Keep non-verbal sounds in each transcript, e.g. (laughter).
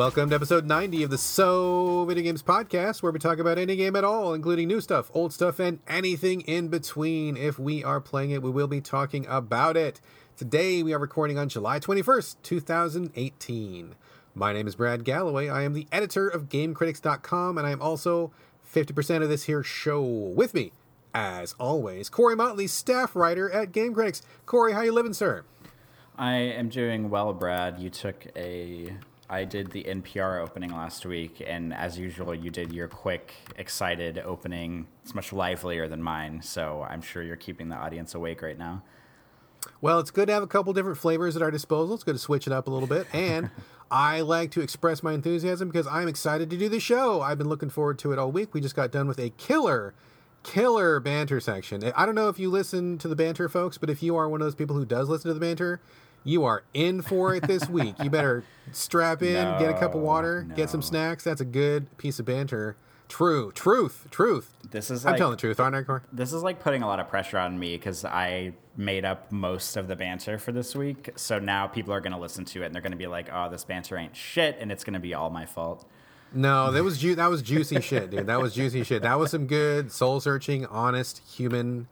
Welcome to episode 90 of the So Video Games Podcast, where we talk about any game at all, including new stuff, old stuff, and anything in between. If we are playing it, we will be talking about it. Today, we are recording on July 21st, 2018. My name is Brad Galloway. I am the editor of GameCritics.com, and I am also 50% of this here show. With me, as always, Corey Motley, staff writer at GameCritics. Corey, how you living, sir? I am doing well, Brad. You took a I did the NPR opening last week, and as usual, you did your quick, excited opening. It's much livelier than mine, so I'm sure you're keeping the audience awake right now. Well, it's good to have a couple different flavors at our disposal. It's good to switch it up a little bit. And (laughs) I like to express my enthusiasm because I'm excited to do the show. I've been looking forward to it all week. We just got done with a killer, killer banter section. I don't know if you listen to the banter, folks, but if you are one of those people who does listen to the banter, you are in for it this (laughs) week. You better strap in, no, get a cup of water, no. get some snacks. That's a good piece of banter. True, truth, truth. This is I'm like, telling the truth, aren't I, Corey? This is like putting a lot of pressure on me because I made up most of the banter for this week. So now people are going to listen to it and they're going to be like, "Oh, this banter ain't shit," and it's going to be all my fault. No, that was ju- that was (laughs) juicy shit, dude. That was juicy shit. That was some good soul searching, honest human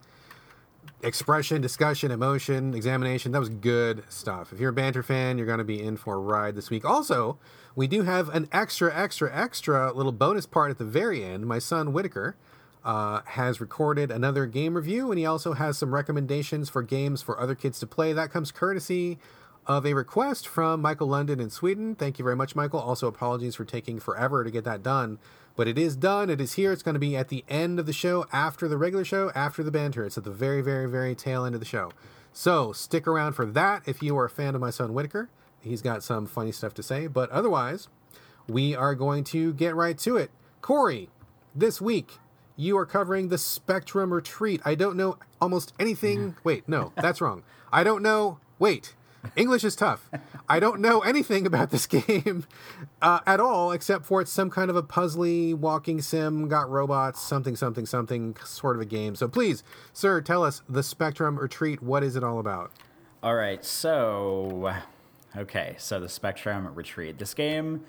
expression, discussion, emotion, examination. That was good stuff. If you're a banter fan, you're going to be in for a ride this week. Also, we do have an extra, extra, extra little bonus part at the very end. My son Whitaker uh, has recorded another game review, and he also has some recommendations for games for other kids to play. That comes courtesy of a request from Michael London in Sweden. Thank you very much, Michael. Also, apologies for taking forever to get that done. But it is done. It is here. It's going to be at the end of the show, after the regular show, after the banter. It's at the very, very, very tail end of the show. So stick around for that if you are a fan of my son Whitaker. He's got some funny stuff to say. But otherwise, we are going to get right to it. Corey, this week you are covering the Spectrum Retreat. I don't know almost anything. Mm-hmm. Wait, no, that's wrong. I don't know. Wait, English is tough. I don't know anything about this game (laughs) uh, at all, except for it's some kind of a puzzly walking sim, got robots, something, something, something sort of a game. So please, sir, tell us the Spectrum Retreat. What is it all about? All right. So, okay. So the Spectrum Retreat. This game,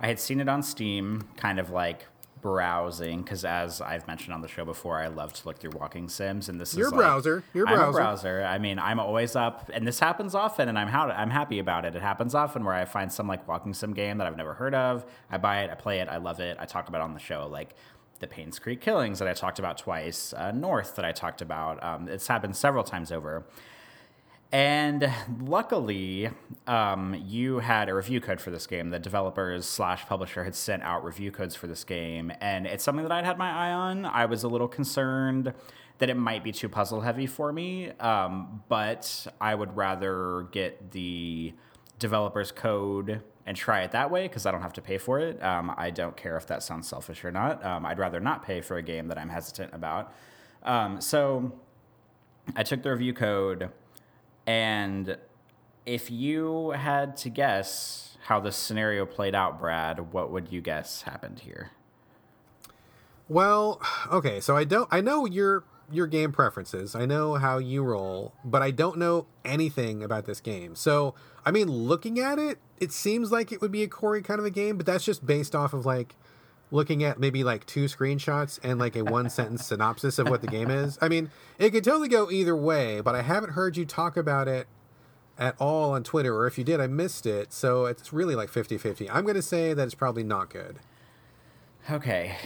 I had seen it on Steam, kind of like browsing because as I've mentioned on the show before, I love to look through walking sims, and this your is browser. Like, your browser. I'm a browser. I mean, I'm always up, and this happens often, and I'm how I'm happy about it. It happens often where I find some like walking sim game that I've never heard of. I buy it, I play it, I love it. I talk about it on the show, like the Painscreek Killings that I talked about twice, uh, North that I talked about. Um, it's happened several times over. And luckily, um, you had a review code for this game. The developers slash publisher had sent out review codes for this game, and it's something that I'd had my eye on. I was a little concerned that it might be too puzzle heavy for me, um, but I would rather get the developer's code and try it that way because I don't have to pay for it. Um, I don't care if that sounds selfish or not. Um, I'd rather not pay for a game that I'm hesitant about. Um, so I took the review code and if you had to guess how this scenario played out, Brad, what would you guess happened here? Well, okay, so I don't I know your your game preferences. I know how you roll, but I don't know anything about this game. So, I mean, looking at it, it seems like it would be a Corey kind of a game, but that's just based off of like looking at maybe like two screenshots and like a one sentence synopsis of what the game is. I mean, it could totally go either way, but I haven't heard you talk about it at all on Twitter, or if you did, I missed it. So it's really like 50 50. I'm going to say that it's probably not good. Okay,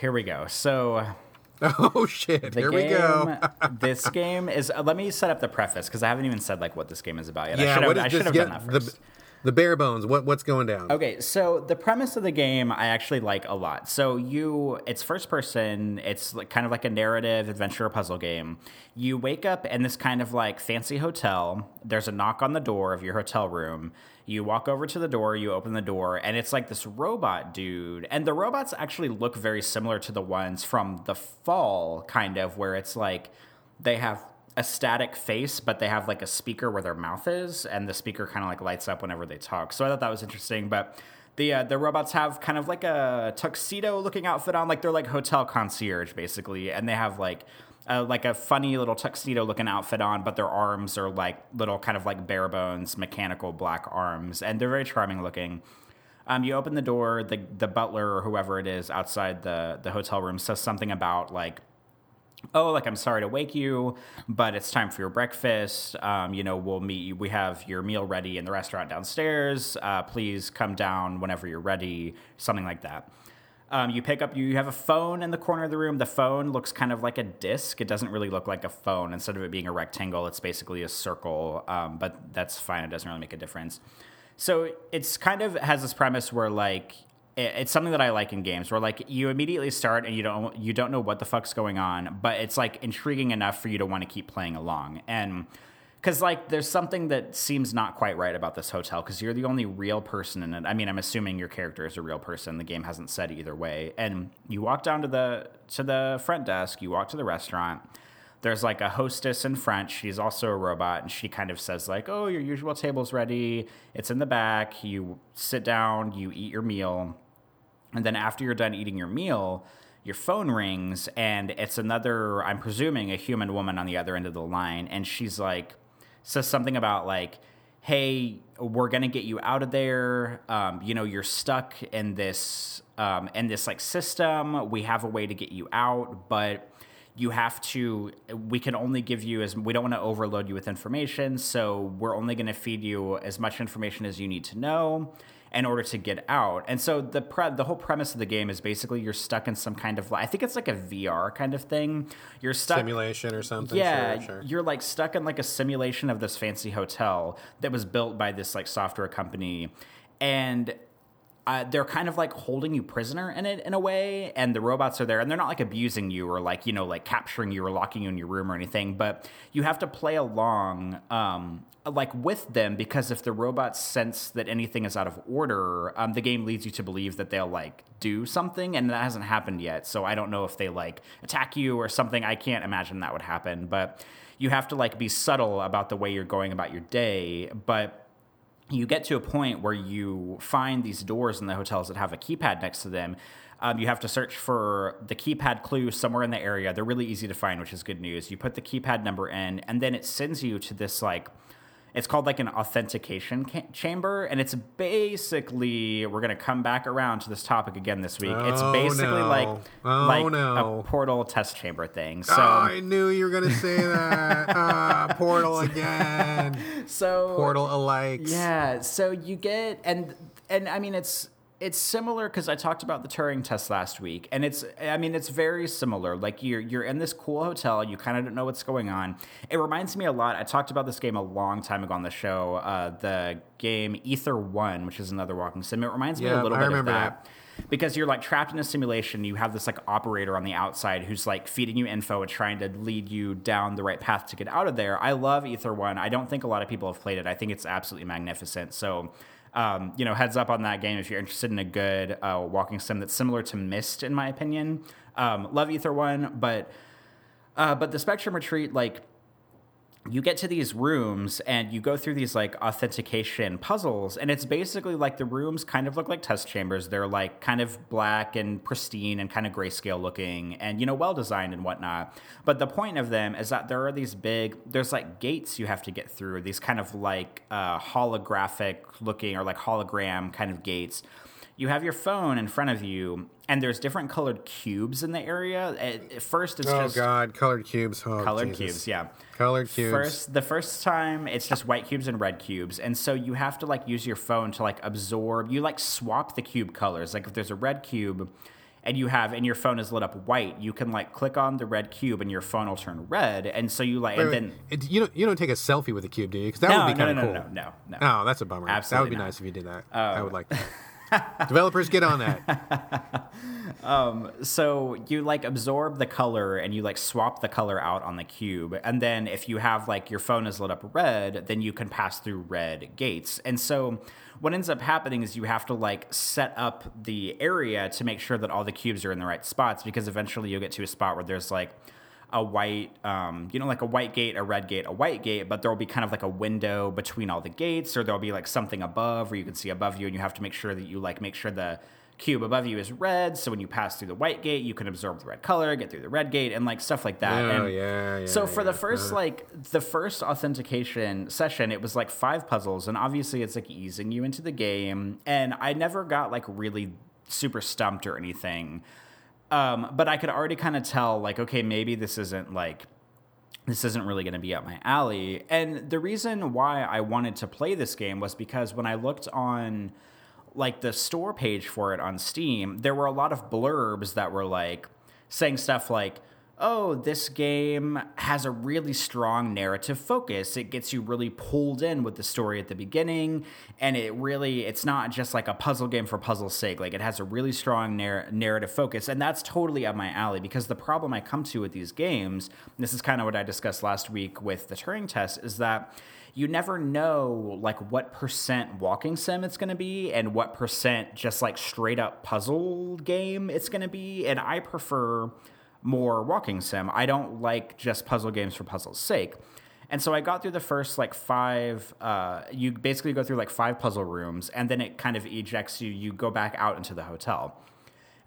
here we go. So. (laughs) Oh shit! Here game, we go. (laughs) this game is. Uh, let me set up the preface because I haven't even said like what this game is about yet. Yeah, I should have, I should have done that first. The, the bare bones what what's going down? Okay so the premise of the game i actually like a lot. So you it's first person it's like, kind of like a narrative adventure puzzle game. You wake up in this kind of like fancy hotel. There's a knock on the door of your hotel room. You walk over to the door you open the door and it's like this robot dude. And the robots actually look very similar to the ones from the fall kind of where it's like they have a static face, but they have like a speaker where their mouth is, and the speaker kind of like lights up whenever they talk. So I thought that was interesting. But the uh, the robots have kind of like a tuxedo looking outfit on, like they're like hotel concierge basically, and they have like. Uh, like a funny little tuxedo looking outfit on, but their arms are like little kind of like bare bones mechanical black arms, and they're very charming looking. Um, you open the door, the the butler or whoever it is outside the the hotel room says something about like oh, like I'm sorry to wake you, but it's time for your breakfast. Um, you know, we'll meet you. We have your meal ready in the restaurant downstairs. Uh, please come down whenever you're ready. Something like that. Um, you pick up, you have a phone in the corner of the room. The phone looks kind of like a disc. It doesn't really look like a phone. Instead of it being a rectangle, it's basically a circle, um, but that's fine. It doesn't really make a difference. So it's kind of has this premise where like it's something that I like in games where like you immediately start and you don't you don't know what the fuck's going on, but it's like intriguing enough for you to want to keep playing along. And because like there's something that seems not quite right about this hotel because you're the only real person in it. I mean, I'm assuming your character is a real person. The game hasn't said either way. And you walk down to the to the front desk. You walk to the restaurant. There's like a hostess in front. She's also a robot, and she kind of says like, "Oh, your usual table's ready. It's in the back. You sit down. You eat your meal." And then after you're done eating your meal, your phone rings and it's another, I'm presuming, a human woman on the other end of the line. And she's like, says something about like, hey, we're gonna get you out of there. Um, you know, you're stuck in this um, in this like system. We have a way to get you out, but you have to. We can only give you as we don't want to overload you with information, so we're only going to feed you as much information as you need to know in order to get out. And so the pre- the whole premise of the game is basically you're stuck in some kind of I think it's like a VR kind of thing. You're stuck simulation or something. Yeah, sure, sure. you're like stuck in like a simulation of this fancy hotel that was built by this like software company, and uh, they're kind of like holding you prisoner in it in a way, and the robots are there, and they're not like abusing you or like you know like capturing you or locking you in your room or anything, but you have to play along um, like with them because if the robots sense that anything is out of order, um, the game leads you to believe that they'll like do something, and that hasn't happened yet. So I don't know if they like attack you or something. I can't imagine that would happen, but you have to like be subtle about the way you're going about your day, but you get to a point where you find these doors in the hotels that have a keypad next to them. Um, you have to search for the keypad clue somewhere in the area. They're really easy to find, which is good news. You put the keypad number in, and then it sends you to this like it's called like an authentication ca- chamber, and it's basically we're gonna come back around to this topic again this week. it's Oh, basically no. like Oh, like no. a portal test chamber thing. So oh, I knew you were gonna say that. (laughs) Ah, portal again. (laughs) so Portal alike. Yeah, so you get and and I mean it's it's similar because I talked about the Turing test last week, and it's I mean it's very similar. Like you're you're in this cool hotel, you kind of don't know what's going on. It reminds me a lot. I talked about this game a long time ago on the show. Uh, the game Ether One, which is another walking sim. It reminds me a little I bit of that. that. Because you're like trapped in a simulation, you have this like operator on the outside who's like feeding you info and trying to lead you down the right path to get out of there. I love Ether One. I don't think a lot of people have played it. I think it's absolutely magnificent. So um, you know, heads up on that game if you're interested in a good uh, walking sim that's similar to Myst, in my opinion. Um, love Ether One, but uh, but the Spectrum Retreat, like you get to these rooms and you go through these like authentication puzzles and it's basically like the rooms kind of look like test chambers. They're like kind of black and pristine and kind of grayscale looking and you know well designed and whatnot. But the point of them is that there are these big there's like gates you have to get through these kind of like uh, holographic looking or like hologram kind of gates you have your phone in front of you and there's different colored cubes in the area at first it's Oh just God, colored cubes. Oh, colored Jesus. cubes yeah Colored cubes. First, the first time it's just white cubes and red cubes, and so you have to like use your phone to like absorb. You like swap the cube colors. Like if there's a red cube, and you have and your phone is lit up white, you can like click on the red cube and your phone will turn red, and so you like Wait, and wait, then. it- you don't you don't take a selfie with a cube, do you? Because that No, would be no, kind no, of no, cool. no, no, no. Oh, that's a bummer. Absolutely, that would be not. nice if you did that. I would oh. like that. (laughs) (laughs) Developers, get on that. (laughs) Um, so you like absorb the color and you like swap the color out on the cube and then if you have like your phone is lit up red then you can pass through red gates and so what ends up happening is you have to like set up the area to make sure that all the cubes are in the right spots because eventually you'll get to a spot where there's like a white, um, you know, like a white gate, a red gate, a white gate, but there will be kind of like a window between all the gates, or there'll be like something above where you can see above you, and you have to make sure that you like make sure the cube above you is red, so when you pass through the white gate, you can absorb the red color, get through the red gate, and like stuff like that. Oh, and yeah, yeah, So for the first Uh. like the first authentication session, it was like five puzzles, and obviously it's like easing you into the game. And I never got like really super stumped or anything. Um, but I could already kind of tell, like, okay, maybe this isn't like this isn't really going to be up my alley. And the reason why I wanted to play this game was because when I looked on like the store page for it on Steam, there were a lot of blurbs that were like saying stuff like, "Oh, this game has a really strong narrative focus. It gets you really pulled in with the story at the beginning, and it really it's not just like a puzzle game for puzzle's sake. Like it has a really strong narr- narrative focus, and that's totally up my alley because the problem I come to with these games, this is kind of what I discussed last week with the Turing test, is that you never know like what percent walking sim it's going to be and what percent just like straight up puzzle game it's going to be and i prefer more walking sim. I don't like just puzzle games for puzzle's sake. And so i got through the first like five uh, you basically go through like five puzzle rooms and then it kind of ejects you. You go back out into the hotel.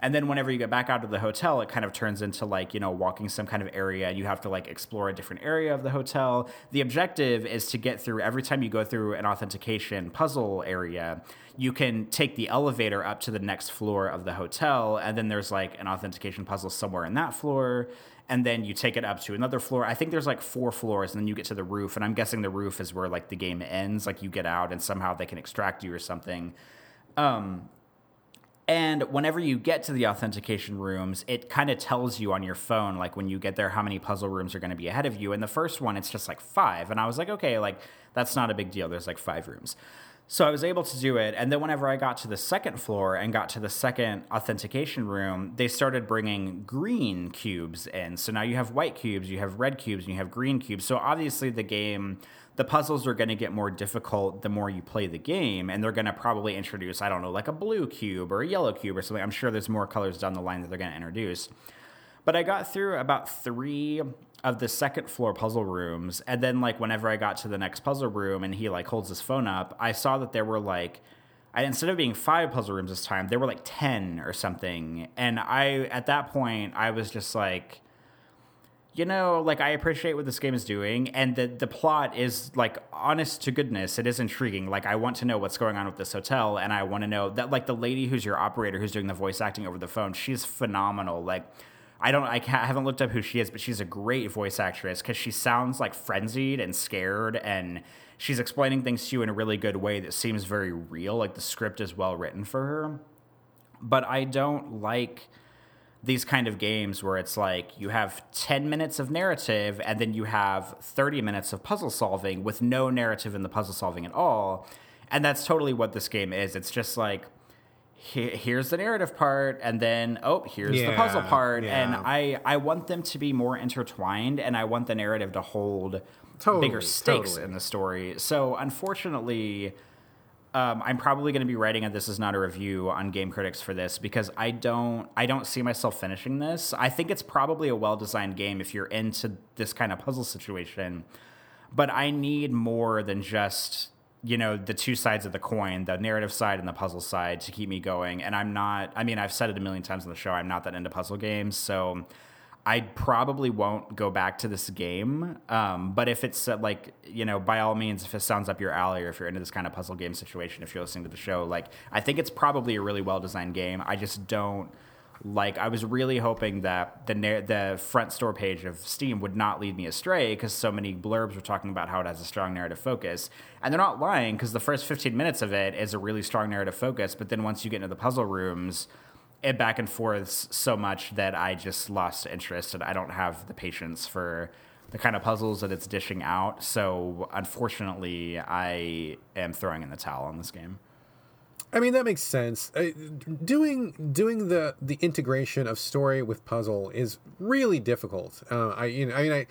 And then whenever you get back out of the hotel, it kind of turns into like, you know, walking some kind of area you have to like explore a different area of the hotel. The objective is to get through every time you go through an authentication puzzle area, you can take the elevator up to the next floor of the hotel. And then there's like an authentication puzzle somewhere in that floor. And then you take it up to another floor. I think there's like four floors, and then you get to the roof. And I'm guessing the roof is where like the game ends. Like you get out and somehow they can extract you or something. Um, and whenever you get to the authentication rooms, it kind of tells you on your phone, like when you get there, how many puzzle rooms are going to be ahead of you. And the first one, it's just like five. And I was like, okay, like that's not a big deal. There's like five rooms. So I was able to do it. And then whenever I got to the second floor and got to the second authentication room, they started bringing green cubes in. So now you have white cubes, you have red cubes, and you have green cubes. So obviously the game the puzzles are going to get more difficult the more you play the game and they're going to probably introduce i don't know like a blue cube or a yellow cube or something i'm sure there's more colors down the line that they're going to introduce but i got through about three of the second floor puzzle rooms and then like whenever i got to the next puzzle room and he like holds his phone up i saw that there were like I, instead of being five puzzle rooms this time there were like 10 or something and i at that point i was just like you know, like I appreciate what this game is doing, and the the plot is like honest to goodness, it is intriguing. Like I want to know what's going on with this hotel, and I want to know that like the lady who's your operator, who's doing the voice acting over the phone, she's phenomenal. Like I don't, I, I haven't looked up who she is, but she's a great voice actress because she sounds like frenzied and scared, and she's explaining things to you in a really good way that seems very real. Like the script is well written for her, but I don't like these kind of games where it's like you have 10 minutes of narrative and then you have 30 minutes of puzzle solving with no narrative in the puzzle solving at all. And that's totally what this game is. It's just like, he- here's the narrative part and then oh here's the puzzle part and i i want them to be more intertwined and i want the narrative to hold Totally, bigger stakes totally. in the story so unfortunately um, I'm probably going to be writing a "This is not a review" on Game Critics for this because I don't I don't see myself finishing this. I think it's probably a well designed game if you're into this kind of puzzle situation, but I need more than just you know the two sides of the coin, the narrative side and the puzzle side, to keep me going. And I'm not. I mean, I've said it a million times on the show. I'm not that into puzzle games, so. I probably won't go back to this game. Um, but if it's uh, like, you know, by all means, if it sounds up your alley or if you're into this kind of puzzle game situation, if you're listening to the show, like, I think it's probably a really well designed game. I just don't like, I was really hoping that the, the front store page of Steam would not lead me astray because so many blurbs were talking about how it has a strong narrative focus. And they're not lying because the first 15 minutes of it is a really strong narrative focus. But then once you get into the puzzle rooms, it back and forth so much that I just lost interest and I don't have the patience for the kind of puzzles that it's dishing out. So unfortunately, I am throwing in the towel on this game. I mean that makes sense. Uh, doing doing the the integration of story with puzzle is really difficult. Uh, I you know I mean I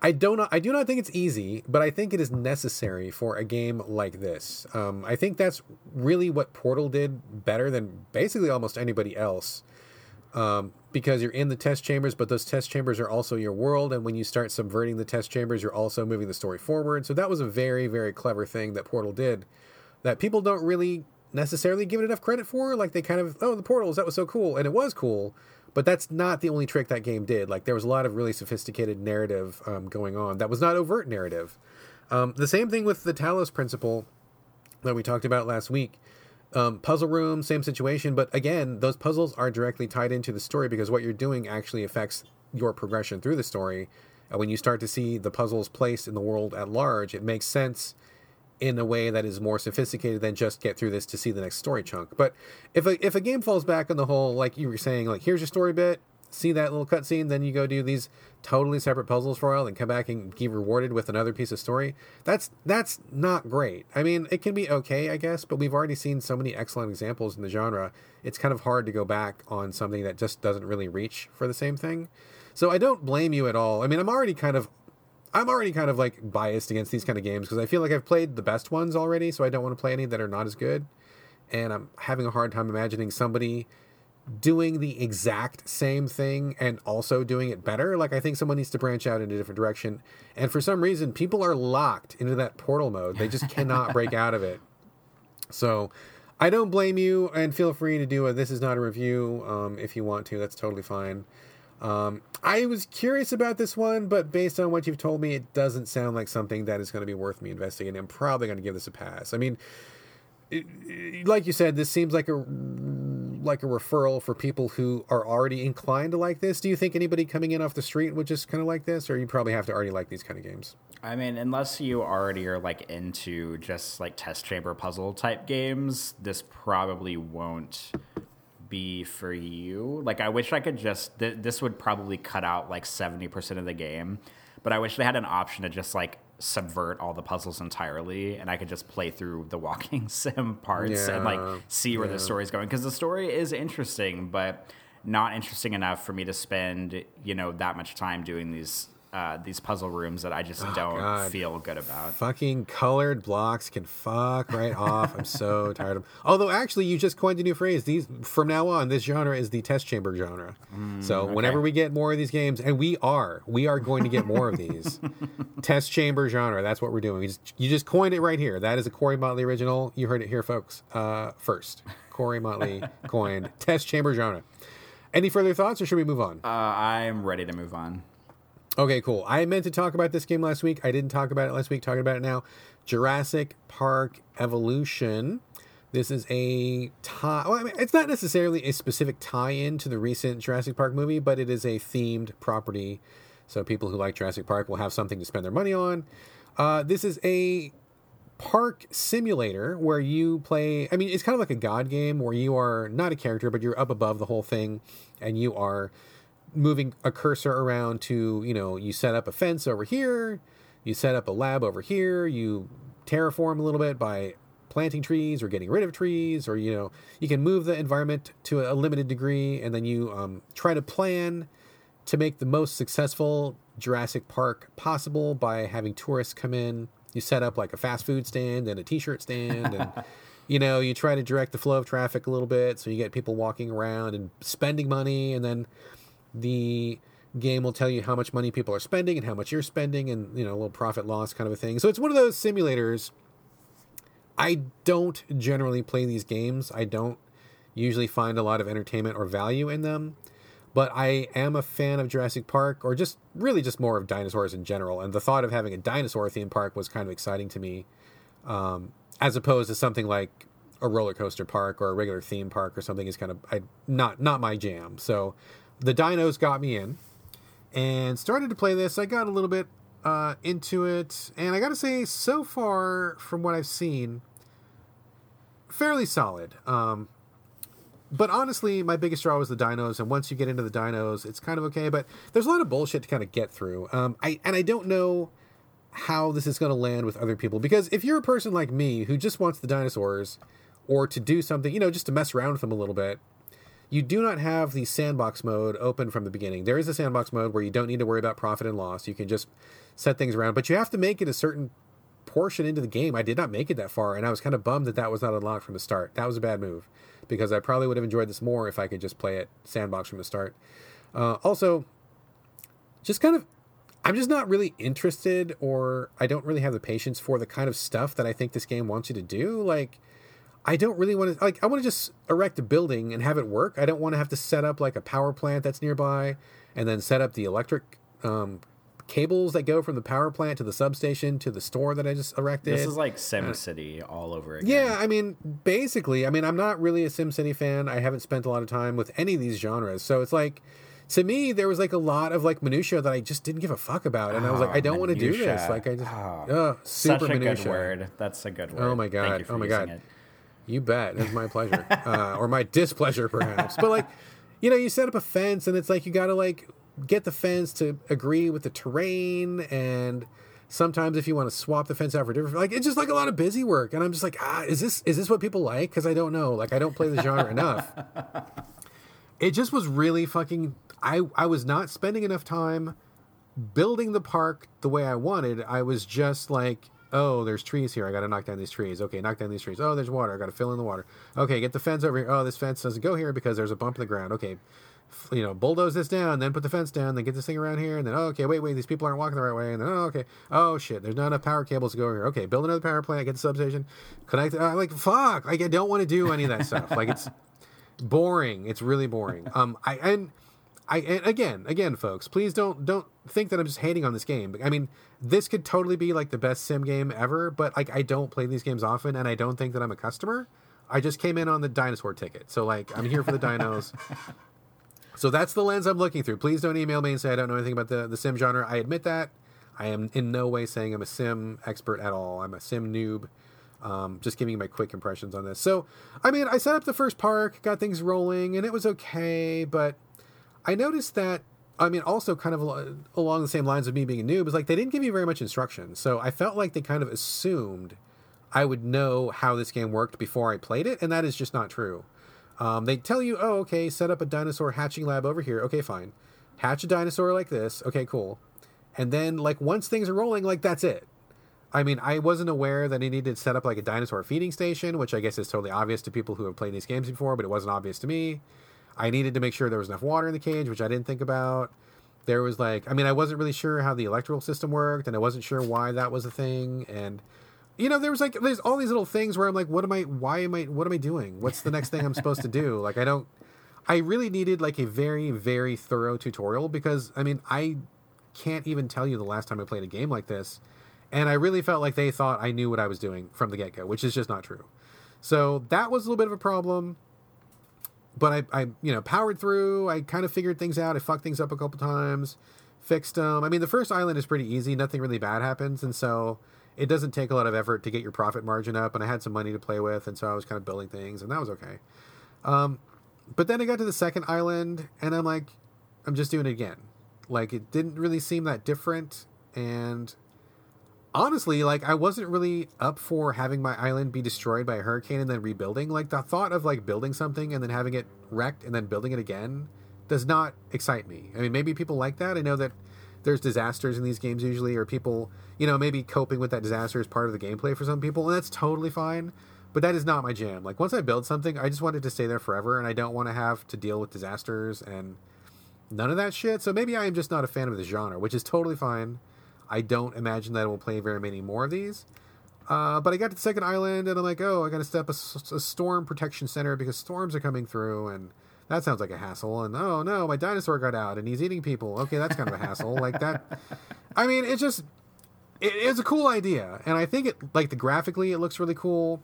I don't I do not think it's easy, but I think it is necessary for a game like this. Um, I think that's really what Portal did better than basically almost anybody else. Um, because you're in the test chambers, but those test chambers are also your world, and when you start subverting the test chambers, you're also moving the story forward. So that was a very, very clever thing that Portal did that people don't really necessarily given enough credit for. Like they kind of, oh, the portals, that was so cool, and it was cool. But that's not the only trick that game did. Like there was a lot of really sophisticated narrative um, going on that was not overt narrative. Um, the same thing with the Talos principle that we talked about last week. Um, puzzle room, same situation, but again, those puzzles are directly tied into the story because what you're doing actually affects your progression through the story. And when you start to see the puzzles placed in the world at large, it makes sense in a way that is more sophisticated than just get through this to see the next story chunk. But if a if a game falls back on the whole, like you were saying, like here's your story bit, see that little cutscene, then you go do these totally separate puzzles for a while, and come back and be rewarded with another piece of story. That's that's not great. I mean, it can be okay, I guess, but we've already seen so many excellent examples in the genre. It's kind of hard to go back on something that just doesn't really reach for the same thing. So I don't blame you at all. I mean, I'm already kind of I'm already kind of like biased against these kind of games because I feel like I've played the best ones already, so I don't want to play any that are not as good. And I'm having a hard time imagining somebody doing the exact same thing and also doing it better. Like I think someone needs to branch out in a different direction. And for some reason, people are locked into that portal mode. They just cannot (laughs) break out of it. So I don't blame you, and feel free to do a this is not a review um, if you want to. That's totally fine. Um, I was curious about this one, but based on what you've told me, it doesn't sound like something that is going to be worth me investigating. I'm probably going to give this a pass. I mean, it, it, like you said, this seems like a like a referral for people who are already inclined to like this. Do you think anybody coming in off the street would just kind of like this, or you probably have to already like these kind of games? I mean, unless you already are like into just like test chamber puzzle type games, this probably won't be for you. Like, I wish I could just, th- this would probably cut out like 70% of the game, but I wish they had an option to just like subvert all the puzzles entirely and I could just play through the walking (laughs) sim parts yeah, and like see where yeah. the story's going. Because the story is interesting, but not interesting enough for me to spend, you know, that much time doing these uh, these puzzle rooms that I just oh, don't God. feel good about. Fucking colored blocks can fuck right off. I'm so (laughs) tired of. Although actually, you just coined a new phrase. These from now on, this genre is the test chamber genre. Mm, so okay. whenever we get more of these games, and we are, we are going to get more of these (laughs) test chamber genre. That's what we're doing. We just, you just coined it right here. That is a Corey Motley original. You heard it here, folks. Uh, first, Corey Motley coined (laughs) test chamber genre. Any further thoughts, or should we move on? Uh, I'm ready to move on. Okay, cool. I meant to talk about this game last week. I didn't talk about it last week. Talking about it now. Jurassic Park Evolution. This is a tie. Well, I mean, it's not necessarily a specific tie-in to the recent Jurassic Park movie, but it is a themed property. So people who like Jurassic Park will have something to spend their money on. Uh, this is a park simulator where you play. I mean, it's kind of like a god game where you are not a character, but you're up above the whole thing, and you are moving a cursor around to, you know, you set up a fence over here, you set up a lab over here, you terraform a little bit by planting trees or getting rid of trees, or, you know, you can move the environment to a limited degree, and then you um, try to plan to make the most successful Jurassic Park possible by having tourists come in. You set up like a fast food stand and a t shirt stand, and (laughs) you know, you try to direct the flow of traffic a little bit so you get people walking around and spending money, and then the game will tell you how much money people are spending and how much you're spending and you know a little profit loss kind of a thing. So it's one of those simulators. I don't generally play these games. I don't usually find a lot of entertainment or value in them. But i am a fan of jurassic park or just really just more of dinosaurs in general. And the thought of having a dinosaur theme park was kind of exciting to me um, as opposed to something like a roller coaster park or a regular theme park or something is kind of I, not not my jam. So the dinos got me in and started to play this. I got a little bit uh, into it, and I got to say, so far from what I've seen, fairly solid. Um, but honestly, my biggest draw was the dinos, and once you get into the dinos, it's kind of okay. But there's a lot of bullshit to kind of get through. Um, I and I don't know how this is going to land with other people because if you're a person like me who just wants the dinosaurs or to do something, you know, just to mess around with them a little bit, you do not have the sandbox mode open from the beginning. There is a sandbox mode where you don't need to worry about profit and loss. You can just set things around, but you have to make it a certain portion into the game. I did not make it that far, and I was kind of bummed that that was not unlocked from the start. That was a bad move because I probably would have enjoyed this more if I could just play it sandbox from the start. Uh, also, just kind of, I'm just not really interested, or I don't really have the patience for the kind of stuff that I think this game wants you to do. Like, I don't really want to like I want to just erect a building and have it work. I don't want to have to set up like a power plant that's nearby and then set up the electric um, cables that go from the power plant to the substation to the store that I just erected. This is like Sim City all over again. Yeah, I mean, basically, I mean, I'm not really a SimCity fan. I haven't spent a lot of time with any of these genres, so it's like, to me, there was like a lot of like minutia that I just didn't give a fuck about, and I was like, Oh, I don't want to do this. Like, I just, Oh, oh, super Such a minutia. good word. That's a good word. Oh my God. Oh my God. it. You bet. It's my pleasure, (laughs) uh, or my displeasure, perhaps. But like, you know, you set up a fence, and it's like you got to like get the fence to agree with the terrain, and sometimes if you want to swap the fence out for different, like it's just like a lot of busy work. And I'm just like, ah, is this is this what people like? Because I don't know. Like, I don't play the genre enough. (laughs) It just was really fucking. I I was not spending enough time building the park the way I wanted. I was just like, oh, there's trees here. I got to knock down these trees. Okay, knock down these trees. Oh, there's water. I got to fill in the water. Okay, get the fence over here. Oh, this fence doesn't go here because there's a bump in the ground. Okay, f- you know, bulldoze this down, then put the fence down, then get this thing around here, and then oh, okay, wait, wait, these people aren't walking the right way, and then oh, okay, oh shit, there's not enough power cables to go here. Okay, build another power plant, get the substation, connect. Uh, like fuck, like I don't want to do any of that stuff. Like it's boring. It's really boring. Um, I and I and again, again, folks, please don't don't think that I'm just hating on this game. I mean, this could totally be like the best sim game ever, but like I don't play these games often, and I don't think that I'm a customer. I just came in on the dinosaur ticket, so like I'm here for the dinos. (laughs) So that's the lens I'm looking through. Please don't email me and say I don't know anything about the, the sim genre. I admit that. I am in no way saying I'm a sim expert at all. I'm a sim noob. Um, just giving you my quick impressions on this. So, I mean, I set up the first park, got things rolling, and it was okay, but I noticed that, I mean, also kind of along the same lines of me being a noob, is like they didn't give me very much instruction. So I felt like they kind of assumed I would know how this game worked before I played it, and that is just not true. Um, they tell you, oh, okay, set up a dinosaur hatching lab over here. Okay, fine. Hatch a dinosaur like this. Okay, cool. And then, like, once things are rolling, like, that's it. I mean, I wasn't aware that I needed to set up, like, a dinosaur feeding station, which I guess is totally obvious to people who have played these games before, but it wasn't obvious to me. I needed to make sure there was enough water in the cage, which I didn't think about. There was, like, I mean, I wasn't really sure how the electrical system worked, and I wasn't sure why that was a thing. And you know there was like there's all these little things where i'm like what am i why am i what am i doing what's the next thing i'm supposed to do (laughs) like i don't i really needed like a very very thorough tutorial because i mean i can't even tell you the last time i played a game like this and i really felt like they thought i knew what i was doing from the get-go which is just not true so that was a little bit of a problem but I, I you know powered through. I kind of figured things out. I fucked things up a couple times fixed them i mean the first island is pretty easy. Nothing really bad happens. And so it doesn't take a lot of effort to get your profit margin up. And i had some money to play with. And so i was kind of building things and that was okay. Um, but then i got to the second island and i'm like i'm just doing it again. Like it didn't really seem that different. And honestly like i wasn't really up for having my island be destroyed by a hurricane and then rebuilding. Like the thought of like building something and then having it wrecked and then building it again does not excite me. I mean maybe people like that. I know that there's disasters in these games usually or people you know maybe coping with that disaster is part of the gameplay for some people and that's totally fine but that is not my jam. Like once i build something i just want it to stay there forever and i don't want to have to deal with disasters and none of that shit. So maybe i am just not a fan of the genre which is totally fine i don't imagine that i will play very many more of these. Uh, but i got to the second island and i'm like oh i gotta set step a, storm protection center because storms are coming through and that sounds like a hassle. And oh no my dinosaur got out and he's eating people. Okay that's kind of a hassle. Like that i mean it's just it, it's a cool idea. And i think it like the graphically it looks really cool.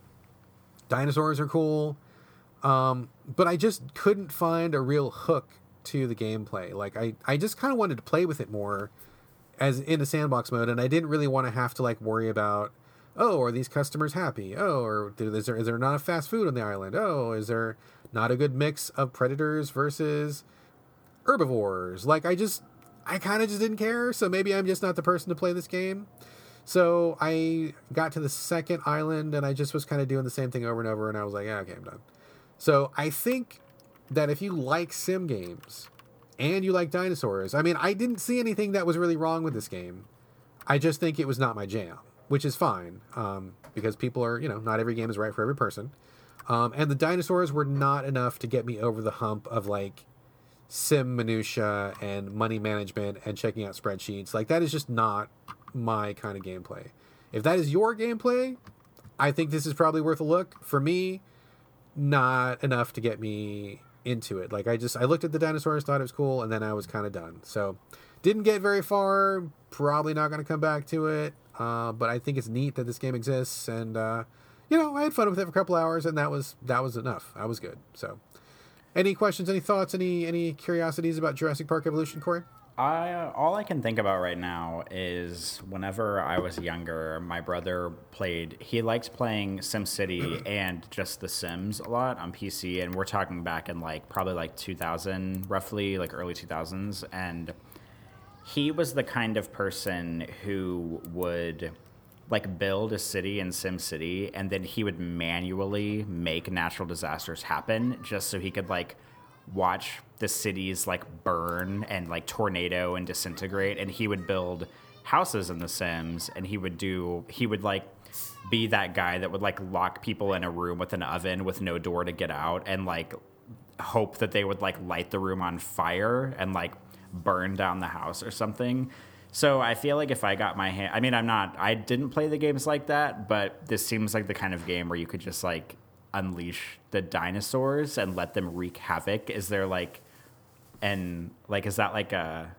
Dinosaurs are cool. Um, but i just couldn't find a real hook to the gameplay. Like i, I just kind of wanted to play with it more as in a sandbox mode and i didn't really want to have to like worry about oh are these customers happy? Oh or is there, is there not a fast food on the island? Oh is there not a good mix of predators versus herbivores? Like i just i kind of just didn't care so maybe i'm just not the person to play this game. So i got to the second island and i just was kind of doing the same thing over and over and i was like yeah okay i'm done. So i think that if you like sim games and you like dinosaurs i mean i didn't see anything that was really wrong with this game i just think it was not my jam which is fine um, because people are you know not every game is right for every person um, and the dinosaurs were not enough to get me over the hump of like sim minutia and money management and checking out spreadsheets. Like that is just not my kind of gameplay. If that is your gameplay, I think this is probably worth a look. For me, not enough to get me into it. Like I just I looked at the dinosaurs, thought it was cool, and then I was kind of done. So didn't get very far. Probably not going to come back to it. Uh, but I think it's neat that this game exists, and uh, you know I had fun with it for a couple hours, and that was that was enough. I was good. So, any questions, any thoughts, any any curiosities about Jurassic Park Evolution, Corey? I all I can think about right now is whenever I was younger, my brother played. He likes playing SimCity (clears throat) and just The Sims a lot on PC, and we're talking back in like probably like 2000, roughly like early 2000s, and he was the kind of person who would like build a city in SimCity, and then he would manually make natural disasters happen just so he could like watch the cities like burn and like tornado and disintegrate and he would build houses in the sims and he would do he would like be that guy that would like lock people in a room with an oven with no door to get out and like hope that they would like light the room on fire and like burn down the house or something so i feel like if i got my hand i mean i'm not i didn't play the games like that but this seems like the kind of game where you could just like unleash the dinosaurs and let them wreak havoc? Is there like, and like, is that like a,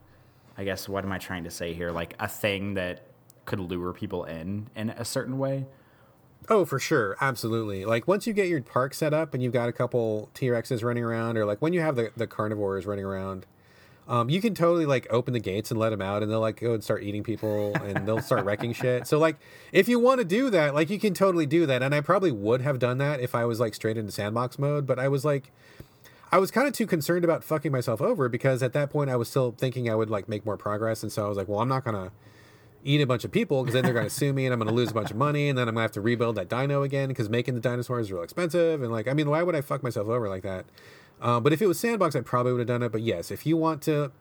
I guess, what am I trying to say here? Like a thing that could lure people in in a certain way? Oh, for sure. Absolutely. Like once you get your park set up and you've got a couple T Rexes running around, or like when you have the, the carnivores running around, um, you can totally like open the gates and let them out, and they'll like go and start eating people, and they'll start wrecking (laughs) shit. So like, if you want to do that, like you can totally do that. And I probably would have done that if I was like straight into sandbox mode, but I was like, I was kind of too concerned about fucking myself over because at that point I was still thinking I would like make more progress, and so I was like, well, I'm not gonna eat a bunch of people because then they're going to sue me and I'm going to lose a bunch of money and then I'm going to have to rebuild that dino again because making the dinosaurs is real expensive and like I mean why would I fuck myself over like that? Uh, but if it was sandbox, I probably would have done it. But yes, if you want to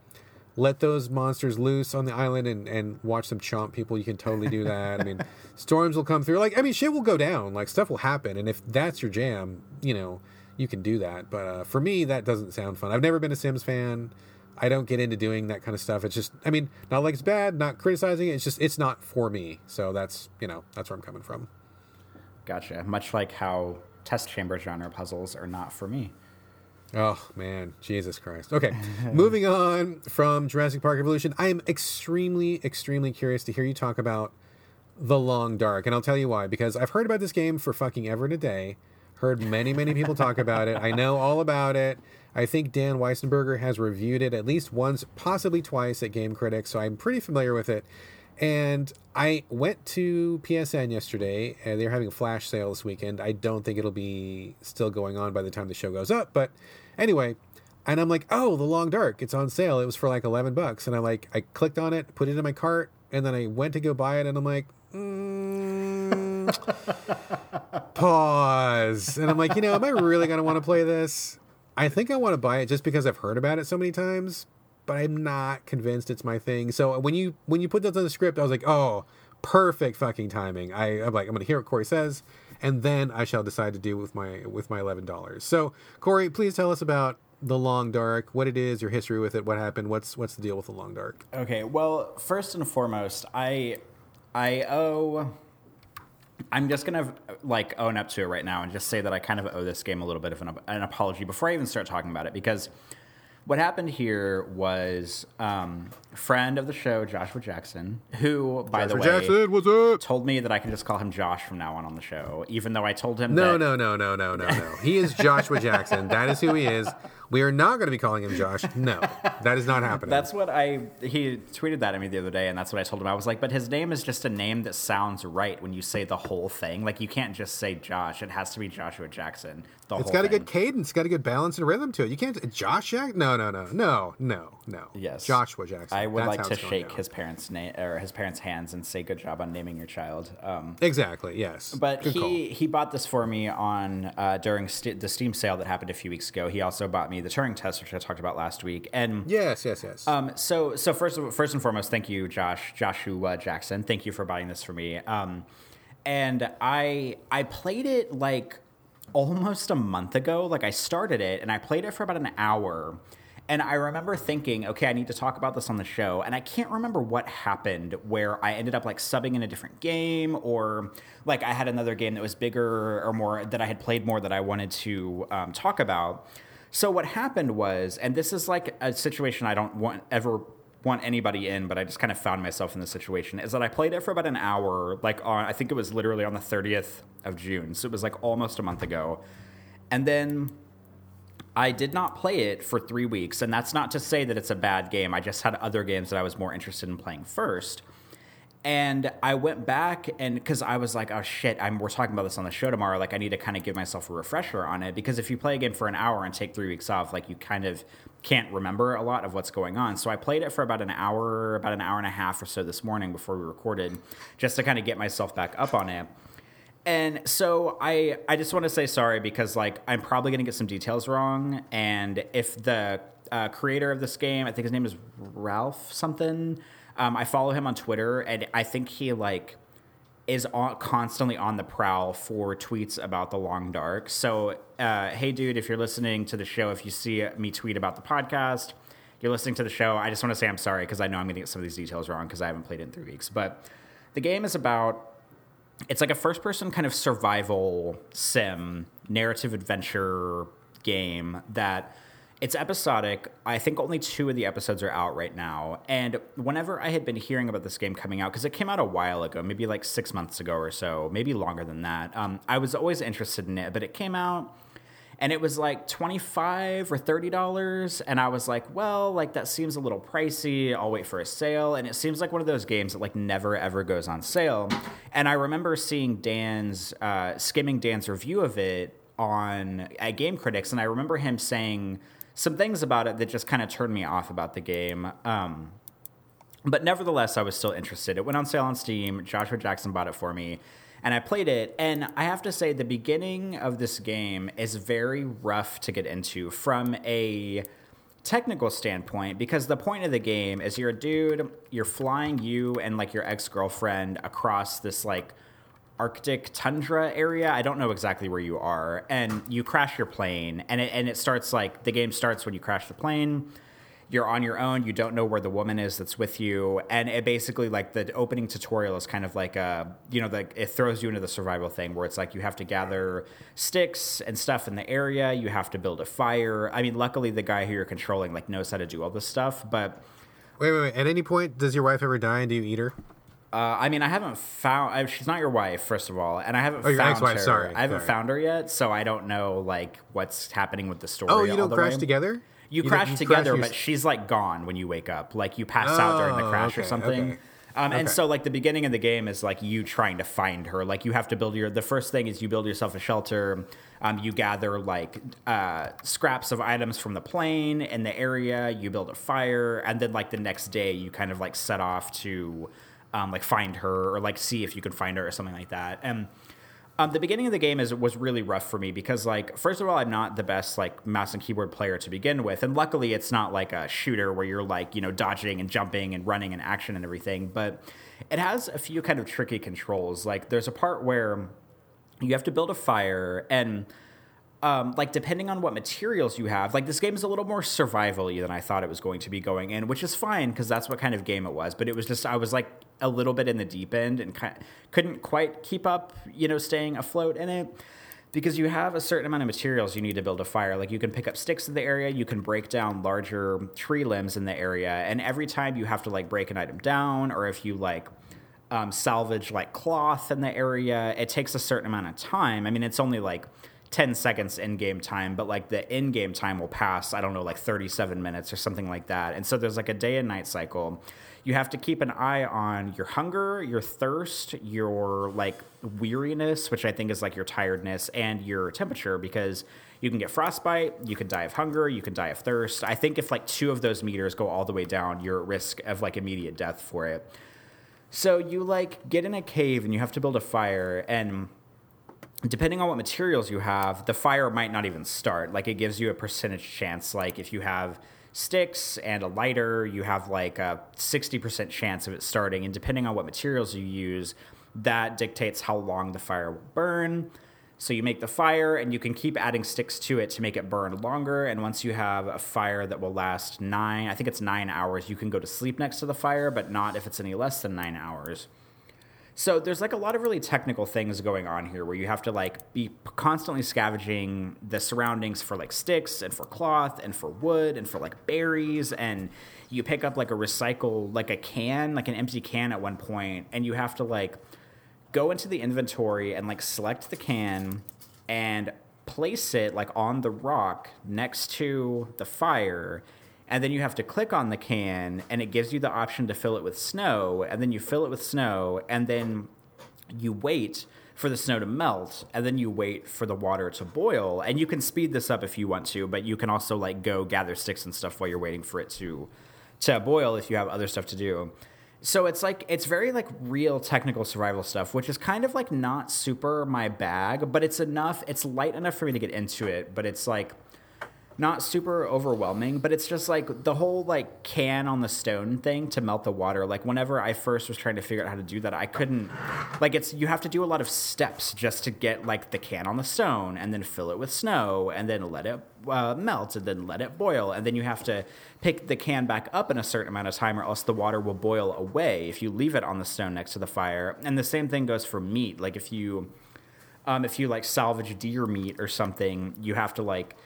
let those monsters loose on the island and, and watch them chomp people, you can totally do that. I mean, (laughs) storms will come through. Like, I mean, shit will go down. Like, stuff will happen. And if that's your jam, you know, you can do that. But uh, for me, that doesn't sound fun. I've never been a Sims fan. I don't get into doing that kind of stuff. It's just, I mean, not like it's bad, not criticizing it. It's just, it's not for me. So that's, you know, that's where I'm coming from. Gotcha. Much like how test chamber genre puzzles are not for me. Oh man, Jesus Christ. Okay, (laughs) moving on from Jurassic Park Evolution, I am extremely, extremely curious to hear you talk about The Long Dark, and I'll tell you why. Because I've heard about this game for fucking ever and a day. Heard many, many people talk about it. I know all about it. I think Dan Weissenberger has reviewed it at least once, possibly twice at Game Critics, so I'm pretty familiar with it. And I went to PSN yesterday, and they're having a flash sale this weekend. I don't think it'll be still going on by the time the show goes up, but Anyway, and I'm like, oh, The Long Dark, it's on sale. It was for like 11 bucks. And I like, I clicked on it, put it in my cart, and then I went to go buy it, and I'm like, mm, (laughs) pause. And I'm like, you know, am I really going to want to play this? I think I want to buy it just because I've heard about it so many times, but I'm not convinced it's my thing. So when you when you put those on the script, I was like, oh, perfect fucking timing. I, I'm like, I'm gonna hear what Corey says and then I shall decide to do with my with my eleven dollars. So, Corey, please tell us about the Long Dark, what it is, your history with it, what happened, what's what's the deal with the Long Dark? Okay, well, first and foremost, I I owe. I'm just gonna like own up to it right now and just say that I kind of owe this game a little bit of an, an apology before I even start talking about it because what happened here was um, friend of the show Joshua Jackson, who by Joshua the way Jackson, what's up? told me that I can just call him Josh from now on on the show, even though I told him no, that... no, no, no, no, no, no. He is Joshua Jackson. That is who he is. We are not going to be calling him Josh. No, that is not happening. That's what I. He tweeted that at me the other day, and that's what I told him. I was like, but his name is just a name that sounds right when you say the whole thing. Like you can't just say Josh. It has to be Joshua Jackson. The it's got a good cadence. Got a good balance and rhythm to it. You can't Josh Jack. No, no, no, no, no, no. Yes, Joshua Jackson. I would that's like to shake his parents' name or his parents' hands and say good job on naming your child. Um, exactly. Yes. But good he call. he bought this for me on uh, during st- the Steam sale that happened a few weeks ago. He also bought me the Turing test, which I talked about last week. And yes, yes, yes. Um, so so first first and foremost, thank you, Josh Joshua Jackson. Thank you for buying this for me. Um, and I I played it like almost a month ago. Like I started it and I played it for about an hour. And I remember thinking, okay, I need to talk about this on the show. And I can't remember what happened where I ended up like subbing in a different game or like I had another game that was bigger or more that I had played more that I wanted to um, talk about. So what happened was, and this is like a situation I don't want ever want anybody in, but I just kind of found myself in this situation is that I played it for about an hour, like on, I think it was literally on the 30th of June. So it was like almost a month ago. And then I did not play it for three weeks. And that's not to say that it's a bad game. I just had other games that I was more interested in playing first. And I went back and because I was like, oh shit, I'm, we're talking about this on the show tomorrow. Like, I need to kind of give myself a refresher on it because if you play a game for an hour and take three weeks off, like, you kind of can't remember a lot of what's going on. So I played it for about an hour, about an hour and a half or so this morning before we recorded, just to kind of get myself back up on it. And so I I just want to say sorry because like I'm probably going to get some details wrong and if the uh, creator of this game, I think his name is Ralph something, um, I follow him on Twitter and I think he like is on, constantly on the prowl for tweets about the long dark. So, uh, hey, dude, if you're listening to the show, if you see me tweet about the podcast, you're listening to the show. I just want to say I'm sorry because I know I'm going to get some of these details wrong because I haven't played it in three weeks. But the game is about it's like a first person kind of survival sim narrative adventure game that it's episodic. I think only two of the episodes are out right now. And whenever I had been hearing about this game coming out, because it came out a while ago, maybe like six months ago or so, maybe longer than that, um, I was always interested in it. But it came out and it was like 25 or 30 dollars and i was like well like that seems a little pricey i'll wait for a sale and it seems like one of those games that like never ever goes on sale and i remember seeing dan's uh, skimming dan's review of it on at game critics and i remember him saying some things about it that just kind of turned me off about the game. Um, but nevertheless, I was still interested. It went on sale on Steam. Joshua Jackson bought it for me, and I played it. And I have to say, the beginning of this game is very rough to get into from a technical standpoint because the point of the game is you're a dude, you're flying you and like your ex girlfriend across this like Arctic tundra area. I don't know exactly where you are, and you crash your plane, and it, and it starts like the game starts when you crash the plane. You're on your own. You don't know where the woman is that's with you, and it basically like the opening tutorial is kind of like a you know like it throws you into the survival thing where it's like you have to gather sticks and stuff in the area. You have to build a fire. I mean, luckily the guy who you're controlling like knows how to do all this stuff, but. Wait, wait, wait. At any point, does your wife ever die and do you eat her? Uh, I mean, I haven't found. I, she's not your wife, first of all, and I haven't Oh, your found ex-wife, her. sorry, I haven't sorry. found her yet, so I don't know like what's happening with the story. Oh, you don't crash way. together? You, don't- crash you together, your- but she's like gone when you wake up. Like you pass out during the Oh, crash or something. okay. Um, and so, like the beginning of the game is like you trying to find her. Like you have to build your. The first thing is you build yourself a shelter. Um, you gather like uh, scraps of items from the plane in the area. You build a fire, and then like the next day, you kind of like set off to um, like find her or like see if you can find her or something like that. And um, the beginning of the game is was really rough for me because like first of all I'm not the best like mouse and keyboard player to begin with, and luckily it's not like a shooter where you're like you know dodging and jumping and running and action and everything, but it has a few kind of tricky controls. Like there's a part where you have to build a fire and um, like depending on what materials you have, like this game is a little more survival-y than I thought it was going to be going in, which is fine because that's what kind of game it was. But it was just I was like a little bit in the deep end and ki couldn't quite keep up, you know, staying afloat in it because you have a certain amount of materials you need to build a fire. Like you can pick up sticks in the area, you can break down larger tree limbs in the area, and every time you have to like break an item down, or if you like um, salvage like cloth in the area, it takes a certain amount of time. I mean, it's only like 10 seconds in game time, but like the in game time will pass, I don't know, like 37 minutes or something like that. And so there's like a day and night cycle. You have to keep an eye on your hunger, your thirst, your like weariness, which I think is like your tiredness, and your temperature because you can get frostbite, you can die of hunger, you can die of thirst. I think if like two of those meters go all the way down, you're at risk of like immediate death for it. So you like get in a cave and you have to build a fire and depending on what materials you have, the fire might not even start. Like it gives you a percentage chance. Like if you have sticks and a lighter, you have like a 60% chance of it starting. And depending on what materials you use, that dictates how long the fire will burn. So you make the fire and you can keep adding sticks to it to make it burn longer. And once you have a fire that will last nine, I think it's nine hours, you can go to sleep next to the fire, but not if it's any less than nine hours. So there's like a lot of really technical things going on here where you have to like be constantly scavenging the surroundings for like sticks and for cloth and for wood and for like berries. And you pick up like a recycle like a can like an empty can at one point and you have to like go into the inventory and like select the can and place it like on the rock next to the fire and then you have to click on the can and it gives you the option to fill it with snow and then you fill it with snow and then you wait for the snow to melt and then you wait for the water to boil. And you can speed this up if you want to but you can also like go gather sticks and stuff while you're waiting for it to to boil if you have other stuff to do. So it's like it's very like real technical survival stuff which is kind of like not super my bag but it's enough it's light enough for me to get into it but it's like not super overwhelming, but it's just like the whole like can on the stone thing to melt the water. Like whenever I first was trying to figure out how to do that, I couldn't like it's you have to do a lot of steps just to get like the can on the stone and then fill it with snow and then let it uh, melt and then let it boil and then you have to pick the can back up in a certain amount of time or else the water will boil away if you leave it on the stone next to the fire. And the same thing goes for meat. Like if you um, if you like salvage deer meat or something, you have to like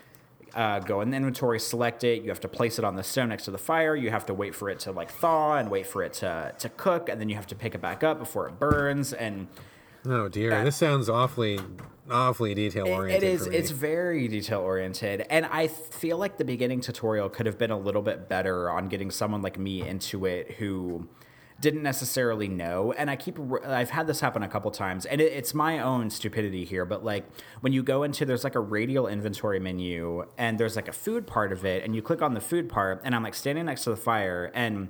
uh, go in the inventory, select it. You have to place it on the stone next to the fire. You have to wait for it to like thaw and wait for it to to cook, and then you have to pick it back up before it burns. And oh dear, uh, this sounds awfully awfully detail oriented. It is. It's very detail oriented, and I feel like the beginning tutorial could have been a little bit better on getting someone like me into it who didn't necessarily know. And i keep i've had this happen a couple times and it, it's my own stupidity here but like when you go into there's like a radial inventory menu and there's like a food part of it and you click on the food part and i'm like standing next to the fire and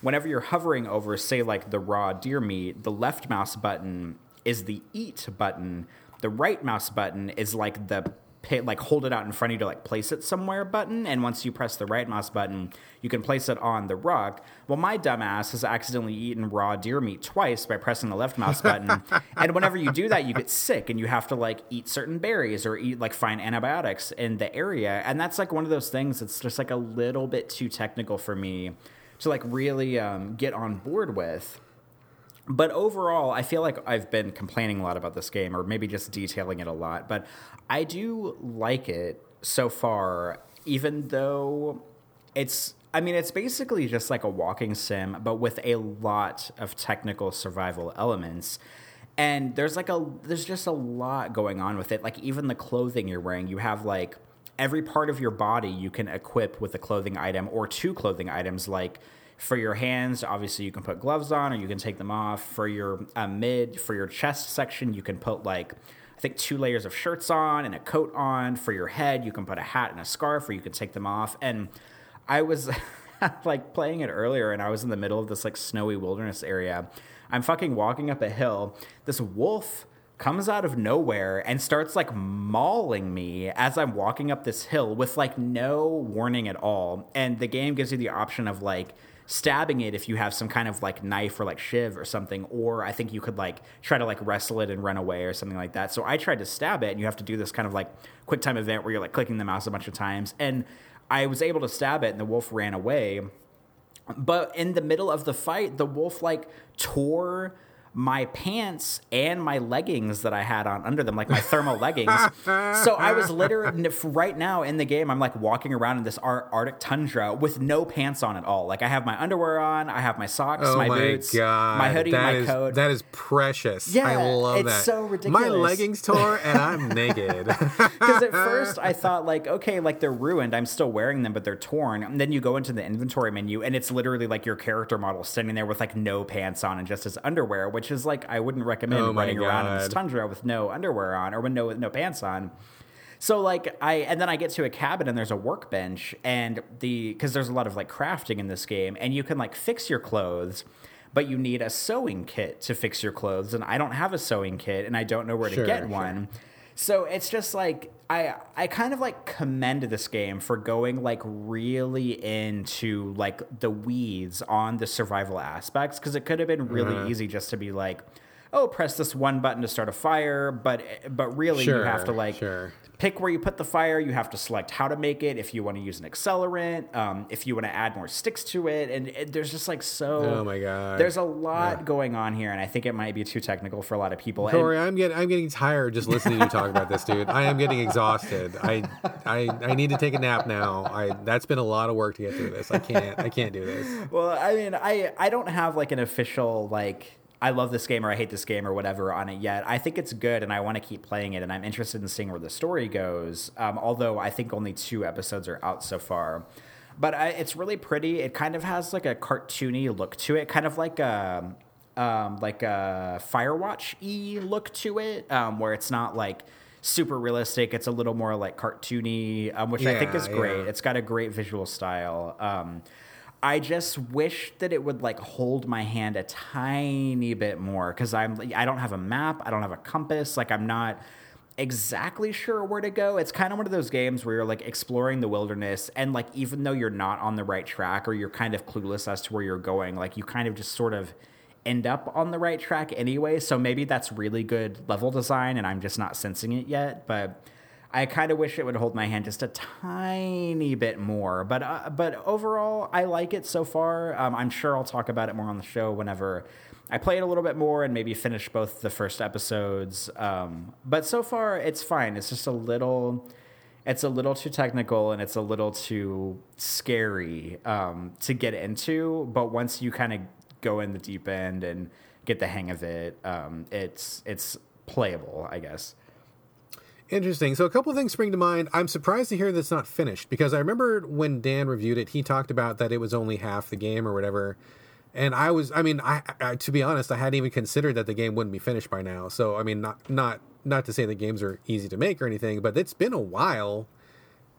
whenever you're hovering over say like the raw deer meat the left mouse button is the eat button. The right mouse button is like the pay, like hold it out in front of you to like place it somewhere button. And once you press the right mouse button, you can place it on the rock. Well, my dumbass has accidentally eaten raw deer meat twice by pressing the left mouse button. (laughs) and whenever you do that, you get sick and you have to like eat certain berries or eat like find antibiotics in the area. And that's like one of those things that's just like a little bit too technical for me to like really um, get on board with but overall, I feel like I've been complaining a lot about this game, or maybe just detailing it a lot. But I do like it so far, even though it's. I mean, it's basically just like a walking sim, but with a lot of technical survival elements. And there's like a there's just a lot going on with it. Like even the clothing you're wearing, you have like every part of your body you can equip with a clothing item or two clothing items like for your hands, obviously you can put gloves on or you can take them off. For your uh, mid, for your chest section, you can put like I think two layers of shirts on and a coat on. For your head, you can put a hat and a scarf, or you can take them off. And I was (laughs) like playing it earlier, and I was in the middle of this like snowy wilderness area. I'm fucking walking up a hill. This wolf comes out of nowhere and starts like mauling me as I'm walking up this hill with like no warning at all. And the game gives you the option of like stabbing it if you have some kind of like knife or like shiv or something or i think you could like try to like wrestle it and run away or something like that. So i tried to stab it and you have to do this kind of like quick time event where you're like clicking the mouse a bunch of times and i was able to stab it and the wolf ran away. But in the middle of the fight the wolf like tore my pants and my leggings that I had on under them, like my thermal leggings. So I was literally right now in the game. I'm like walking around in this Arctic tundra with no pants on at all. Like I have my underwear on, I have my socks, oh my, my boots, God. my hoodie, that my is, coat. That is precious. Yeah, I love it's that. so ridiculous. My leggings tore and I'm (laughs) naked. Because at first I (laughs) thought like, okay, like they're ruined. I'm still wearing them, but they're torn. And then you go into the inventory menu and it's literally like your character model standing there with like no pants on and just his underwear, which is like I wouldn't recommend Oh running around in this tundra with no underwear on or with no no pants on. So like I and then I get to a cabin and there's a workbench and the because there's a lot of like crafting in this game and you can like fix your clothes, but you need a sewing kit to fix your clothes and I don't have a sewing kit and I don't know where Sure, to get sure. one. So it's just like I I kind of like commend this game for going like really into like the weeds on the survival aspects because it could have been really Uh-huh. easy just to be like oh, press this one button to start a fire, but but really Sure, you have to like sure. Pick where you put the fire. You have to select how to make it. If you want to use an accelerant, um, if you want to add more sticks to it, and it, there's just like so. Oh my God. There's a lot going on here, and I think it might be too technical for a lot of people. And- Corey, I'm getting I'm getting tired just listening to you talk about this, dude. I am getting exhausted. I I I need to take a nap now. I that's been a lot of work to get through this. I can't I can't do this. Well, I mean, I I don't have like an official like I love this game or I hate this game or whatever on it yet. I think it's good and I want to keep playing it and I'm interested in seeing where the story goes. Um, although I think only two episodes are out so far. But I, it's really pretty. It kind of has like a cartoony look to it, kind of like a um, like a Firewatch e look to it, um, where it's not like super realistic. It's a little more like cartoony, um, which I think is great. yeah. It's got a great visual style. Um, I just wish that it would like hold my hand a tiny bit more because I'm I don't have a map, I don't have a compass, like I'm not exactly sure where to go. It's kind of one of those games where you're like exploring the wilderness and like even though you're not on the right track or you're kind of clueless as to where you're going, like you kind of just sort of end up on the right track anyway. So maybe that's really good level design and I'm just not sensing it yet, but I kind of wish it would hold my hand just a tiny bit more, but uh, but overall, I like it so far. Um, I'm sure I'll talk about it more on the show whenever I play it a little bit more and maybe finish both the first episodes. Um, but so far, it's fine. It's just a little, it's a little too technical and it's a little too scary um, to get into. But once you kind of go in the deep end and get the hang of it, um, it's it's playable, I guess. Interesting. So a couple things spring to mind. I'm surprised to hear that's not finished because I remember when Dan reviewed it, he talked about that it was only half the game or whatever. And I was, I mean, I, I to be honest, I hadn't even considered that the game wouldn't be finished by now. So I mean, not not not to say the games are easy to make or anything, but it's been a while,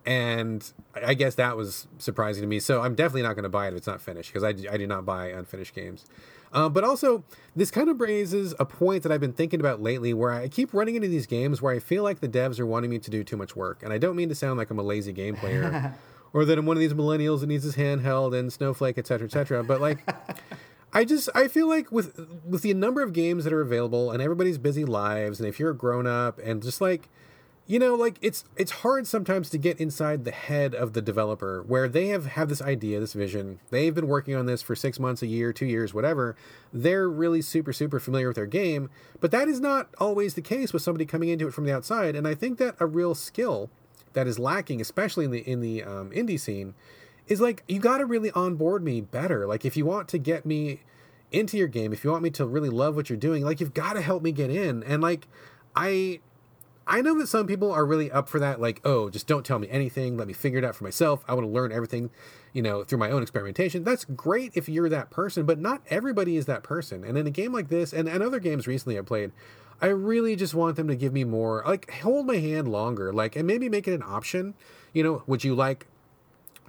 and I guess that was surprising to me. So I'm definitely not going to buy it if it's not finished because I, I do not buy unfinished games. Uh, but also, this kind of raises a point that I've been thinking about lately where I keep running into these games where I feel like the devs are wanting me to do too much work. And I don't mean to sound like I'm a lazy game player (laughs) or that I'm one of these millennials that needs his handheld and Snowflake, et cetera, et cetera. But like, (laughs) I just I feel like with with the number of games that are available and everybody's busy lives, and if you're a grown up and just like you know like it's it's hard sometimes to get inside the head of the developer where they have have this idea this vision. They've been working on this for six months a year two years whatever. They're really super super familiar with their game but that is not always the case with somebody coming into it from the outside. And i think that a real skill that is lacking especially in the in the um, indie scene is like you got to really onboard me better. Like if you want to get me into your game if you want me to really love what you're doing like you've got to help me get in. And like i I know that some people are really up for that, like, oh, just don't tell me anything. Let me figure it out for myself. I want to learn everything, you know, through my own experimentation. That's great if you're that person, but not everybody is that person. And in a game like this, and, and other games recently I played, I really just want them to give me more, like, hold my hand longer, like, and maybe make it an option. You know, would you like,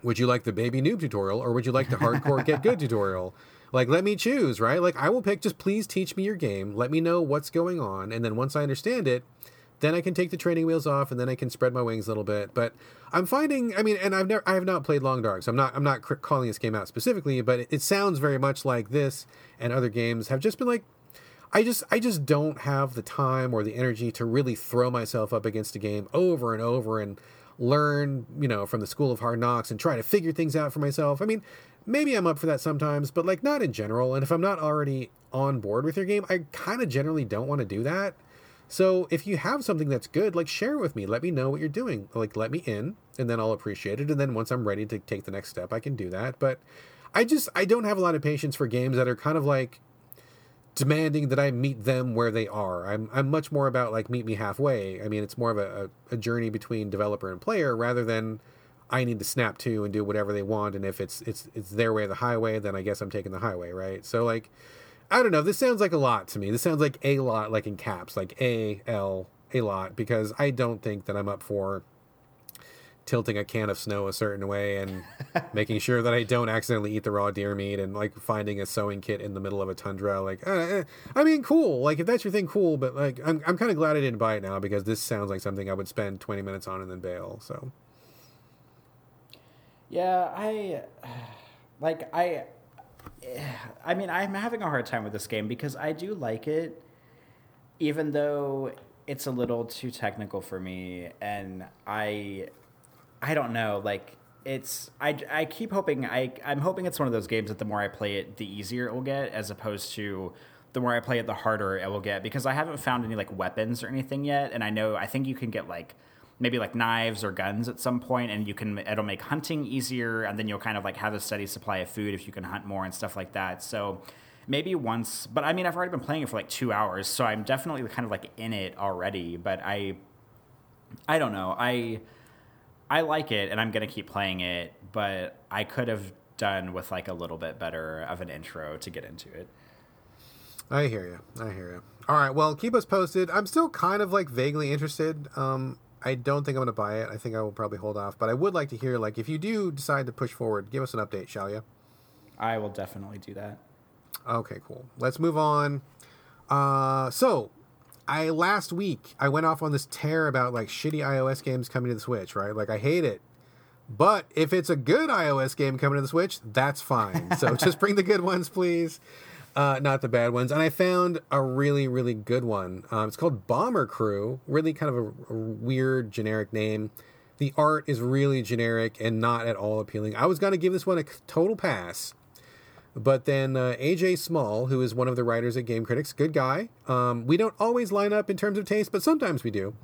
would you like the baby noob tutorial, or would you like the hardcore get good (laughs) tutorial? Like, let me choose, right? Like, I will pick. Just please teach me your game. Let me know what's going on, and then once I understand it then I can take the training wheels off and then I can spread my wings a little bit. But I'm finding, I mean, and I've never, I have not played Long Dark, so I'm not, I'm not calling this game out specifically, but it, it sounds very much like this and other games have just been like, I just, I just don't have the time or the energy to really throw myself up against a game over and over and learn, you know, from the school of hard knocks and try to figure things out for myself. I mean, maybe I'm up for that sometimes, but like not in general. And if I'm not already on board with your game, I kind of generally don't want to do that. So if you have something that's good, like share it with me. Let me know what you're doing. Like let me in, and then I'll appreciate it. And then once I'm ready to take the next step, I can do that. But I just I don't have a lot of patience for games that are kind of like demanding that I meet them where they are. I'm I'm much more about like meet me halfway. I mean, it's more of a, a, journey between developer and player rather than I need to snap to and do whatever they want. And if it's it's it's their way of the highway, then I guess I'm taking the highway, right? So like I don't know. This sounds like a lot to me. This sounds like a lot, like in caps, like A L a lot, because I don't think that I'm up for tilting a can of snow a certain way and (laughs) making sure that I don't accidentally eat the raw deer meat and like finding a sewing kit in the middle of a tundra. Like, uh, uh, I mean, cool. Like if that's your thing, cool. But like, I'm I'm kind of glad I didn't buy it now because this sounds like something I would spend 20 minutes on and then bail. So Yeah, I (sighs) like I (sighs) I mean, I'm having a hard time with this game because I do like it. even though it's a little too technical for me, and I, I don't know, like it's I, I keep hoping I I'm hoping it's one of those games that the more I play it, the easier it will get, as opposed to the more I play it, the harder it will get. Because I haven't found any like weapons or anything yet, and I know I think you can get like maybe like knives or guns at some point and you can it'll make hunting easier and then you'll kind of like have a steady supply of food if you can hunt more and stuff like that so maybe once but i mean i've already been playing it for like two hours so i'm definitely kind of like in it already but i i don't know i i like it and i'm gonna keep playing it but i could have done with like a little bit better of an intro to get into it I hear you. I hear you. All right. Well, keep us posted. I'm still kind of like vaguely interested. Um, I don't think I'm going to buy it. I think I will probably hold off. But I would like to hear, like, if you do decide to push forward, give us an update, shall you? I will definitely do that. Okay, cool. Let's move on. Uh, so, I last week I went off on this tear about like shitty iOS games coming to the Switch, right? Like I hate it. But if it's a good iOS game coming to the Switch, that's fine. So (laughs) just bring the good ones, please. Uh, not the bad ones. And I found a really, really good one. Um, it's called Bomber Crew. Really kind of a, a, weird, generic name. The art is really generic and not at all appealing. I was going to give this one a total pass. But then uh, AJ Small, who is one of the writers at Game Critics, good guy. Um, we don't always line up in terms of taste, but sometimes we do.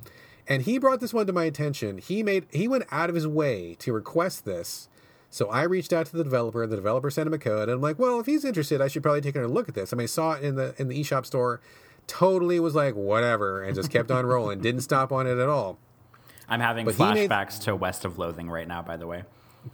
And he brought this one to my attention. He made he went out of his way to request this so I reached out to the developer. The developer sent him a code, and I'm like, well, if he's interested, I should probably take a look at this. I mean, I saw it in the in the eShop store, totally was like whatever, and just kept on rolling. Didn't stop on it at all. I'm having but flashbacks made... to West of Loathing right now. By the way,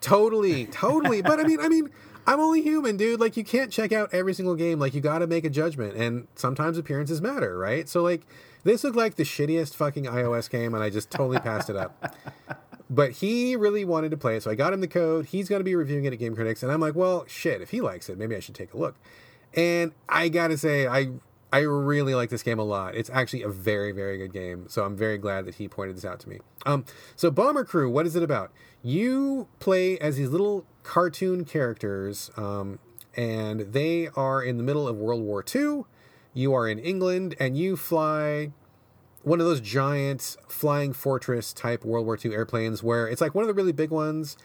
totally, (laughs) totally. but I mean, I mean. I'm only human, dude. Like you can't check out every single game. Like you got to make a judgment, and sometimes appearances matter, right? So like this looked like the shittiest fucking iOS game, and I just totally passed it up. (laughs) But he really wanted to play it, so I got him the code. He's going to be reviewing it at Game Critics, and I'm like, well, shit, if he likes it, maybe I should take a look. And I gotta say, I I really like this game a lot. It's actually a very very good game, so I'm very glad that he pointed this out to me. Um, so Bomber Crew, what is it about? You play as these little cartoon characters, um, and they are in the middle of World War II. You are in England, and you fly one of those giant flying fortress type World War II airplanes where it's like one of the really big ones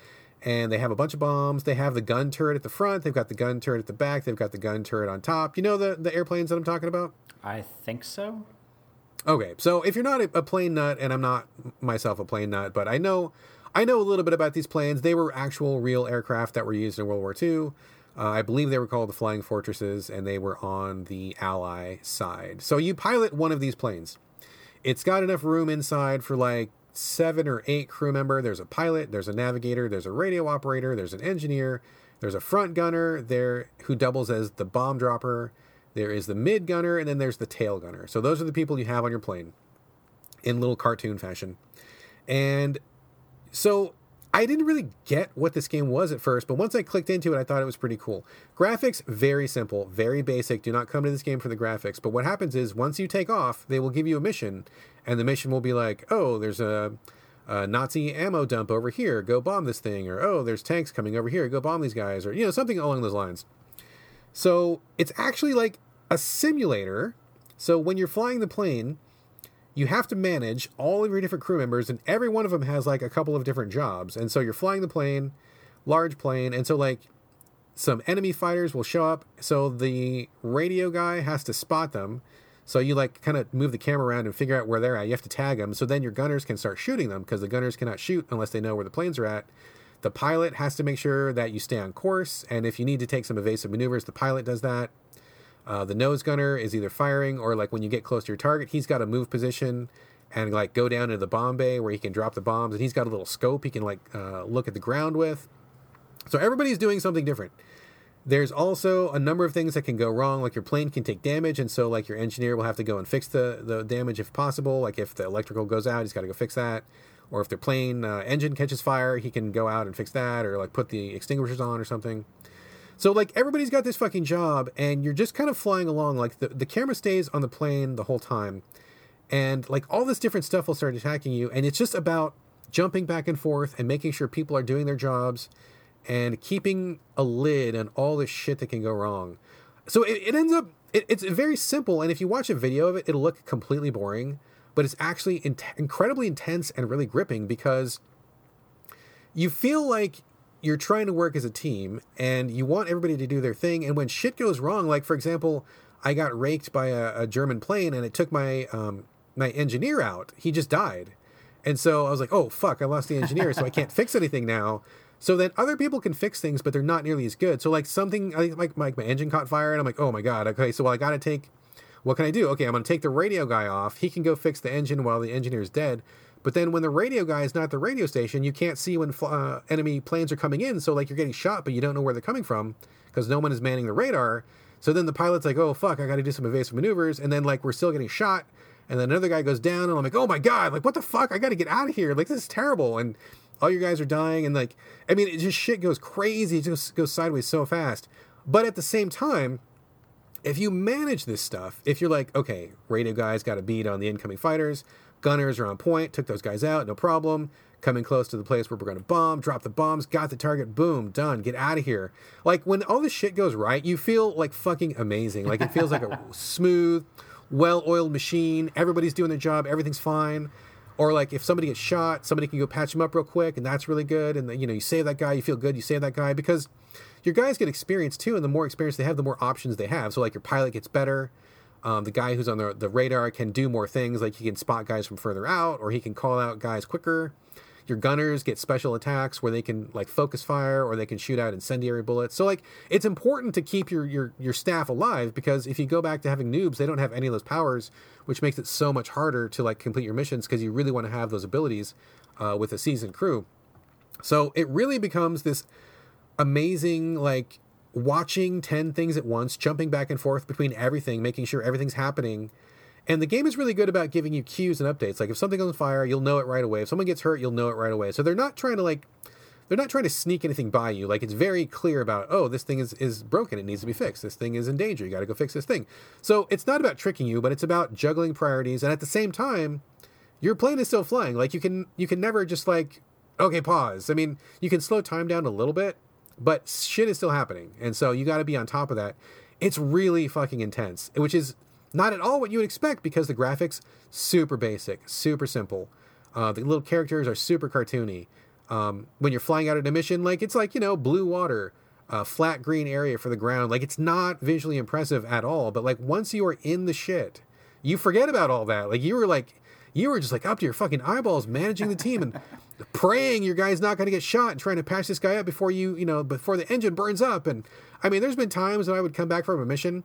and they have a bunch of bombs. They have the gun turret at the front, they've got the gun turret at the back, they've got the gun turret on top. You know the, the airplanes that I'm talking about? I think so. Okay, so if you're not a, a plane nut, and I'm not myself a plane nut, but I know I know a little bit about these planes. They were actual real aircraft that were used in World War II. Uh, I believe they were called the Flying Fortresses, and they were on the Ally side. So you pilot one of these planes. It's got enough room inside for like seven or eight crew member. There's a pilot, there's a navigator, there's a radio operator, there's an engineer, there's a front gunner there who doubles as the bomb dropper. There is the mid gunner, and then there's the tail gunner. So those are the people you have on your plane in little cartoon fashion. And so I didn't really get what this game was at first, but once I clicked into it, I thought it was pretty cool. Graphics, very simple, very basic. Do not come to this game for the graphics. But what happens is once you take off, they will give you a mission, and the mission will be like, oh, there's a, a Nazi ammo dump over here. Go bomb this thing. Or, oh, there's tanks coming over here. Go bomb these guys. Or, you know, something along those lines. So it's actually like a simulator. So when you're flying the plane, you have to manage all of your different crew members, and every one of them has like a couple of different jobs. And so you're flying the plane, large plane, and so like some enemy fighters will show up. So the radio guy has to spot them. So you like kind of move the camera around and figure out where they're at. You have to tag them. So then your gunners can start shooting them because the gunners cannot shoot unless they know where the planes are at. The pilot has to make sure that you stay on course. And if you need to take some evasive maneuvers, the pilot does that. Uh, the nose gunner is either firing or like when you get close to your target, he's got a move position and like go down into the bomb bay where he can drop the bombs, and he's got a little scope he can like uh, look at the ground with. So everybody's doing something different. There's also a number of things that can go wrong, like your plane can take damage, and so like your engineer will have to go and fix the the damage if possible. Like if the electrical goes out, he's got to go fix that. Or if their plane uh, engine catches fire, he can go out and fix that, or like put the extinguishers on or something. So like everybody's got this fucking job, and you're just kind of flying along. Like the the camera stays on the plane the whole time, and like all this different stuff will start attacking you, and it's just about jumping back and forth and making sure people are doing their jobs and keeping a lid on all this shit that can go wrong. So it, it ends up it, it's very simple, and if you watch a video of it, it'll look completely boring, but it's actually in- incredibly intense and really gripping because you feel like you're trying to work as a team and you want everybody to do their thing. And when shit goes wrong, like for example, I got raked by a, a German plane and it took my um, my engineer out. He just died, and so I was like, oh fuck, I lost the engineer, so I can't (laughs) fix anything now. So then other people can fix things, but they're not nearly as good. So like something like my, my engine caught fire, and I'm like, oh my god, okay, so well, I got to take. What can I do? Okay, I'm going to take the radio guy off. He can go fix the engine while the engineer's dead. But then when the radio guy is not at the radio station, you can't see when uh, enemy planes are coming in. So like you're getting shot, but you don't know where they're coming from because no one is manning the radar. So then the pilot's like, oh fuck, I got to do some evasive maneuvers, and then like we're still getting shot. And then another guy goes down, and I'm like, oh my god, like what the fuck? I got to get out of here. Like this is terrible. And all your guys are dying, and like I mean, it just shit goes crazy. It just goes sideways so fast. But at the same time, if you manage this stuff, if you're like, okay, radio guys got a beat on the incoming fighters, gunners are on point, took those guys out, no problem. Coming close to the place where we're going to bomb, drop the bombs, got the target, boom, done, get out of here. Like when all this shit goes right, you feel like fucking amazing. Like it feels like a (laughs) smooth, well oiled machine. Everybody's doing their job, everything's fine. Or like if somebody gets shot, somebody can go patch them up real quick, and that's really good. And you know, you save that guy, you feel good, you save that guy because your guys get experience too, and the more experience they have, the more options they have. So like your pilot gets better. Um, the guy who's on the, the radar can do more things, like he can spot guys from further out, or he can call out guys quicker. Your gunners get special attacks where they can like focus fire, or they can shoot out incendiary bullets. So like it's important to keep your your your staff alive because if you go back to having noobs, they don't have any of those powers, which makes it so much harder to like complete your missions because you really want to have those abilities uh, with a seasoned crew. So it really becomes this amazing like watching 10 things at once, jumping back and forth between everything, making sure everything's happening. And the game is really good about giving you cues and updates. Like if something on fire, you'll know it right away. If someone gets hurt, you'll know it right away. So they're not trying to like they're not trying to sneak anything by you. Like it's very clear about, oh, this thing is is broken, it needs to be fixed. This thing is in danger. You got to go fix this thing. So it's not about tricking you, but it's about juggling priorities and at the same time, your plane is still flying. Like you can you can never just like okay, pause. I mean, you can slow time down a little bit, but shit is still happening. And so you got to be on top of that. It's really fucking intense, which is not at all what you would expect because the graphics super basic, super simple. Uh, the little characters are super cartoony. Um, when you're flying out at a mission, like it's like you know blue water, uh, flat green area for the ground. Like it's not visually impressive at all. But like once you are in the shit, you forget about all that. Like you were like you were just like up to your fucking eyeballs managing the team and praying your guy's not going to get shot and trying to patch this guy up before you, you know, before the engine burns up. And I mean, there's been times when I would come back from a mission.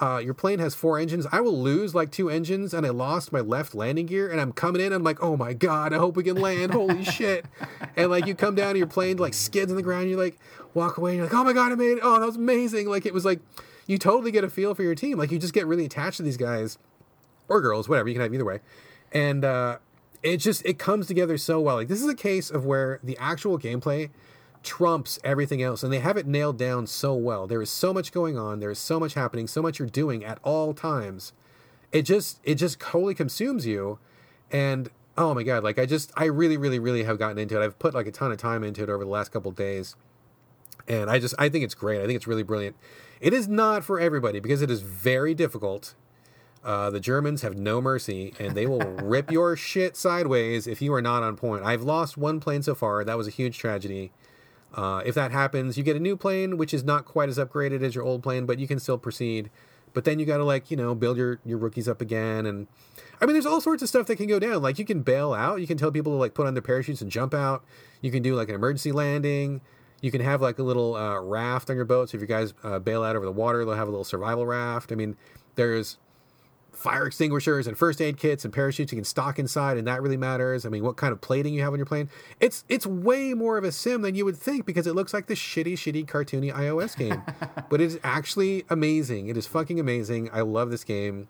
Uh, your plane has four engines. I will lose like two engines, and I lost my left landing gear. And I'm coming in. I'm like, oh my god, I hope we can land. Holy (laughs) shit! And like you come down, and your plane like skids on the ground. You like walk away. And you're like, oh my god, I made it. Oh, that was amazing. Like it was like you totally get a feel for your team. Like you just get really attached to these guys or girls, whatever. You can have either way and uh, it just it comes together so well. Like this is a case of where the actual gameplay trumps everything else, and they have it nailed down so well. There is so much going on. There is so much happening. So much you're doing at all times. It just it just totally consumes you, and oh my god, like I just I really really really have gotten into it. I've put like a ton of time into it over the last couple days, and I just I think it's great. I think it's really brilliant. It is not for everybody because it is very difficult uh, the Germans have no mercy, and they will (laughs) rip your shit sideways if you are not on point. I've lost one plane so far. That was a huge tragedy. Uh, if that happens, you get a new plane, which is not quite as upgraded as your old plane, but you can still proceed. But then you got to like you know build your your rookies up again, and I mean there's all sorts of stuff that can go down. Like you can bail out. You can tell people to like put on their parachutes and jump out. You can do like an emergency landing. You can have like a little uh, raft on your boat. So if you guys uh, bail out over the water, they'll have a little survival raft. I mean, there's fire extinguishers and first aid kits and parachutes you can stock inside and that really matters. I mean what kind of plating you have on your plane? It's it's way more of a sim than you would think because it looks like the shitty shitty cartoony ios game. (laughs) But it is actually amazing. It is fucking amazing. I love this game.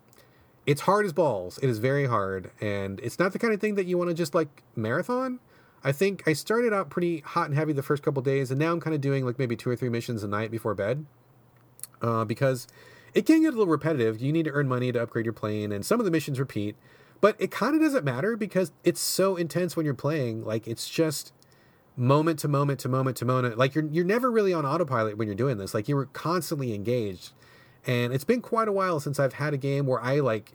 It's hard as balls. It is very hard. And it's not the kind of thing that you want to just like marathon. I think i started out pretty hot and heavy the first couple days and now i'm kind of doing like maybe two or three missions a night before bed uh, because it can get a little repetitive. You need to earn money to upgrade your plane, and some of the missions repeat. But it kind of doesn't matter because it's so intense when you're playing. Like it's just moment to moment to moment to moment. Like you're you're never really on autopilot when you're doing this. Like you're constantly engaged, And it's been quite a while since I've had a game where I like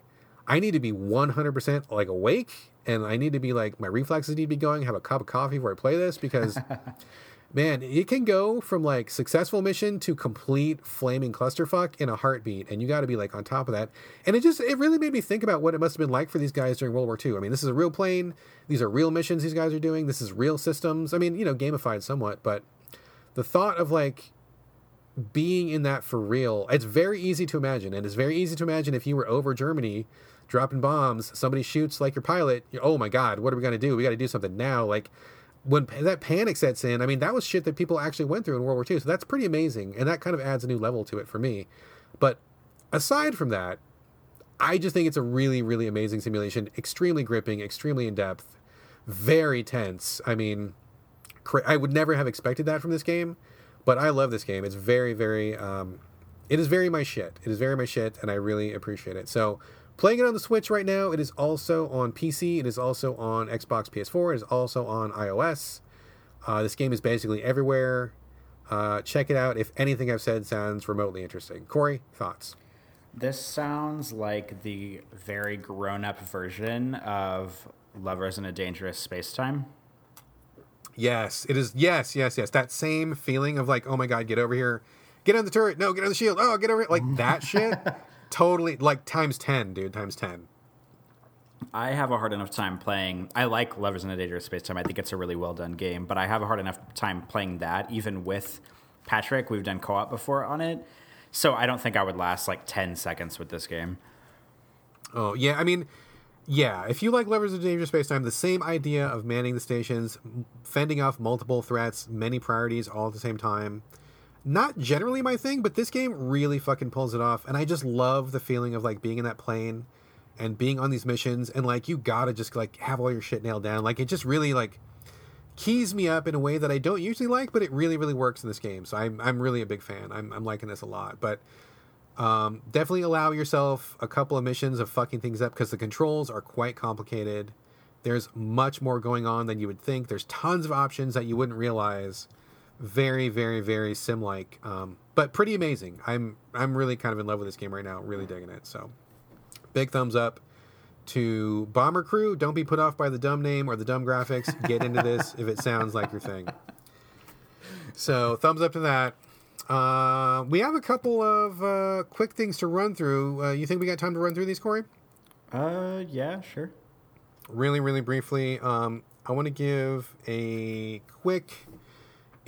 I need to be 100% like awake and I need to be like my reflexes need to be going, have a cup of coffee before I play this because (laughs) man, it can go from like successful mission to complete flaming clusterfuck in a heartbeat, and you got to be like on top of that. And it just it really made me think about what it must have been like for these guys during World War II. I mean, this is a real plane; these are real missions these guys are doing. This is real systems. I mean, you know, gamified somewhat, but the thought of like being in that for real, it's very easy to imagine, and it's very easy to imagine if you were over Germany dropping bombs, somebody shoots like your pilot. Oh my God, what are we gonna do? We got to do something now, like when that panic sets in, I mean, that was shit that people actually went through in World War II. So that's pretty amazing. And that kind of adds a new level to it for me. But aside from that, I just think it's a really, really amazing simulation. Extremely gripping, extremely in depth, very tense. I mean, I would never have expected that from this game, but I love this game. It's very, very, um, it is very my shit. It is very my shit, and I really appreciate it. So Playing it on the Switch right now, it is also on PC. It is also on Xbox PS4. It is also on iOS. Uh, this game is basically everywhere. Uh, check it out if anything I've said sounds remotely interesting. Corey, thoughts? This sounds like the very grown up version of Lovers in a Dangerous Space Time. Yes, it is. Yes, yes, yes. That same feeling of like, oh my God, get over here. Get on the turret. No, get on the shield. Oh, get over here. Like that (laughs) shit. Totally like times 10 dude times 10 I have a hard enough time playing. I like Lovers in a Dangerous Space Time. I think it's a really well done game, but I have a hard enough time playing that, even with Patrick. We've done co op before on it. So I don't think I would last like 10 seconds with this game. Oh, yeah. I mean, yeah. If you like Lovers in a Dangerous Space Time, the same idea of manning the stations, fending off multiple threats, many priorities all at the same time, not generally my thing, but this game really fucking pulls it off. And I just love the feeling of like being in that plane and being on these missions and like you gotta just like have all your shit nailed down. Like it just really like keys me up in a way that I don't usually like, but it really, really works in this game. So I'm I'm really a big fan. I'm I'm liking this a lot. But um, definitely allow yourself a couple of missions of fucking things up because the controls are quite complicated. There's much more going on than you would think. There's tons of options that you wouldn't realize very, very, very sim like, um, but pretty amazing. I'm I'm really kind of in love with this game right now. Really digging it. So, big thumbs up to Bomber Crew. Don't be put off by the dumb name or the dumb graphics. Get into this if it sounds like your thing. So, thumbs up to that. Uh, we have a couple of uh, quick things to run through. Uh, you think we got time to run through these, Corey? Uh, yeah, sure. Really, really briefly, um, I want to give a quick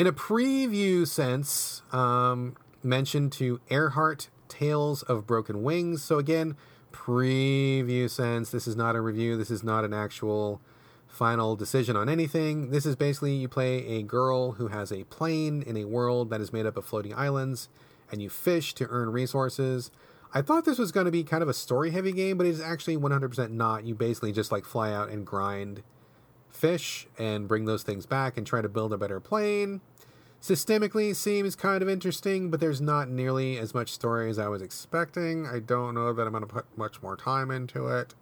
in a preview sense, um, mentioned to Airheart Tales of Broken Wings. So again, preview sense. This is not a review. This is not an actual final decision on anything. This is basically you play a girl who has a plane in a world that is made up of floating islands, and you fish to earn resources. I thought this was going to be kind of a story heavy game, but it is actually 100% not. You basically just like fly out and grind fish and bring those things back and try to build a better plane. Systemically seems kind of interesting, but there's not nearly as much story as I was expecting. I don't know that I'm going to put much more time into it.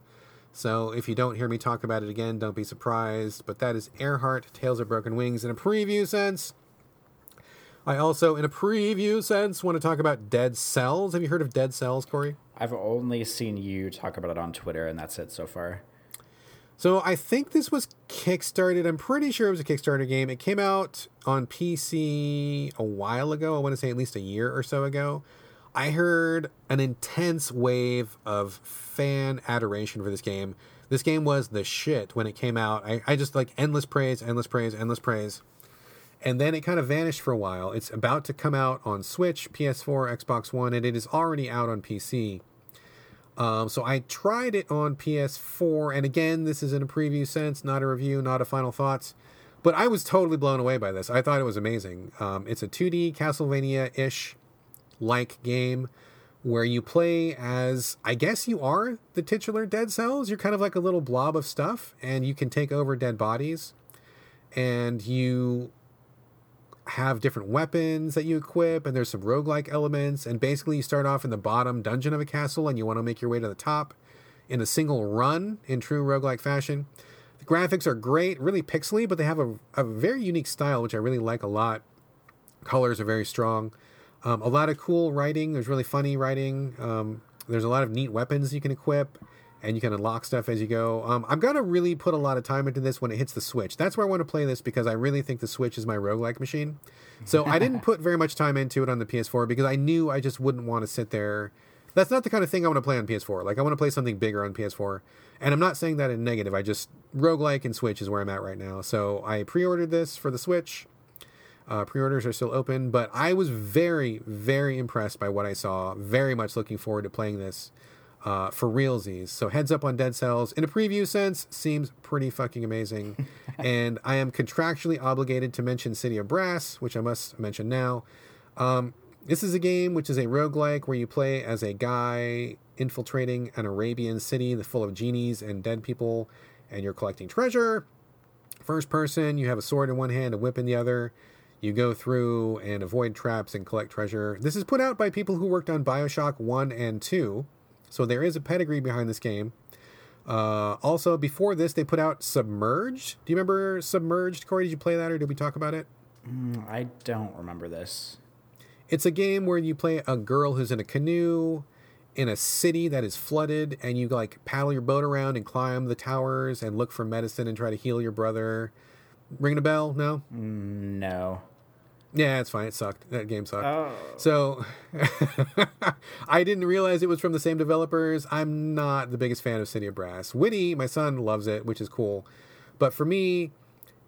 So if you don't hear me talk about it again, don't be surprised. But that is Airheart Tales of Broken Wings in a preview sense. I also, in a preview sense, want to talk about Dead Cells. Have you heard of Dead Cells, Corey? I've only seen you talk about it on Twitter, and that's it so far. So I think this was kickstarted. I'm pretty sure it was a Kickstarter game. It came out on PC a while ago. I want to say at least a year or so ago. I heard an intense wave of fan adoration for this game. This game was the shit when it came out. I, I just like endless praise, endless praise, endless praise. And then it kind of vanished for a while. It's about to come out on Switch, PS4, Xbox One, and it is already out on PC. Um, so I tried it on PS4, and again, this is in a preview sense, not a review, not a final thoughts. But I was totally blown away by this. I thought it was amazing. Um, it's a 2D Castlevania ish like game where you play as, I guess you are the titular Dead Cells. You're kind of like a little blob of stuff, and you can take over dead bodies. And you have different weapons that you equip, and there's some roguelike elements. And basically, you start off in the bottom dungeon of a castle, and you want to make your way to the top in a single run in true roguelike fashion. The graphics are great, really pixely, but they have a, a very unique style, which I really like a lot. Colors are very strong. Um, a lot of cool writing. There's really funny writing. Um, there's a lot of neat weapons you can equip, and you can unlock stuff as you go. Um, I'm gonna really put a lot of time into this when it hits the Switch. That's where I want to play this because I really think the Switch is my roguelike machine. So I didn't (laughs) put very much time into it on the PS4 because I knew I just wouldn't want to sit there. That's not the kind of thing I want to play on PS4. Like I want to play something bigger on PS4. And I'm not saying that in negative. I just roguelike and Switch is where I'm at right now. So I pre-ordered this for the Switch. Uh, pre-orders are still open, but I was very, very impressed by what I saw. Very much looking forward to playing this uh, for realsies. So heads up on Dead Cells in a preview sense seems pretty fucking amazing, (laughs) and I am contractually obligated to mention City of Brass, which I must mention now. Um, this is a game which is a roguelike where you play as a guy infiltrating an Arabian city that's full of genies and dead people, and you're collecting treasure. First person, you have a sword in one hand, a whip in the other. You go through and avoid traps and collect treasure. This is put out by people who worked on Bioshock 1 and 2, so there is a pedigree behind this game. Uh, also, before this, they put out Submerged. Do you remember Submerged, Corey? Did you play that or did we talk about it? Mm, I don't remember this. It's a game where you play a girl who's in a canoe in a city that is flooded and you like paddle your boat around and climb the towers and look for medicine and try to heal your brother. Ringing a bell? No? Mm, no. Yeah, it's fine. It sucked. That game sucked. Oh. So (laughs) I didn't realize it was from the same developers. I'm not the biggest fan of City of Brass. Whitty, my son loves it, which is cool. But for me,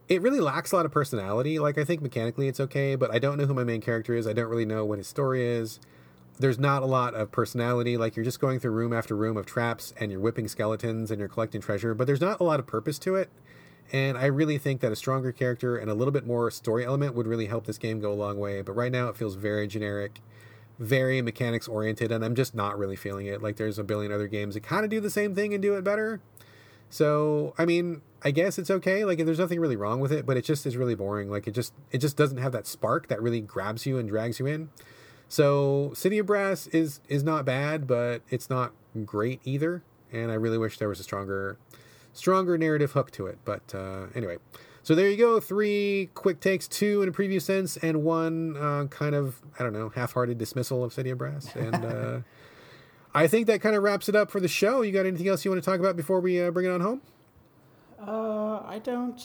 it really lacks a lot of personality. Like I think mechanically it's okay, but I don't know who my main character is. I don't really know what his story is. There's not a lot of personality. Like you're just going through room after room of traps and you're whipping skeletons and you're collecting treasure, but there's not a lot of purpose to it. And I really think that a stronger character and a little bit more story element would really help this game go a long way. But right now it feels very generic, very mechanics oriented, and I'm just not really feeling it. Like there's a billion other games that kind of do the same thing and do it better. So I mean, I guess it's okay. Like there's nothing really wrong with it, but it just is really boring. Like it just it just doesn't have that spark that really grabs you and drags you in. So City of Brass is is not bad, but it's not great either. And I really wish there was a stronger stronger narrative hook to it. But uh, anyway, so there you go. Three quick takes, two in a preview sense, and one uh, kind of I don't know half-hearted dismissal of City of Brass. And uh, I think that kind of wraps it up for the show. You got anything else you want to talk about before we uh, bring it on home? Uh, I don't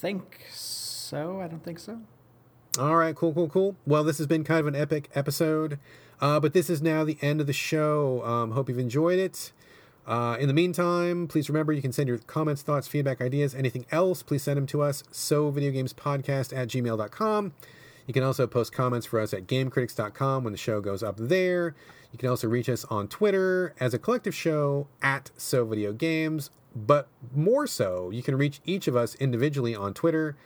think so. I don't think so. All right, cool, cool, cool. Well, this has been kind of an epic episode, uh, but this is now the end of the show. Um, hope you've enjoyed it. Uh, in the meantime, please remember you can send your comments, thoughts, feedback, ideas, anything else. Please send them to us, so videogamespodcast at gmail.com. You can also post comments for us at gamecritics.com when the show goes up there. You can also reach us on Twitter as a collective show at So Video Games. But more so, you can reach each of us individually on Twitter.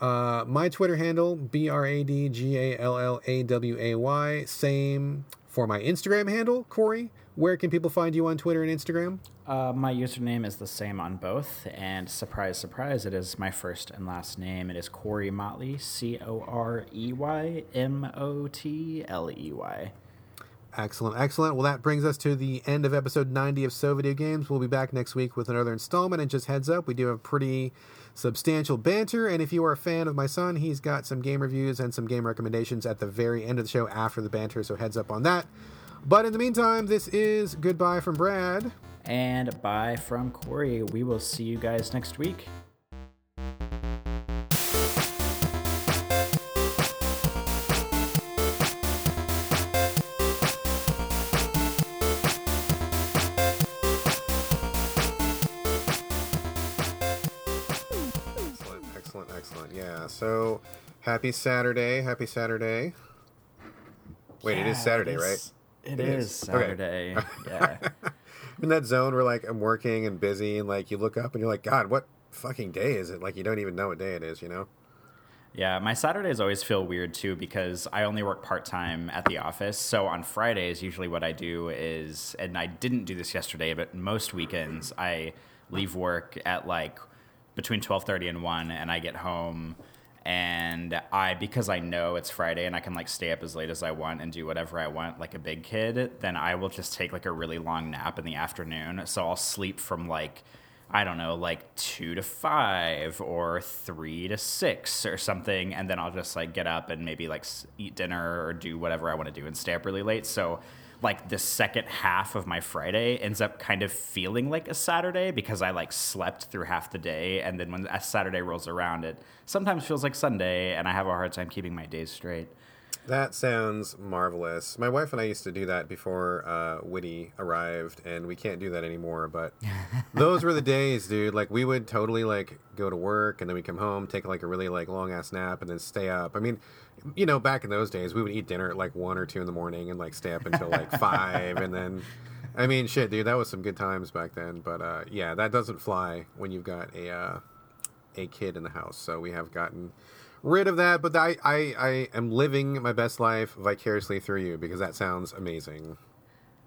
Uh, my Twitter handle, B R A D G A L L A W A Y. Same for my Instagram handle, Corey. Where can people find you on Twitter and Instagram? Uh, my username is the same on both, and surprise, surprise, it is my first and last name. It is Corey Motley, C O R E Y M O T L E Y. Excellent, excellent. Well, that brings us to the end of episode 90 of So Video Games. We'll be back next week with another installment. And just heads up, we do have pretty substantial banter. And if you are a fan of my son, he's got some game reviews and some game recommendations at the very end of the show after the banter. So heads up on that. But in the meantime, this is goodbye from Brad. And bye from Corey. We will see you guys next week. Excellent, excellent, excellent. Yeah. So happy Saturday. Happy Saturday. Wait, it is Saturday, it right? Is- It It is is. Okay. Saturday. (laughs) yeah. in that zone where like I'm working and busy and like you look up and you're like, God, what fucking day is it? Like you don't even know what day it is, you know? Yeah, my Saturdays always feel weird too because I only work part time at the office. So on Fridays, usually what I do is, and I didn't do this yesterday, but most weekends I leave work at like between twelve thirty and one, and I get home, and I because I know it's Friday and I can like stay up as late as I want and do whatever I want like a big kid, then I will just take like a really long nap in the afternoon. So I'll sleep from like I don't know, like two to five or three to six or something. And then I'll just like get up and maybe like eat dinner or do whatever I want to do and stay up really late. So, like the second half of my Friday ends up kind of feeling like a Saturday because I like slept through half the day. And then when a Saturday rolls around, it sometimes feels like Sunday and I have a hard time keeping my days straight. That sounds marvelous. My wife and I used to do that before uh, Whitty arrived, and we can't do that anymore. But (laughs) those were the days, dude. Like we would totally like go to work, and then we come home, take like a really like long ass nap, and then stay up. I mean, you know, back in those days, we would eat dinner at like one or two in the morning, and like stay up until like (laughs) five, and then. I mean, shit, dude, that was some good times back then. But uh, yeah, that doesn't fly when you've got a uh, a kid in the house. So we have gotten rid of that, but I, I, I am living my best life vicariously through you because that sounds amazing.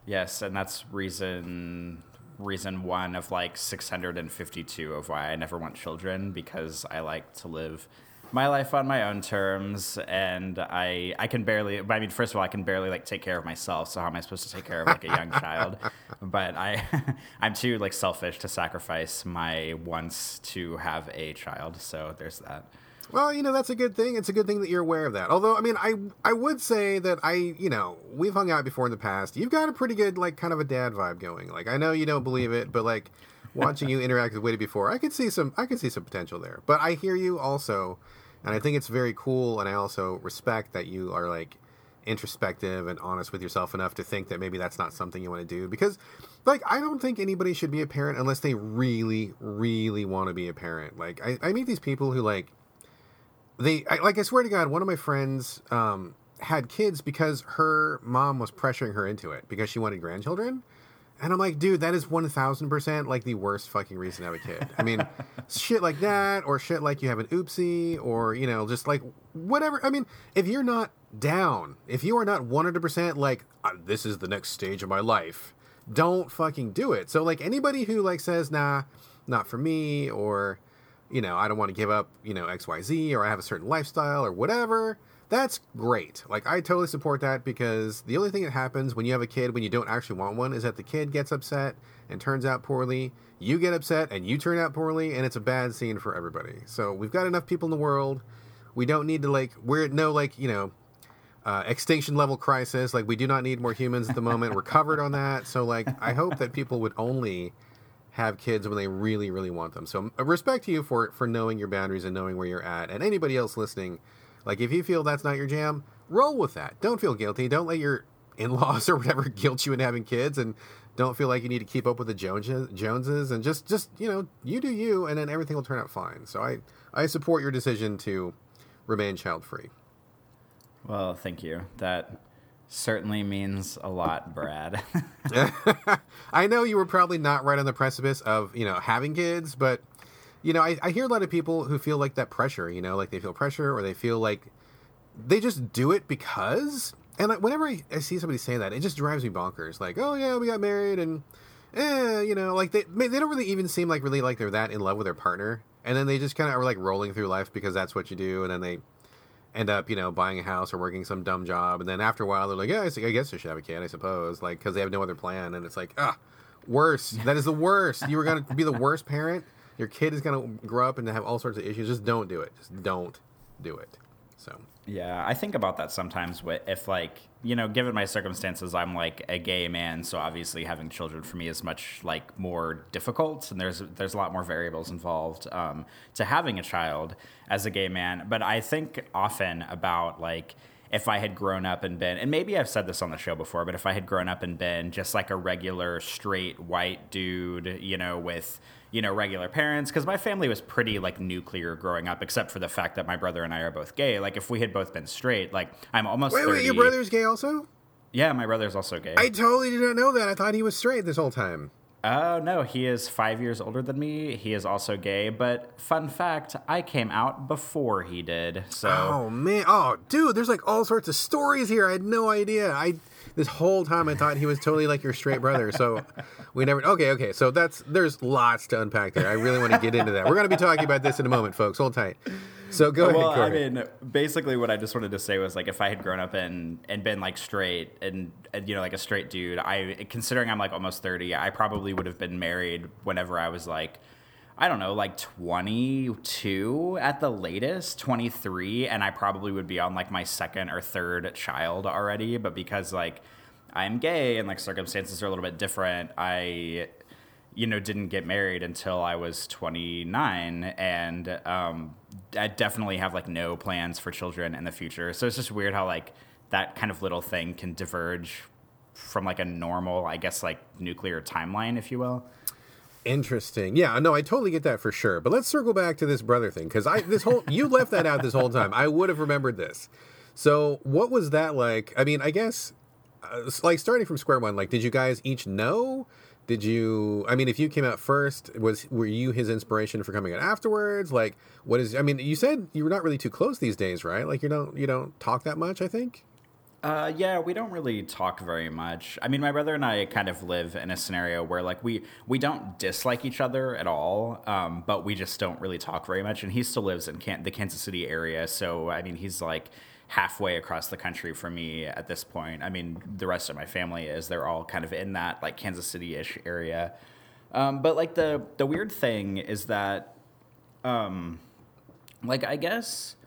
Yes, and that's reason reason one of like 652 of why I never want children because I like to live my life on my own terms and I I can barely I mean first of all I can barely like take care of myself so how am I supposed to take care of like a young child (laughs) but I (laughs) I'm too like selfish to sacrifice my wants to have a child so there's that well, you know that's a good thing. It's a good thing that you're aware of that. Although, I mean, I I would say that I, you know, we've hung out before in the past. You've got a pretty good like kind of a dad vibe going. Like I know you don't believe it, but like watching you (laughs) interact with Whitty before, I could see some I could see some potential there. But I hear you also, and I think it's very cool. And I also respect that you are like introspective and honest with yourself enough to think that maybe that's not something you want to do because like i don't think anybody should be a parent unless they really really want to be a parent like I, I meet these people who like they I, like I swear to God, one of my friends um, had kids because her mom was pressuring her into it because she wanted grandchildren. And I'm like, dude, that is one thousand percent like the worst fucking reason to have a kid. I mean, (laughs) shit like that, or shit like you have an oopsie, or you know, just like whatever. I mean, if you're not down, if you are not one hundred percent like uh, this is the next stage of my life, don't fucking do it. So like anybody who like says, nah, not for me, or you know, I don't want to give up, you know, XYZ or I have a certain lifestyle or whatever, that's great. Like, I totally support that because the only thing that happens when you have a kid when you don't actually want one is that the kid gets upset and turns out poorly. You get upset and you turn out poorly, and it's a bad scene for everybody. So, we've got enough people in the world. We don't need to, like, we're no, like, you know, uh, extinction level crisis. Like, we do not need more humans at the moment. we're covered on that. So, like, I hope that people would only have kids when they really, really want them. So uh, respect to you for for knowing your boundaries and knowing where you're at. And anybody else listening, like if you feel that's not your jam, roll with that. Don't feel guilty. Don't let your (laughs) in-laws or whatever (laughs) guilt you into having kids, and don't feel like you need to keep up with the Joneses. Joneses, and just just you know you do you, and then everything will turn out fine. So I I support your decision to remain child free. Well, thank you. That certainly means a lot, Brad. (laughs) I know you were probably not right on the precipice of, you know, having kids, but you know, I, I hear a lot of people who feel like that pressure, you know, like they feel pressure or they feel like they just do it because and like whenever I, I see somebody say that, it just drives me bonkers. Like, oh yeah, we got married and eh, you know, like they they don't really even seem like really like they're that in love with their partner. And then they just kind of are like rolling through life because that's what you do. And then they end up, you know, buying a house or working some dumb job, and then after a while they're like, yeah, I guess I should have a kid, I suppose, like because they have no other plan, and it's like, ah, worse. That is the worst. You were gonna be the worst parent. Your kid is gonna grow up and have all sorts of issues. Just don't do it. Just don't do it. So yeah, I think about that sometimes. If like you know, given my circumstances, I'm like a gay man, so obviously having children for me is much like more difficult, and there's there's a lot more variables involved um, to having a child as a gay man. But I think often about like if I had grown up and been, and maybe I've said this on the show before, but if I had grown up and been just like a regular straight white dude, you know, with you know regular parents because my family was pretty like nuclear growing up except for the fact that my brother and i are both gay like if we had both been straight like i'm almost wait 30. wait your brother's gay also yeah my brother's also gay i totally did not know that i thought he was straight this whole time Oh, no, he is five years older than me. He is also gay, but fun fact, I came out before he did. So Oh man. Oh dude, there's like all sorts of stories here. I had no idea. I this whole time I thought he was totally like your straight brother. So we never. Okay, okay. So that's there's lots to unpack there. I really want to get into that. We're going to be talking about this in a moment, folks. Hold tight. So go ahead. well, ahead. I mean, basically, what I just wanted to say was like, if I had grown up and and been like straight and, and you know like a straight dude, I considering I'm like almost thirty, I probably would have been married whenever I was like. I don't know, like 22 at the latest, 23, and I probably would be on like my second or third child already. But because like I'm gay and like circumstances are a little bit different, I you know, didn't get married until I was 29, and um, I definitely have like no plans for children in the future. So it's just weird how like that kind of little thing can diverge from like a normal, I guess, like nuclear timeline, if you will. Interesting. Yeah, no, I totally get that for sure. But let's circle back to this brother thing because I this whole you left that out this whole time. I would have remembered this. So what was that like? I mean, I guess uh, like starting from square one. Like, did you guys each know? Did you? I mean, if you came out first, was were you his inspiration for coming out afterwards? Like, what is? I mean, you said you were not really too close these days, right? Like, you don't you don't talk that much. I think. Uh, yeah, we don't really talk very much. I mean, my brother and I kind of live in a scenario where like we we don't dislike each other at all, um, but we just don't really talk very much. And he still lives in Can- the Kansas City area, so I mean, he's like halfway across the country from me at this point. I mean, the rest of my family is they're all kind of in that like Kansas City ish area. Um, but like the the weird thing is that, um, like I guess.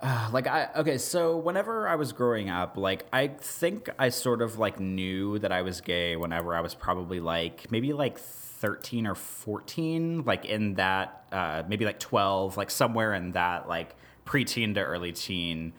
Uh, (sighs) like I okay, so whenever I was growing up, like I think I sort of like knew that I was gay whenever I was probably like maybe like 13 or 14, like in that uh, maybe like 12, like somewhere in that like preteen to early teen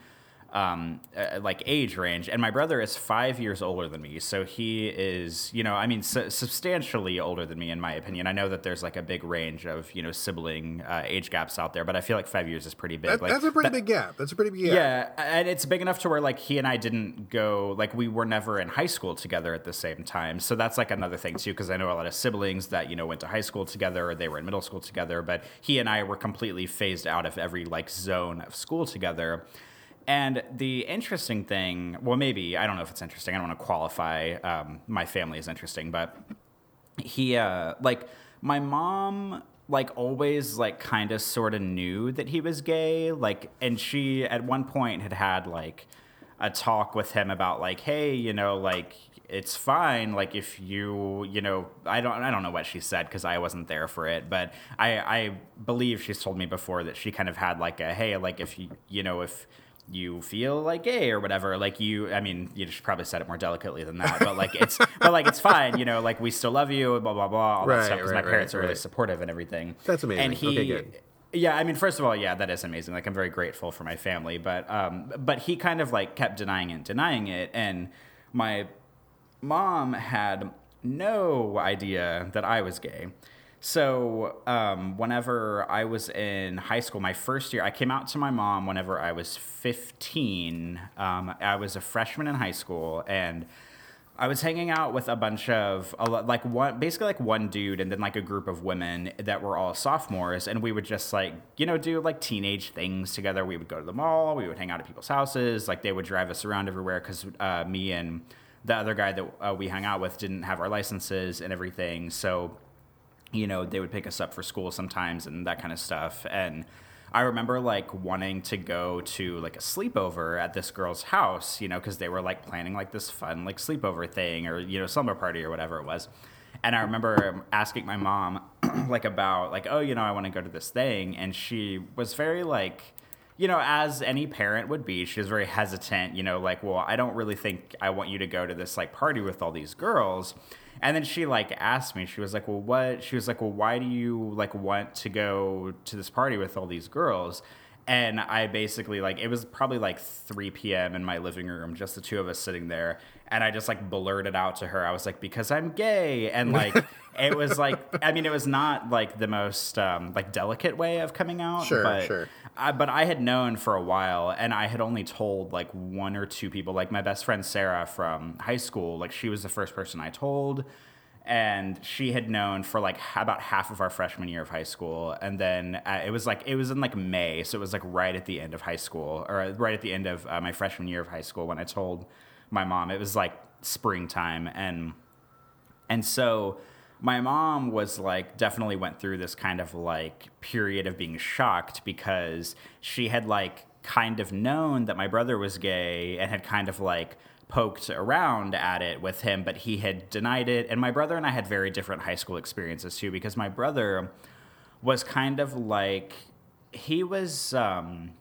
um, uh, like age range. And my brother is five years older than me, so he is, you know, I mean, su- substantially older than me in my opinion. I know that there's like a big range of you know sibling uh, age gaps out there, but I feel like five years is pretty big. That, like, that's a pretty that- big gap. That's a pretty big gap. yeah, and it's big enough to where like he and I didn't go like we were never in high school together at the same time. So that's like another thing too because I know a lot of siblings that you know went to high school together or they were in middle school together, but he and I were completely phased out of every like zone of school together. And the interesting thing, well, maybe I don't know if it's interesting. I don't want to qualify um, my family as interesting, but he uh like my mom like always like kind of sort of knew that he was gay like and she at one point had had like a talk with him about like hey you know like it's fine like if you you know i don't i don't know what she said because i wasn't there for it but i i believe she's told me before that she kind of had like a hey like if you you know if you feel like gay or whatever like you i mean you should probably said it more delicately than that but like it's (laughs) but like it's fine you know like we still love you blah blah blah all Right, that stuff because right, my parents right, are really supportive and everything That's amazing. and he Okay, good. yeah i mean first of all yeah that is amazing like i'm very grateful for my family but um but he kind of like kept denying it denying it and my mom had no idea that I was gay. So, um, whenever I was in high school, my first year, I came out to my mom whenever I was 15. Um, I was a freshman in high school, and I was hanging out with a bunch of like one basically like one dude and then like a group of women that were all sophomores and we would just like you know do like teenage things together. We would go to the mall, we would hang out at people's houses, like they would drive us around everywhere because uh, me and the other guy that uh, we hung out with didn't have our licenses and everything. So you know, they would pick us up for school sometimes and that kind of stuff. And I remember like wanting to go to like a sleepover at this girl's house, you know, because they were like planning like this fun like sleepover thing or, you know, slumber party or whatever it was. And I remember asking my mom (clears throat) like about like, oh, you know, I want to go to this thing. And she was very like, you know, as any parent would be, she was very hesitant, you know, like, well, I don't really think I want you to go to this like party with all these girls. And then she like asked me, she was like, well, what? She was like, well, why do you like want to go to this party with all these girls? And I basically like it was probably like 3 p.m. in my living room, just the two of us sitting there, and I just like blurted out to her, I was like, because I'm gay, and like (laughs) it was like, I mean, it was not like the most um, like delicate way of coming out, Sure, but sure. I, but I had known for a while, and I had only told like one or two people. Like my best friend Sarah from high school, like she was the first person I told, and she had known for like about half of our freshman year of high school. And then uh, it was like it was in like May, so it was like right at the end of high school, or right at the end of uh, my freshman year of high school when I told my mom. It was like springtime, and and so my mom was like definitely went through this kind of like period of being shocked because she had like kind of known that my brother was gay and had kind of like poked around at it with him, but he had denied it. And my brother and I had very different high school experiences too, because my brother was kind of like he was um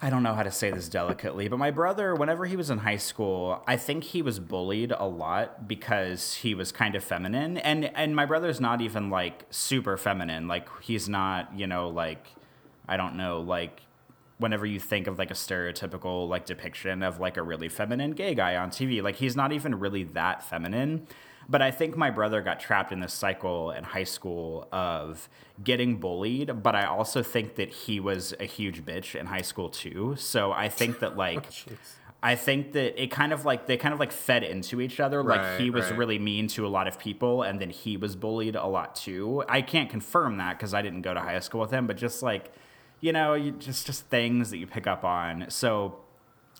I don't know how to say this delicately, but my brother, whenever he was in high school, I think he was bullied a lot because he was kind of feminine. And and my brother's not even like super feminine. Like he's not, you know, like I don't know, like whenever you think of like a stereotypical like depiction of like a really feminine gay guy on TV, like he's not even really that feminine. But I think my brother got trapped in this cycle in high school of getting bullied. But I also think that he was a huge bitch in high school too. So I think that (laughs) oh, like. Oh, I think that it kind of like they kind of like fed into each other. Like he was right. really mean to a lot of people, and then he was bullied a lot too. I can't confirm that because I didn't go to high school with him, but just like you know, you, just just things that you pick up on. So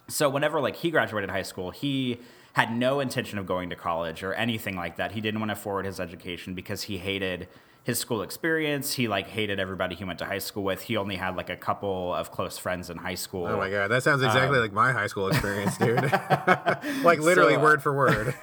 so whenever like he graduated high school, he had no intention of going to college or anything like that. He didn't want to forward his education because he hated his school experience. He like hated everybody he went to high school with. He only had like a couple of close friends in high school. Oh my god, that sounds exactly like my high school experience, (laughs) dude. (laughs) like literally So, uh, word for (laughs) word.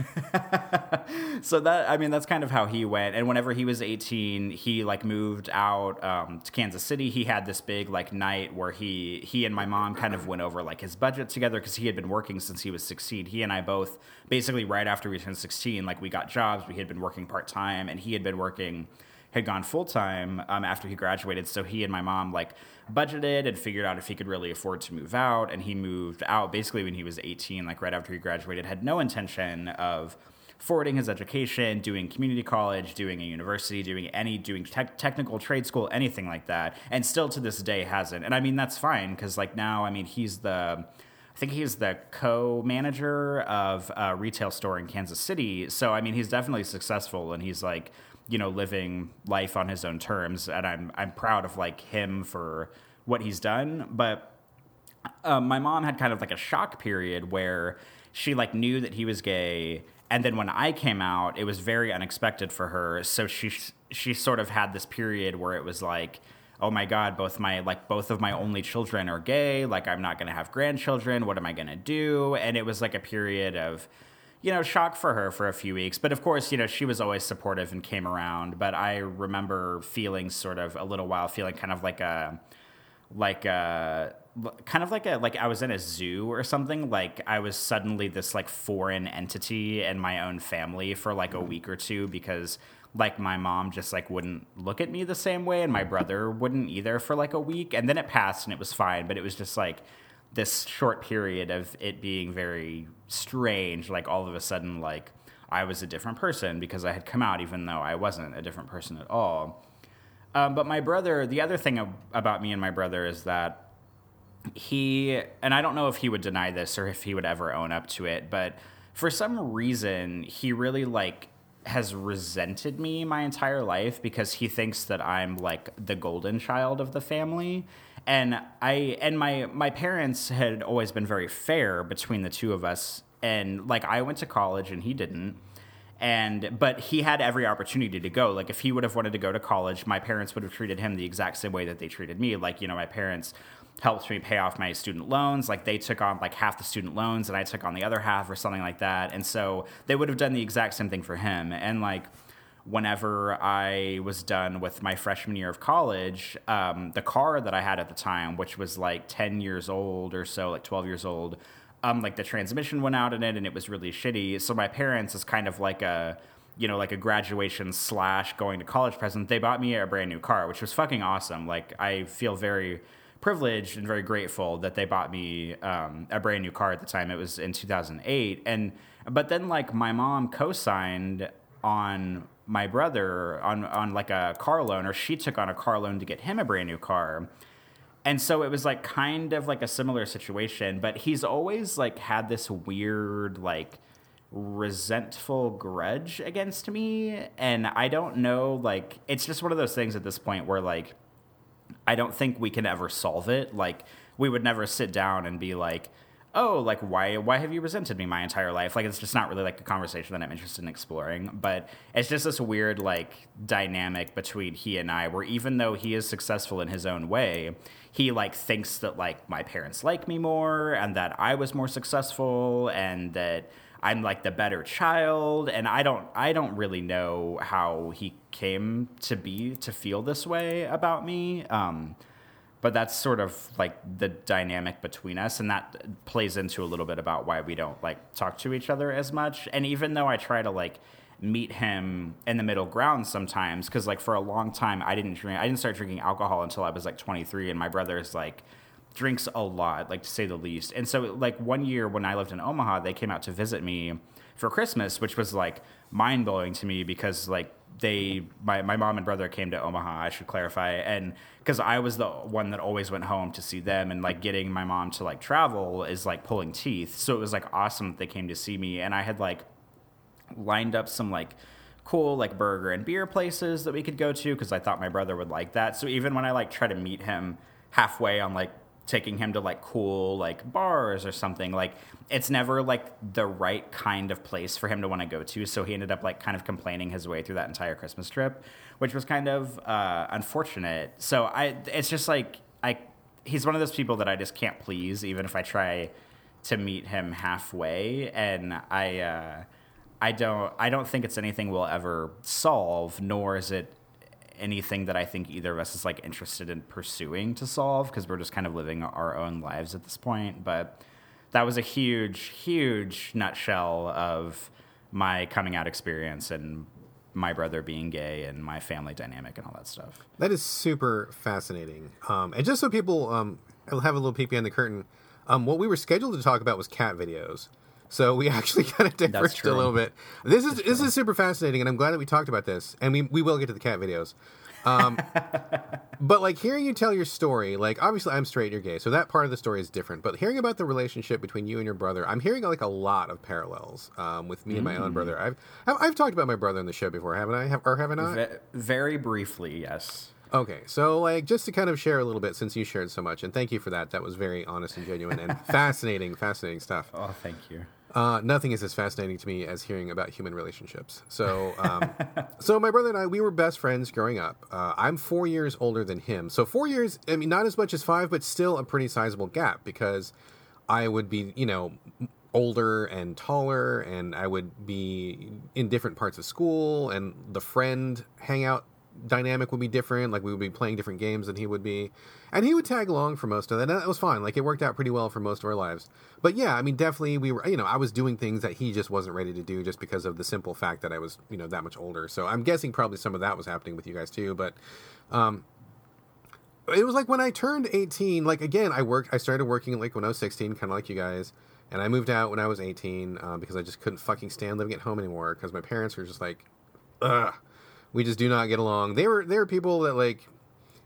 so that I mean that's kind of how he went. And whenever he was 18, he like moved out um, to Kansas City. He had this big like night where he he and my mom kind of went over like his budget together because he had been working since he was 16. He and I both basically right after we turned 16, like we got jobs. We had been working part time, and he had been working had gone full time um, after he graduated. So he and my mom like budgeted and figured out if he could really afford to move out. And he moved out basically when he was 18, like right after he graduated, had no intention of forwarding his education, doing community college, doing a university, doing any, doing tech technical trade school, anything like that. And still to this day hasn't. And I mean, that's fine because like now, I mean, he's the, I think he's the co-manager of a retail store in Kansas City. So I mean, he's definitely successful, and he's like, you know, living life on his own terms. And I'm I'm proud of like him for what he's done. But um, my mom had kind of like a shock period where she like knew that he was gay and then when i came out it was very unexpected for her so she she sort of had this period where it was like oh my god both my like both of my only children are gay like i'm not going to have grandchildren what am i going to do and it was like a period of you know, shock for her for a few weeks. But of course, you know, she was always supportive and came around. But I remember feeling sort of a little while, feeling kind of like a, like a, kind of like a, like I was in a zoo or something. Like I was suddenly this like foreign entity in my own family for like a mm-hmm. week or two because like my mom just like wouldn't look at me the same way and my brother wouldn't either for like a week. And then it passed and it was fine. But it was just like, this short period of it being very strange like all of a sudden like i was a different person because i had come out even though i wasn't a different person at all. Um, but my brother the other thing ab- about me and my brother is that he and i don't know if he would deny this or if he would ever own up to it but for some reason he really like has resented me my entire life because he thinks that i'm like the golden child of the family and i and my my parents had always been very fair between the two of us. And like i went to college and he didn't. And but he had every opportunity to go. Like if he would have wanted to go to college my parents would have treated him the exact same way that they treated me. Like you know my parents helped me pay off my student loans. Like they took on like half the student loans and i took on the other half or something like that. And so they would have done the exact same thing for him. And like whenever I was done with my freshman year of college, um, the car that I had at the time, which was like 10 years old or so, like 12 years old, um, like the transmission went out in it and it was really shitty. So my parents is kind of like a, you know, like a graduation slash going to college present. They bought me a brand new car, which was fucking awesome. Like I feel very privileged and very grateful that they bought me um, a brand new car at the time. It was in 2008. And, but then like my mom co-signed on my brother on on like a car loan or she took on a car loan to get him a brand new car. And so it was like kind of like a similar situation, but he's always like had this weird like resentful grudge against me and I don't know like it's just one of those things at this point where like I don't think we can ever solve it. Like we would never sit down and be like oh, like why why have you resented me my entire life? Like it's just not really like a conversation that I'm interested in exploring. But it's just this weird like dynamic between he and I, where even though he is successful in his own way, he like thinks that like my parents like me more and that I was more successful and that I'm like the better child and I don't I don't really know how he came to be to feel this way about me. Um, but that's sort of like the dynamic between us and that plays into a little bit about why we don't like talk to each other as much. And even though i try to like meet him in the middle ground sometimes because like for a long time i didn't drink i didn't start drinking alcohol until i was like 23 and my brother's like drinks a lot like to say the least. And so like one year when i lived in omaha they came out to visit me for christmas which was like mind-blowing to me because like they my, my mom and brother came to omaha i should clarify and because i was the one that always went home to see them and like getting my mom to like travel is like pulling teeth so it was like awesome that they came to see me and i had like lined up some like cool like burger and beer places that we could go to because i thought my brother would like that so even when i like try to meet him halfway on like taking him to like cool like bars or something like it's never like the right kind of place for him to want to go to so he ended up like kind of complaining his way through that entire christmas trip which was kind of uh, unfortunate. So i it's just like i he's one of those people that i just can't please even if i try to meet him halfway and i uh, i don't i don't think it's anything we'll ever solve nor is it anything that I think either of us is like interested in pursuing to solve because we're just kind of living our own lives at this point. But that was a huge, huge nutshell of my coming out experience and my brother being gay and my family dynamic and all that stuff. That is super fascinating. Um, and just so people um, have a little peek behind the curtain, um, what we were scheduled to talk about was cat videos. So we (laughs) actually kind of diverged a little bit. This is this is super fascinating, and I'm glad that we talked about this. And we we will get to the cat videos. Um, (laughs) but like hearing you tell your story, like obviously I'm straight, and you're gay, so that part of the story is different. But hearing about the relationship between you and your brother, I'm hearing like a lot of parallels um, with me and my own brother. I've I've talked about my brother in the show before, haven't I? Have, or haven't I? Ve- very briefly, yes. Okay, so like just to kind of share a little bit, since you shared so much, and thank you for that. That was very honest and genuine and (laughs) fascinating, fascinating stuff. Oh, thank you. Uh, nothing is as fascinating to me as hearing about human relationships. So, um, (laughs) so my brother and I, we were best friends growing up. Uh, I'm four years older than him, so four years. I mean, not as much as five, but still a pretty sizable gap because I would be, you know, older and taller, and I would be in different parts of school, and the friend hangout dynamic would be different. Like we would be playing different games than he would be, and he would tag along for most of that. And that was fine. Like it worked out pretty well for most of our lives. But yeah, I mean, definitely we were. You know, I was doing things that he just wasn't ready to do, just because of the simple fact that I was, you know, that much older. So I'm guessing probably some of that was happening with you guys too. But um, it was like when I turned 18. Like again, I worked. I started working like when I was 16, kind of like you guys. And I moved out when I was 18 uh, because I just couldn't fucking stand living at home anymore because my parents were just like, ugh we just do not get along. They were they were people that like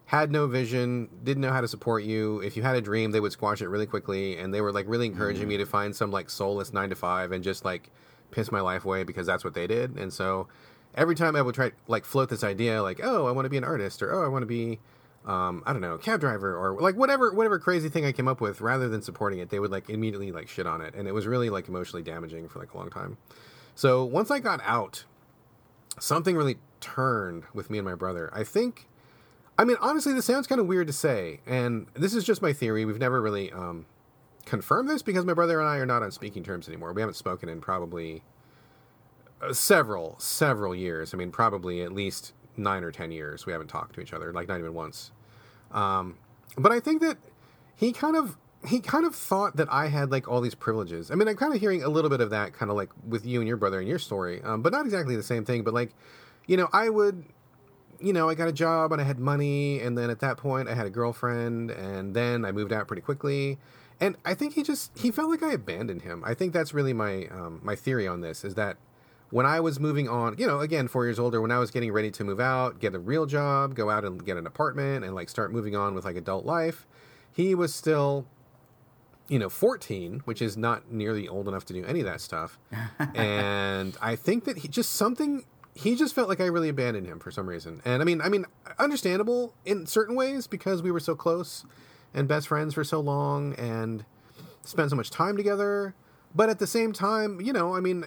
had no vision, didn't know how to support you. If you had a dream, they would squash it really quickly, and they were like really encouraging mm-hmm. me to find some like soulless nine to five and just like piss my life away because that's what they did. And so every time I would try like float this idea, like oh I want to be an artist or oh I want to be um, I don't know, cab driver or like whatever whatever crazy thing I came up with, rather than supporting it, they would like immediately like shit on it, and it was really like emotionally damaging for like a long time. So once I got out, something really turned with me and my brother. I think, I mean, honestly, this sounds kind of weird to say, and this is just my theory. We've never really um, confirmed this because my brother and I are not on speaking terms anymore. We haven't spoken in probably uh, several, several years. I mean, probably at least nine or ten years. We haven't talked to each other, like not even once. Um, but I think that he kind of he kind of thought that I had like all these privileges. I mean, I'm kind of hearing a little bit of that kind of like with you and your brother and your story, um, but not exactly the same thing. But like you know, I would, you know, I got a job and I had money, and then at that point I had a girlfriend, and then I moved out pretty quickly. And I think he just he felt like I abandoned him. I think that's really my um, my theory on this is that when I was moving on, you know, again, four years older, when I was getting ready to move out, get a real job, go out and get an apartment, and like start moving on with like adult life, he was still, you know, 14, which is not nearly old enough to do any of that stuff. (laughs) and I think that he just something he just felt like I really abandoned him for some reason. And I mean, I mean, understandable in certain ways because we were so close and best friends for so long and spent so much time together. But at the same time, you know, I mean,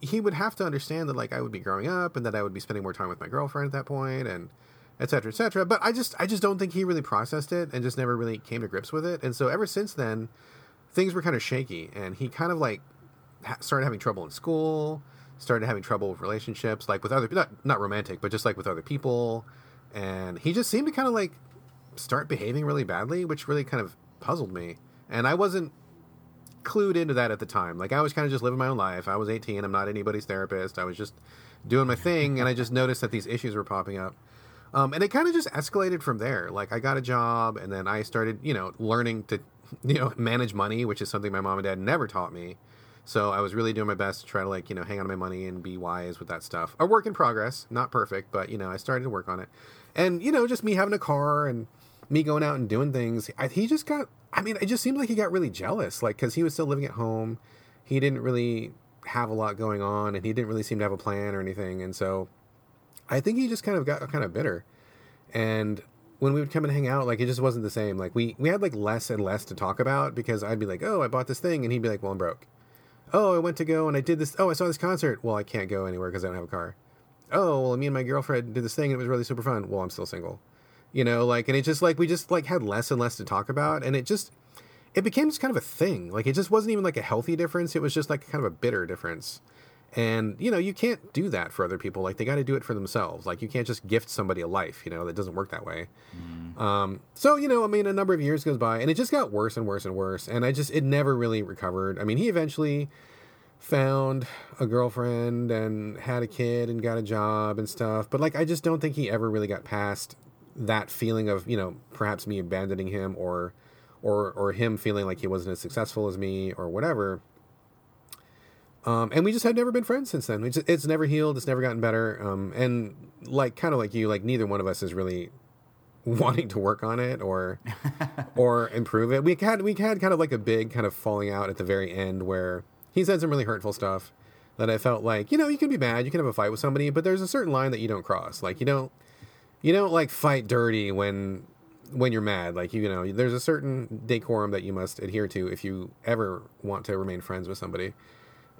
he would have to understand that like I would be growing up and that I would be spending more time with my girlfriend at that point and et cetera, et cetera. But I just I just don't think he really processed it and just never really came to grips with it. And so ever since then, things were kind of shaky, and he kind of like started having trouble in school, started having trouble with relationships, like with other not not romantic, but just like with other people, and he just seemed to kind of like start behaving really badly, which really kind of puzzled me. And I wasn't clued into that at the time. Like I was kind of just living my own life. I was 18. I'm not anybody's therapist. I was just doing my thing, and I just noticed that these issues were popping up. Um, and it kind of just escalated from there. Like I got a job, and then I started, you know, learning to, (laughs) you know, manage money, which is something my mom and dad never taught me. So I was really doing my best to try to like, you know, hang on to my money and be wise with that stuff. A work in progress, not perfect, but you know, I started to work on it. And you know, just me having a car and me going out and doing things. I, he just got. I mean, it just seemed like he got really jealous, like because he was still living at home. He didn't really have a lot going on, and he didn't really seem to have a plan or anything. And so, I think he just kind of got kind of bitter. And when we would come and hang out, like it just wasn't the same. Like we we had like less and less to talk about because I'd be like, oh, I bought this thing, and he'd be like, well, I'm broke. Oh, I went to go and I did this. Oh, I saw this concert. Well, I can't go anywhere because I don't have a car. Oh, well, me and my girlfriend did this thing and it was really super fun. Well, I'm still single you know like and it just like we just like had less and less to talk about and it just it became just kind of a thing like it just wasn't even like a healthy difference it was just like kind of a bitter difference and you know you can't do that for other people. Like they got to do it for themselves. Like you can't just gift somebody a life you know? That doesn't work that way. Mm. um, so you know i mean a number of years goes by and it just got worse and worse and worse and i just it never really recovered. I mean he eventually found a girlfriend and had a kid and got a job and stuff but like i just don't think he ever really got past that feeling of you know perhaps me abandoning him or or or him feeling like he wasn't as successful as me or whatever. Um, and we just had never been friends since then. It's, it's never healed. It's never gotten better. Um, and like kind of like you, like neither one of us is really (laughs) wanting to work on it or (laughs) or improve it. We had we had kind of like a big kind of falling out at the very end where he said some really hurtful stuff that I felt like you know you can be mad, you can have a fight with somebody, but there's a certain line that you don't cross. Like you don't you don't like fight dirty when when you're mad. Like you know, there's a certain decorum that you must adhere to if you ever want to remain friends with somebody.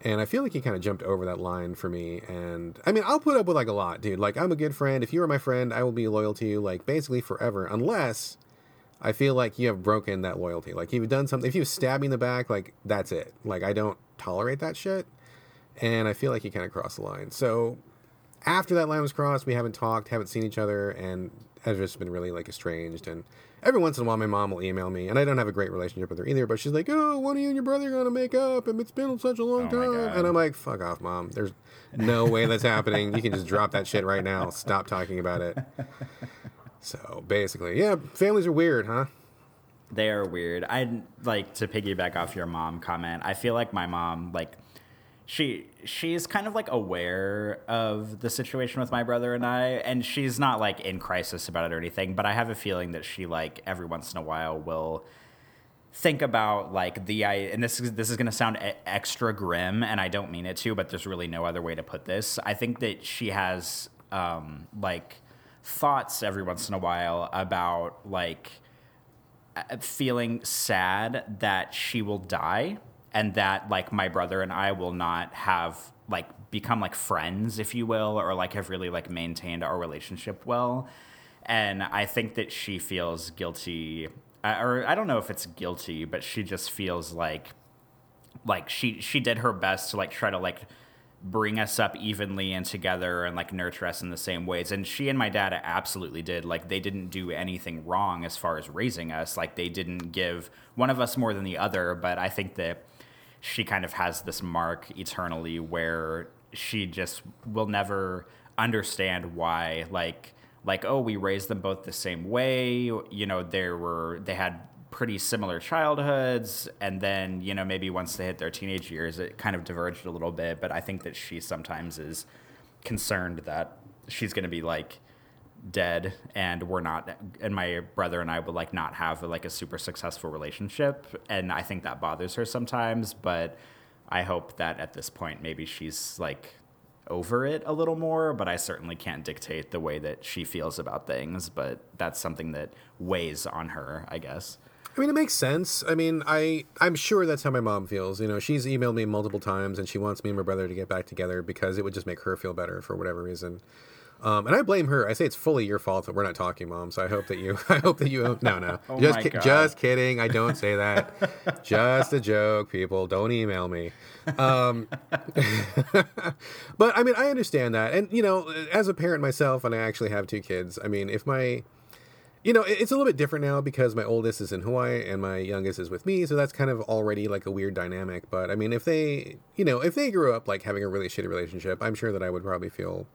And I feel like he kind of jumped over that line for me. And I mean, I'll put up with like a lot, dude. Like I'm a good friend. If you are my friend, I will be loyal to you, like basically forever, unless I feel like you have broken that loyalty. Like you've done something. If you stab me in the back, like that's it. Like I don't tolerate that shit. And I feel like he kind of crossed the line. So after that line was crossed, we haven't talked, haven't seen each other, and has just been really like estranged. And every once in a while, my mom will email me, and I don't have a great relationship with her either. But she's like, "Oh, when are you and your brother gonna make up? And it's been such a long oh time." And I'm like, "Fuck off, mom. There's no way that's happening. You can just drop that shit right now. Stop talking about it." So basically, yeah, families are weird, huh? They are weird. I'd like to piggyback off your mom comment. I feel like my mom, like she she's kind of like aware of the situation with my brother and I and she's not like in crisis about it or anything but I have a feeling that she like every once in a while will think about like the I and this is this is going to sound extra grim and I don't mean it to but there's really no other way to put this. I think that she has um like thoughts every once in a while about like feeling sad that she will die and that like my brother and I will not have like become like friends, if you will, or like have really like maintained our relationship well. And I think that she feels guilty, uh, or I don't know if it's guilty, but she just feels like like she she did her best to like try to like bring us up evenly and together and like nurture us in the same ways. And she and my dad absolutely did. Like they didn't do anything wrong as far as raising us. Like they didn't give one of us more than the other. But i think that she kind of has this mark eternally where she just will never understand why like like oh we raised them both the same way. You know there were they had pretty similar childhoods. And then you know maybe once they hit their teenage years it kind of diverged a little bit. But i think that she sometimes is concerned that she's going to be like dead and we're not and my brother and I would like not have like a super successful relationship and I think that bothers her sometimes but I hope that at this point maybe she's like over it a little more but I certainly can't dictate the way that she feels about things but that's something that weighs on her I guess I mean, it makes sense. I mean, I I'm sure that's how my mom feels. You know, she's emailed me multiple times, and she wants me and my brother to get back together because it would just make her feel better for whatever reason. Um, and I blame her. I say it's fully your fault that we're not talking, mom. So I hope that you, (laughs) I hope that you, no, no, (laughs) Oh just, my ki- God. just kidding. I don't say that. just a joke, people. Don't email me. Um, (laughs) but I mean, I understand that, and you know, as a parent myself, and I actually have two kids. I mean, if my you know, it's a little bit different now because my oldest is in Hawaii and my youngest is with me, so that's kind of already like a weird dynamic. But I mean, if they, you know, if they grew up like having a really shitty relationship, I'm sure that I would probably feel.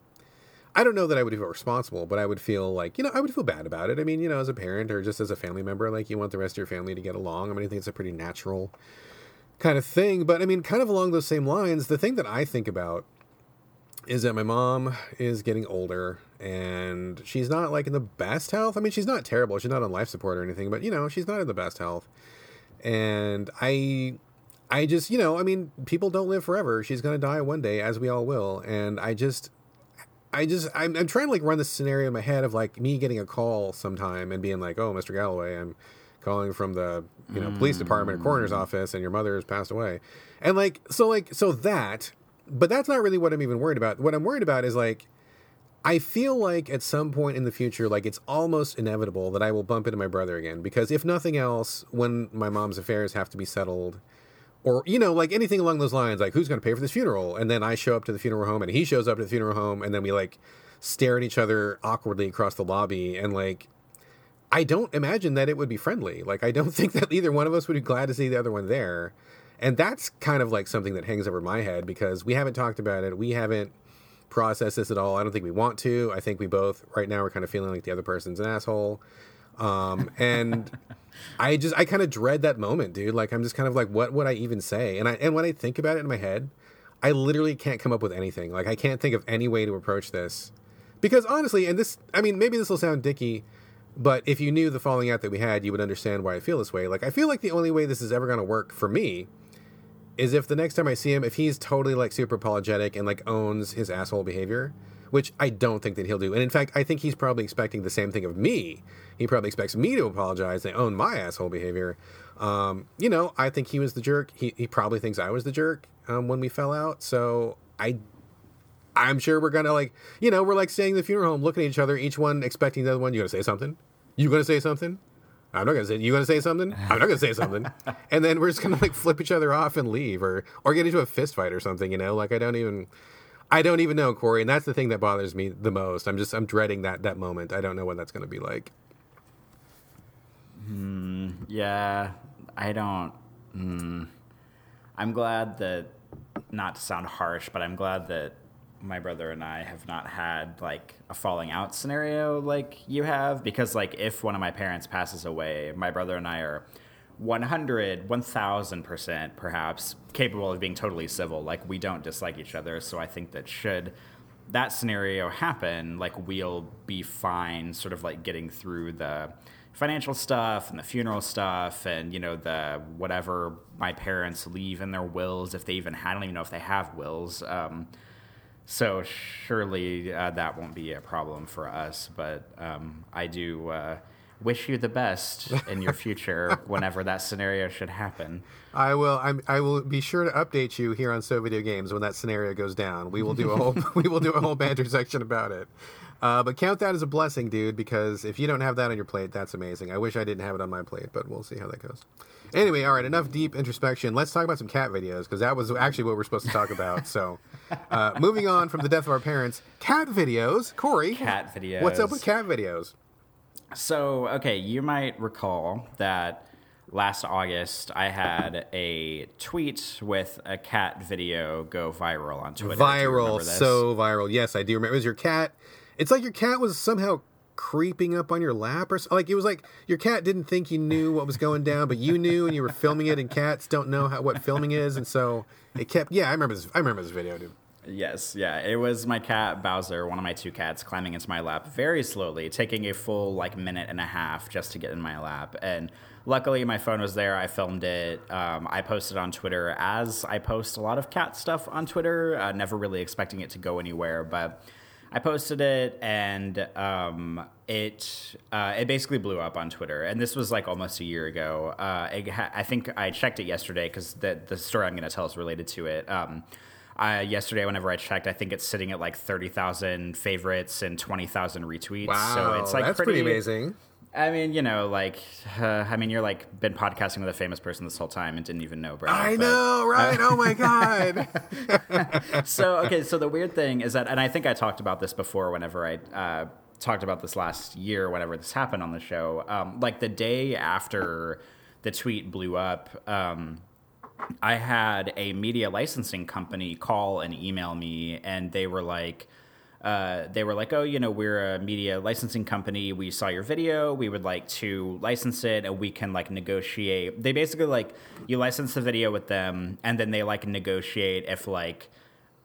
I don't know that I would feel responsible, but I would feel like, you know, I would feel bad about it. I mean, you know, as a parent or just as a family member, like you want the rest of your family to get along. I mean, I think it's a pretty natural kind of thing. But I mean, kind of along those same lines, the thing that I think about is that my mom is getting older and she's not like in the best health. I mean, she's not terrible. She's not on life support or anything, but you know, she's not in the best health. And I I just, you know, I mean, people don't live forever. She's going to die one day as we all will. And I just I just I'm, I'm trying to like run this scenario in my head of like me getting a call sometime and being like, "Oh, Mr. Galloway, I'm calling from the you know police department or coroner's mm. office, and your mother has passed away," and like so like so that, but that's not really what I'm even worried about. What I'm worried about is like. I feel like at some point in the future, like it's almost inevitable that I will bump into my brother again. Because if nothing else, when my mom's affairs have to be settled, or you know like anything along those lines like who's going to pay for this funeral? And then i show up to the funeral home and he shows up to the funeral home and then we like stare at each other awkwardly across the lobby and like i don't imagine that it would be friendly. Like i don't (laughs) think that either one of us would be glad to see the other one there. And that's kind of like something that hangs over my head because we haven't talked about it. We haven't processed this at all. I don't think we want to. I think we both right now are kind of feeling like the other person's an asshole um, and I just I kind of dread that moment, dude. Like I'm just kind of like, what would I even say? And I and when I think about it in my head, I literally can't come up with anything. Like I can't think of any way to approach this, because honestly, and this, I mean, maybe this will sound dicky, but if you knew the falling out that we had, you would understand why I feel this way. Like I feel like the only way this is ever to work for me is if the next time I see him, if he's totally like super apologetic and like owns his asshole behavior, which I don't think that he'll do. And in fact, I think he's probably expecting the same thing of me. He probably expects me to apologize and own my asshole behavior. Um, you know, I think he was the jerk. He, he probably thinks I was the jerk um, when we fell out. So I I'm sure we're gonna like, you know, we're like staying in the funeral home, looking at each other, each one expecting the other one. You gonna say something? You gonna say something? I'm not gonna say. You gonna say something? I'm not gonna say something. (laughs) and then we're just gonna like flip each other off and leave, or or get into a fist fight or something. You know, like I don't even, I don't even know, Corey. And that's the thing that bothers me the most. I'm just I'm dreading that that moment. I don't know what that's gonna be like. Yeah, I don't. Mm, I'm glad that, not to sound harsh, but I'm glad that my brother and I have not had like a falling out scenario like you have because like if one of my parents passes away, my brother and I are 100, 1000% perhaps capable of being totally civil. Like we don't dislike each other, so I think that should that scenario happen, like we'll be fine sort of like getting through the financial stuff and the funeral stuff and you know the whatever my parents leave in their wills if they even had I don't even know if they have wills um, so surely uh, that won't be a problem for us but um, I do uh, wish you the best in your future (laughs) whenever that scenario should happen I will. I'm, I will be sure to update you here on So Video Games when that scenario goes down. We will do a whole. (laughs) we will do a whole banter section about it. Uh, but count that as a blessing, dude, because if you don't have that on your plate, that's amazing. I wish I didn't have it on my plate, but we'll see how that goes. Anyway, all right, enough deep introspection. Let's talk about some cat videos because that was actually what we're supposed to talk about. So, uh, moving on from the death of our parents, cat videos. Corey, cat videos what's up with cat videos? So, okay, you might recall that last August I had a tweet with a cat video go viral on Twitter. Viral, so viral. Yes, I do remember. It was your cat. It's like your cat was somehow creeping up on your lap or. Like it was like your cat didn't think you knew what was going down, but you knew and you were filming it. And cats don't know how what filming is, and so it kept. Yeah, I remember this. I remember this video, dude. Yes, yeah. It was my cat Bowser, one of my two cats, climbing into my lap very slowly, taking a full like minute and a half just to get in my lap. And luckily, my phone was there. I filmed it. Um, I posted on Twitter as I post a lot of cat stuff on Twitter. Uh, never really expecting it to go anywhere, but I posted it, and um, it uh, it basically blew up on Twitter. And this was like almost a year ago. Uh, ha- I think I checked it yesterday because the the story I'm going to tell is related to it. Um, I, yesterday, whenever I checked, I think it's sitting at like thirty thousand favorites and twenty thousand retweets. Wow, so it's like that's pretty, pretty amazing. I mean, you know, like, uh, I mean, you're like been podcasting with a famous person this whole time and didn't even know, Brad. I but- know, right? oh my god. (laughs) so okay so the weird thing is that and i think i talked about this before whenever i uh, talked about this last year whenever this happened on the show um, like the day after the tweet blew up um, i had a media licensing company call and email me and they were like uh, they were like, oh, you know, we're a media licensing company. We saw your video. We would like to license it, and we can like negotiate. They basically like you license the video with them, and then they like negotiate if like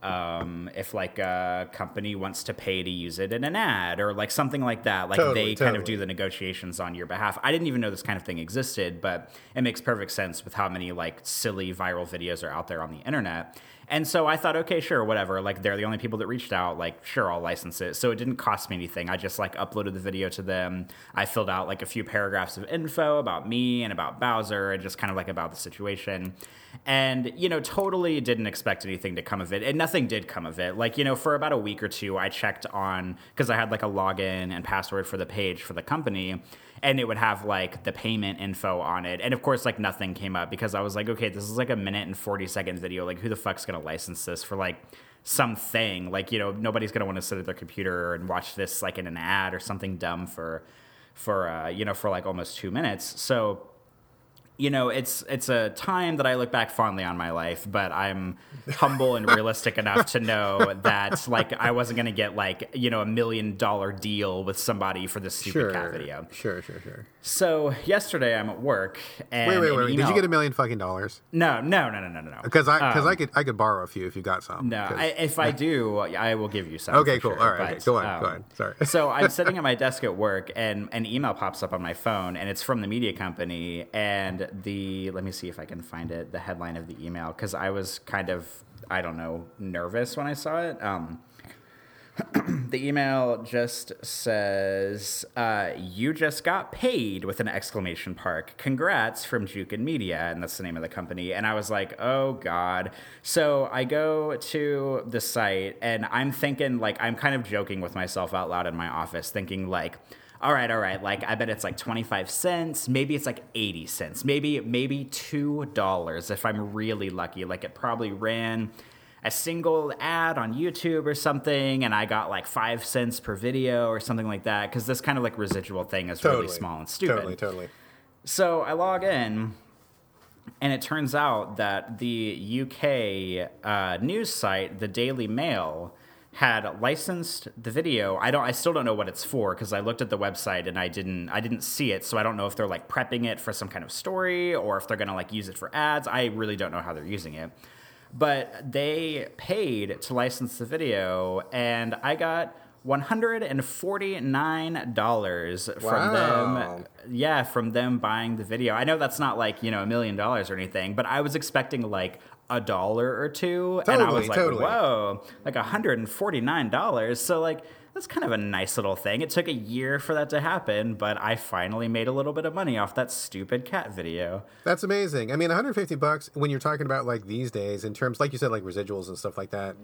um, if like a company wants to pay to use it in an ad or like something like that. Like Totally, they kind of do the negotiations on your behalf. I didn't even know this kind of thing existed, but it makes perfect sense with how many like silly viral videos are out there on the internet. And so I thought, okay, sure, whatever. Like they're the only people that reached out. Like, sure, I'll license it. So it didn't cost me anything. I just like uploaded the video to them. I filled out like a few paragraphs of info about me and about Bowser and just kind of like about the situation. And, you know, totally didn't expect anything to come of it. And nothing did come of it. Like, you know, for about a week or two, I checked on, because I had like a login and password for the page for the company and it would have like the payment info on it. And of course, like nothing came up because I was like, okay, this is like a minute and 40 second video. Like, who the fuck's gonna license this for like something? Like, you know, nobody's gonna wanna sit at their computer and watch this like in an ad or something dumb for, for, uh, you know, for like almost two minutes. So, you know, it's it's a time that I look back fondly on my life, but I'm humble and realistic enough to know that like I wasn't gonna get like you know a million dollar deal with somebody for this stupid Sure. cat video. Sure, sure, sure. So yesterday I'm at work and Wait, wait, an wait. Did you get a million fucking dollars? no, no, no, no, no, no. Because I, because Um, I could, I could borrow a few if you got some. No, I, if I do, I will give you some. Okay, cool. sure, All right, okay. Go on, go um, on. Sorry. so I'm sitting at (laughs) my desk at work, and an email pops up on my phone, and it's from the media company. And the let me see if I can find it. The headline of the email, because I was kind of I don't know nervous when I saw it. Um, (clears throat) the email just says, uh, "You just got paid!" with an exclamation mark. Congrats from Jukin Media, and that's the name of the company. And I was like, "Oh God!" So I go to the site, and I'm thinking, like, I'm kind of joking with myself out loud in my office, thinking, like. All right, all right. Like I bet it's like 25 cents, maybe it's like 80 cents. Maybe maybe $2 if I'm really lucky. Like it probably ran a single ad on YouTube or something, and I got like five cents per video or something like that. Because this kind of like residual thing is totally really small and stupid. Totally, totally. So I log in, and it turns out that the UK uh, news site, the Daily Mail, had licensed the video. I don't. I still don't know what it's for because I looked at the website and I didn't. I didn't see it. So I don't know if they're like prepping it for some kind of story or if they're gonna like use it for ads. I really don't know how they're using it. But they paid to license the video, and I got one hundred and forty nine dollars from Wow. them yeah, from them buying the video. I know that's not like, you know, a million dollars or anything, but I was expecting like a dollar or two. and I was like, totally. whoa, like $149. So, like, that's kind of a nice little thing. It took a year for that to happen, but I finally made a little bit of money off that stupid cat video. That's amazing. I mean, 150 bucks when you're talking about like these days in terms, like you said, like residuals and stuff like that,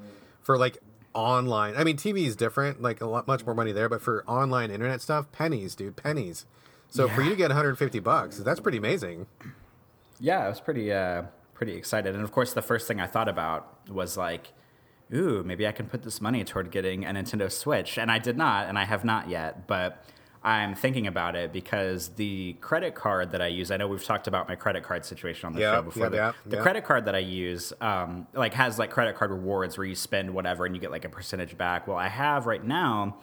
for like online. I mean, TV is different, like a lot much more money there, but for online internet stuff, pennies, dude, pennies. So for you to get 150 bucks, that's pretty amazing. Yeah, I was pretty, uh, pretty excited. And of course, the first thing I thought about was like, ooh, maybe I can put this money toward getting a Nintendo Switch. And I did not, and I have not yet, but I'm thinking about it because the credit card that I use, I know we've talked about my credit card situation on the Yeah, show before. yeah, the yeah, the yeah. credit card that I use, um, like has like credit card rewards where you spend whatever and you get like a percentage back. Well, I have right now,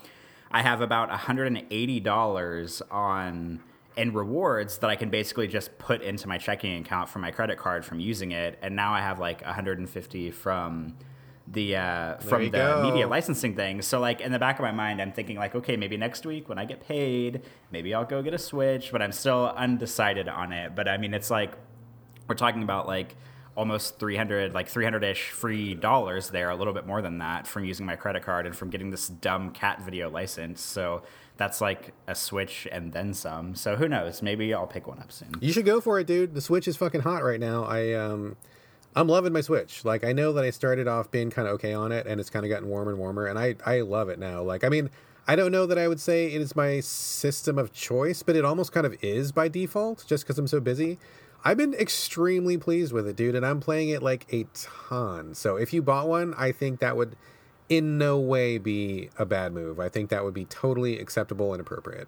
I have about $180 on in rewards that I can basically just put into my checking account from my credit card from using it, and now I have like 150 from the uh, from the go. media licensing thing. So like in the back of my mind, I'm thinking like, okay, maybe next week when I get paid, maybe I'll go get a Switch, but I'm still undecided on it. But I mean, it's like we're talking about like almost 300 like 300ish free dollars there a little bit more than that from using my credit card and from getting this dumb cat video license so that's like a switch and then some so who knows maybe i'll pick one up soon You should go for it, dude. The Switch is fucking hot right now. I um I'm loving my Switch. Like I know that I started off being kind of okay on it and it's kind of gotten warmer and warmer and I I love it now. Like I mean, I don't know that I would say it is my system of choice, but it almost kind of is by default just cuz I'm so busy. I've been extremely pleased with it, dude, and I'm playing it like a ton. So if you bought one, I think that would in no way be a bad move. I think that would be totally acceptable and appropriate.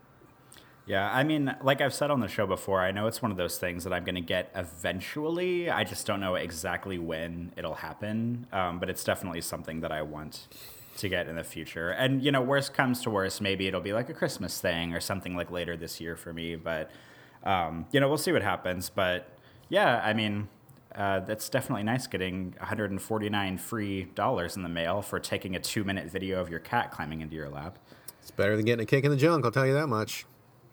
Yeah, I mean, like I've said on the show before, I know it's one of those things that I'm going to get eventually. I just don't know exactly when it'll happen, um, but it's definitely something that I want to get in the future. And, you know, worst comes to worst, maybe it'll be like a Christmas thing or something like later this year for me. But, um, you know, we'll see what happens. But yeah, I mean, uh, that's definitely nice getting 149 free dollars in the mail for taking a two minute video of your cat climbing into your lap. It's better than getting a kick in the junk, I'll tell you that much.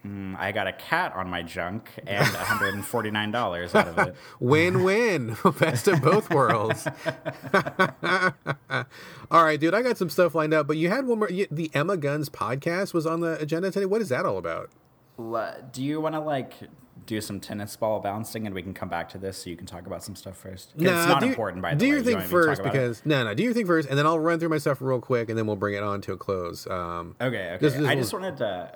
I got a cat on my junk and (laughs) $149 out of it. (laughs) Win win. (laughs) Best of both worlds. all right, dude, I got some stuff lined up, but you had one more. You, the Emma Guns podcast was on the agenda today. What is that all about? Do you want to like do some tennis ball bouncing and we can come back to this so you can talk about some stuff first? 'Cause it's not do, important, by the do way. your You thing want me to talk first about it? because no, no, do your thing first, and then I'll run through my stuff real quick, and then we'll bring it on to a close. Um, Okay, okay. This- this I just wanted to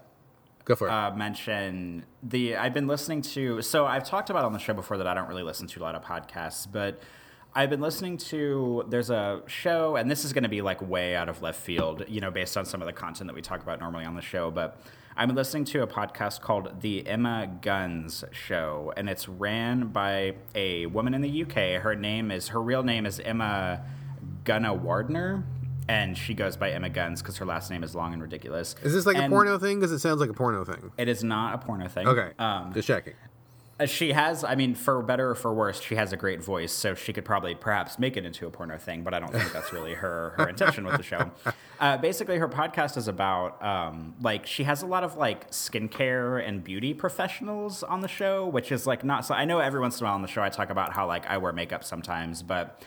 go for it. uh, mention the I've been listening to so I've talked about on the show before that I don't really listen to a lot of podcasts, but I've been listening to there's a show and this is going to be like way out of left field, you know, based on some of the content that we talk about normally on the show, but I'm listening to a podcast called The Emma Guns Show and it's ran by a woman in the UK. Her name is her real name is Emma Gunavardhana. And she goes by Emma Guns because her last name is long and ridiculous. is this like a porno thing? Because it sounds like a porno thing. it is not a porno thing. Okay, Um, just checking. uh, she has, I mean, for better or for worse, she has a great voice, so she could probably perhaps make it into a porno thing, but I don't think that's really her her (laughs) intention with the show. Uh, basically, her podcast is about um, like she has a lot of like skincare and beauty professionals on the show, which is like not so. I know every once in a while on the show I talk about how like I wear makeup sometimes, but.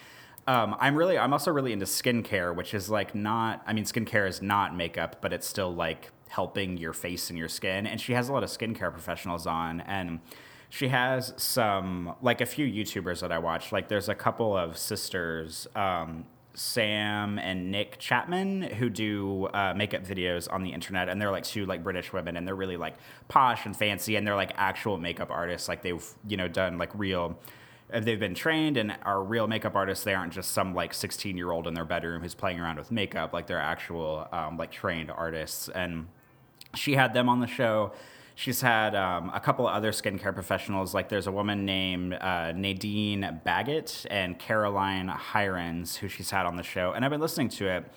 Um, I'm really, I'm also really into skincare, which is like not, I mean, skincare is not makeup, but it's still like helping your face and your skin. And she has a lot of skincare professionals on, and she has some, like a few YouTubers that I watch. Like there's a couple of sisters, um, Sam and Nic Chapman, who do uh, makeup videos on the internet, and they're like two like British women, and they're really like posh and fancy, and they're like actual makeup artists. Like they've you know done like real they've been trained and are real makeup artists. They aren't just some like 16 year old in their bedroom who's playing around with makeup. Like they're actual um, like trained artists. And she had them on the show. She's had um, a couple of other skincare professionals. Like there's a woman named uh, nadine baggott and caroline hirons who she's had on the show. And i've been listening to it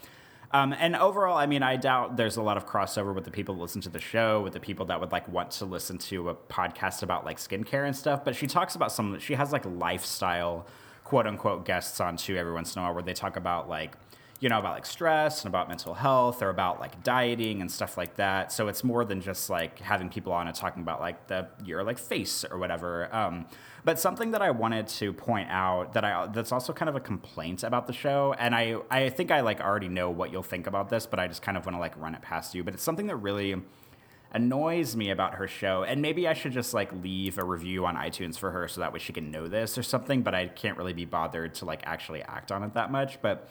um, and overall, I mean, I doubt there's a lot of crossover with the people that listen to the show, with the people that would like want to listen to a podcast about like skincare and stuff. But she talks about some. She has like lifestyle, quote unquote, guests on too every once in a while, where they talk about like, you know, about like stress and about mental health or about like dieting and stuff like that. So it's more than just like having people on and talking about like the your like face or whatever. Um, but something that I wanted to point out that I that's also kind of a complaint about the show, and I I think I like already know what you'll think about this, but I just kind of want to like run it past you. But it's something that really annoys me about her show, and maybe I should just like leave a review on iTunes for her so that way she can know this or something. But I can't really be bothered to like actually act on it that much. But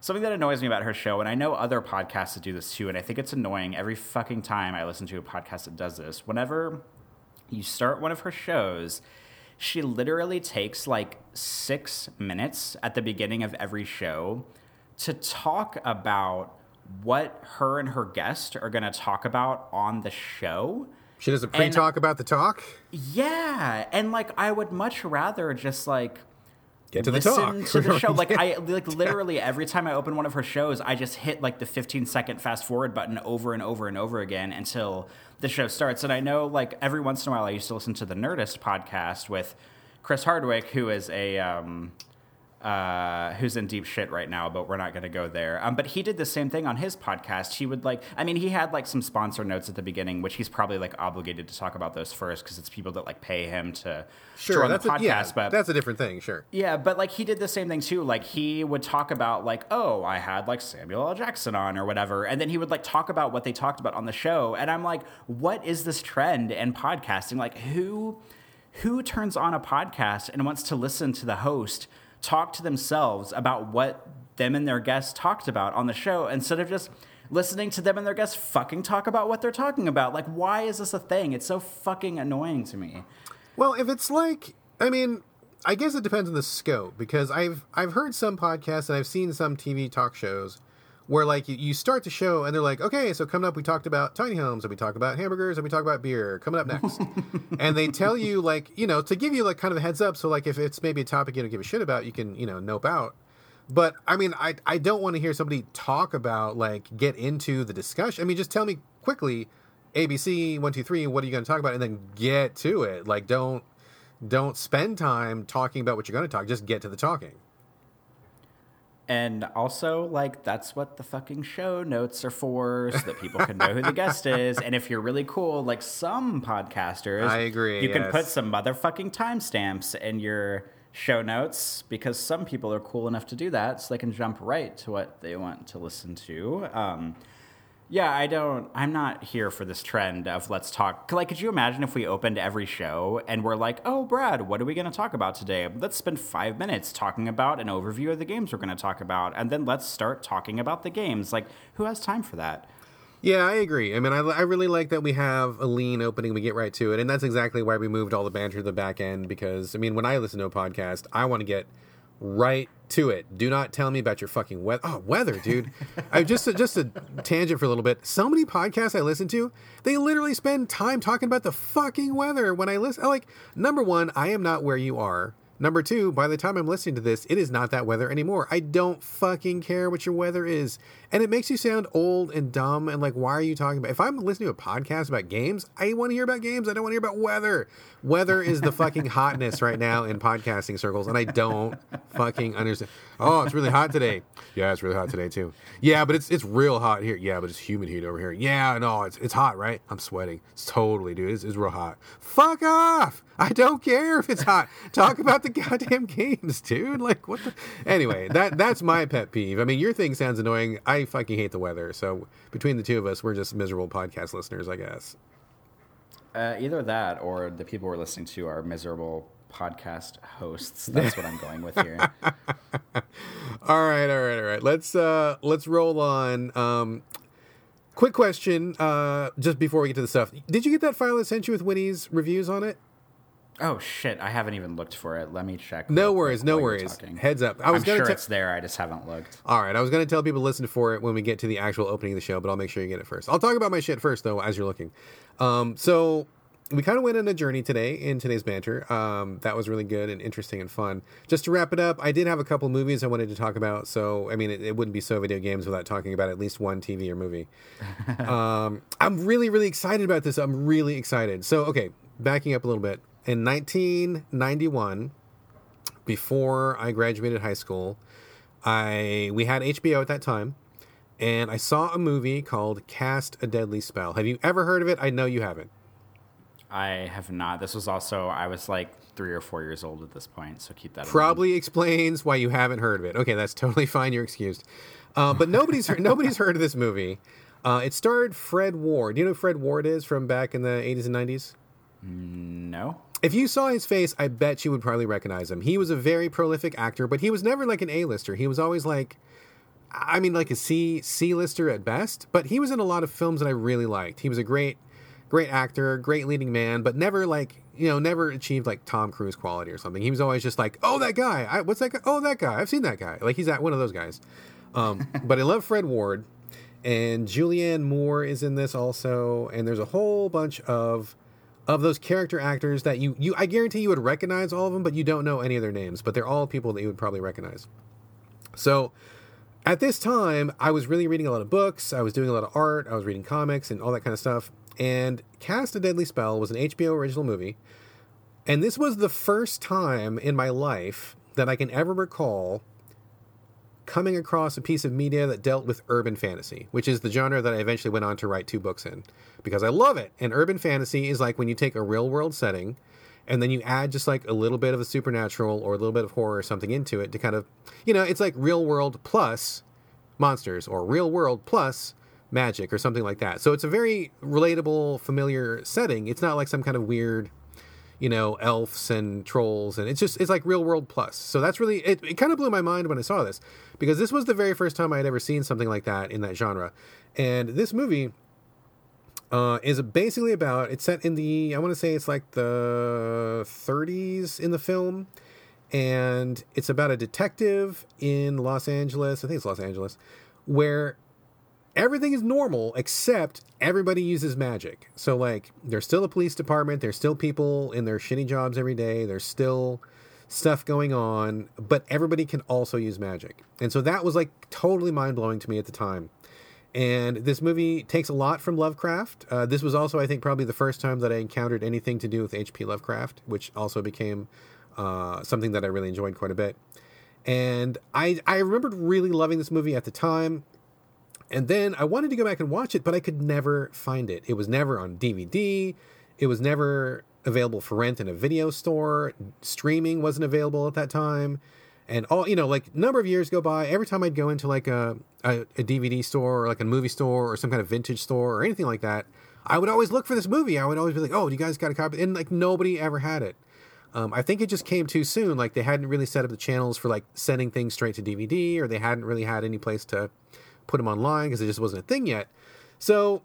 something that annoys me about her show, and I know other podcasts that do this too, and I think it's annoying every fucking time I listen to a podcast that does this. Whenever you start one of her shows, she literally takes like six minutes at the beginning of every show to talk about what her and her guest are going to talk about on the show. She does a pre-talk about the talk. Yeah, and like I would much rather just like Get to the listen talk. to the show. (laughs) Like I like literally every time I open one of her shows, I just hit like the 15 second fast forward button over and over and over again until the show starts. And I know like every once in a while I used to listen to the Nerdist podcast with Chris Hardwick, who is a um, uh, who's in deep shit right now, but we're not going to go there. Um, but he did the same thing on his podcast. He would like, I mean, he had like some sponsor notes at the beginning, which he's probably like obligated to talk about those first because it's people that like pay him to Sure, on that's the a, podcast. yeah, but that's a different thing. Sure. yeah, but like he did the same thing too. Like he would talk about like, oh, I had like Samuel L. Jackson on or whatever, and then he would like talk about what they talked about on the show, and I'm like, what is this trend in podcasting? Like who who turns on a podcast and wants to listen to the host talk to themselves about what them and their guests talked about on the show instead of just listening to them and their guests fucking talk about what they're talking about? Like why is this a thing? It's so fucking annoying to me. Well, if it's like, I mean, I guess it depends on the scope because I've I've heard some podcasts and I've seen some TV talk shows where like you, you start the show and they're like, okay, so coming up we talked about tiny homes and we talk about hamburgers and we talk about beer. Coming up next, (laughs) and they tell you like you know to give you like kind of a heads up. So like if it's maybe a topic you don't give a shit about, you can you know nope out. But I mean, I I don't want to hear somebody talk about like get into the discussion. I mean, just tell me quickly, ABC one two three. What are you going to talk about, and then get to it. Like don't don't spend time talking about what you're going to talk. Just get to the talking. And also, like, that's what the fucking show notes are for, so that people can know who the guest (laughs) is. And if you're really cool, like some podcasters, I agree, You can put some motherfucking timestamps in your show notes because some people are cool enough to do that, so they can jump right to what they want to listen to. Um, yeah, I don't. I'm not here for this trend of let's talk. Like, could you imagine if we opened every show and we're like, "Oh, Brad, what are we going to talk about today? Let's spend five minutes talking about an overview of the games we're going to talk about, and then let's start talking about the games." Like, who has time for that? Yeah, I agree. I mean, I, I really like that we have a lean opening. We get right to it, and that's exactly why we moved all the banter to the back end. Because I mean, when I listen to a podcast, I want to get right to it. Do not tell me about your fucking weather. Oh, weather, dude. I just just a tangent for a little bit. So many podcasts I listen to, they literally spend time talking about the fucking weather. When I listen, like number one, I am not where you are. Number two, by the time I'm listening to this, it is not that weather anymore. I don't fucking care what your weather is. And it makes you sound old and dumb and like, why are you talking about? If I'm listening to a podcast about games, I want to hear about games. I don't want to hear about weather. Weather is the fucking (laughs) hotness right now in podcasting circles, and I don't fucking understand. Oh, it's really hot today. Yeah, it's really hot today too. Yeah, but it's it's real hot here. Yeah, but it's humid heat over here. Yeah, no, it's it's hot, right? I'm sweating. It's totally, dude. It's, it's real hot. Fuck off. I don't care if it's hot. Talk about the (laughs) goddamn games, dude. Like what the (laughs) Anyway, that that's my pet peeve. I mean, your thing sounds annoying. I fucking hate the weather. So between the two of us, we're just miserable podcast listeners, I guess. Uh, either that or the people we're listening to are miserable podcast hosts. That's what I'm going with here. (laughs) All right, all right, all right. Let's uh let's roll on. Um quick question, uh just before we get to the stuff. Did you get that file I sent you with Whitty's reviews on it? Oh shit! I haven't even looked for it. Let me check. No worries, no worries. Heads up. I was I'm gonna sure te- it's there. I just haven't looked. All right, I was going to tell people to listen for it when we get to the actual opening of the show, but I'll make sure you get it first. I'll talk about my shit first, though, as you're looking. Um, so we kind of went on a journey today in today's banter. Um, that was really good and interesting and fun. Just to wrap it up, I did have a couple movies I wanted to talk about. So I mean, it, it wouldn't be so video games without talking about at least one TV or movie. (laughs) um, I'm really, really excited about this. I'm really excited. So okay, backing up a little bit. In 1991, before I graduated high school, I we had HBO at that time, and I saw a movie called Cast a Deadly Spell. Have you ever heard of it? I know you haven't. I have not. This was also I was like three or four years old at this point, so keep that. in mind. Probably explains why you haven't heard of it. Okay, that's (laughs) totally fine. You're excused. Uh, but nobody's heard, nobody's heard of this movie. Uh, it starred Fred Ward. Do you know who Fred Ward is from back in the 80s and 90s? No. If you saw his face, I bet you would probably recognize him. He was a very prolific actor, but he was never like an A-lister. He was always like, I mean, like a C C-lister at best. But he was in a lot of films that I really liked. He was a great, great actor, great leading man, but never like you know, never achieved like Tom Cruise quality or something. He was always just like, oh, that guy. I, what's that guy? Oh, that guy. I've seen that guy. Like he's at one of those guys. Um, (laughs) but I love Fred Ward, and Julianne Moore is in this also, and there's a whole bunch of of those character actors that you you I guarantee you would recognize all of them, but you don't know any of their names. But they're all people that you would probably recognize. So at this time, I was really reading a lot of books. I was doing a lot of art. I was reading comics and all that kind of stuff. And Cast a Deadly Spell was an HBO original movie. And this was the first time in my life that I can ever recall coming across a piece of media that dealt with urban fantasy, which is the genre that I eventually went on to write two books in because I love it. And urban fantasy is like when you take a real world setting and then you add just like a little bit of a supernatural or a little bit of horror or something into it to kind of, you know, it's like real world plus monsters or real world plus magic or something like that. So it's a very relatable, familiar setting. It's not like some kind of weird you know, elves and trolls, and it's just it's like real world plus. So that's really it. It kind of blew my mind when I saw this because this was the very first time I had ever seen something like that in that genre, and this movie uh, is basically about it's set in the I want to say it's like the 30s in the film, and it's about a detective in Los Angeles. I think it's Los Angeles, where everything is normal except everybody uses magic. So like there's still a police department, there's still people in their shitty jobs every day, there's still stuff going on, but everybody can also use magic. And so that was like totally mind-blowing to me at the time. And this movie takes a lot from Lovecraft. Uh, this was also, I think, probably the first time that I encountered anything to do with H.P. Lovecraft, which also became uh, something that I really enjoyed quite a bit. And I, I remembered really loving this movie at the time. And then I wanted to go back and watch it, but I could never find it. It was never on DVD. It was never available for rent in a video store. Streaming wasn't available at that time. And all, you know, like number of years go by. Every time I'd go into like a, a, a DVD store or like a movie store or some kind of vintage store or anything like that, I would always look for this movie. I would always be like, oh, you guys got a copy? And like nobody ever had it. Um, I think it just came too soon. Like they hadn't really set up the channels for like sending things straight to DVD, or they hadn't really had any place to put them online because it just wasn't a thing yet. So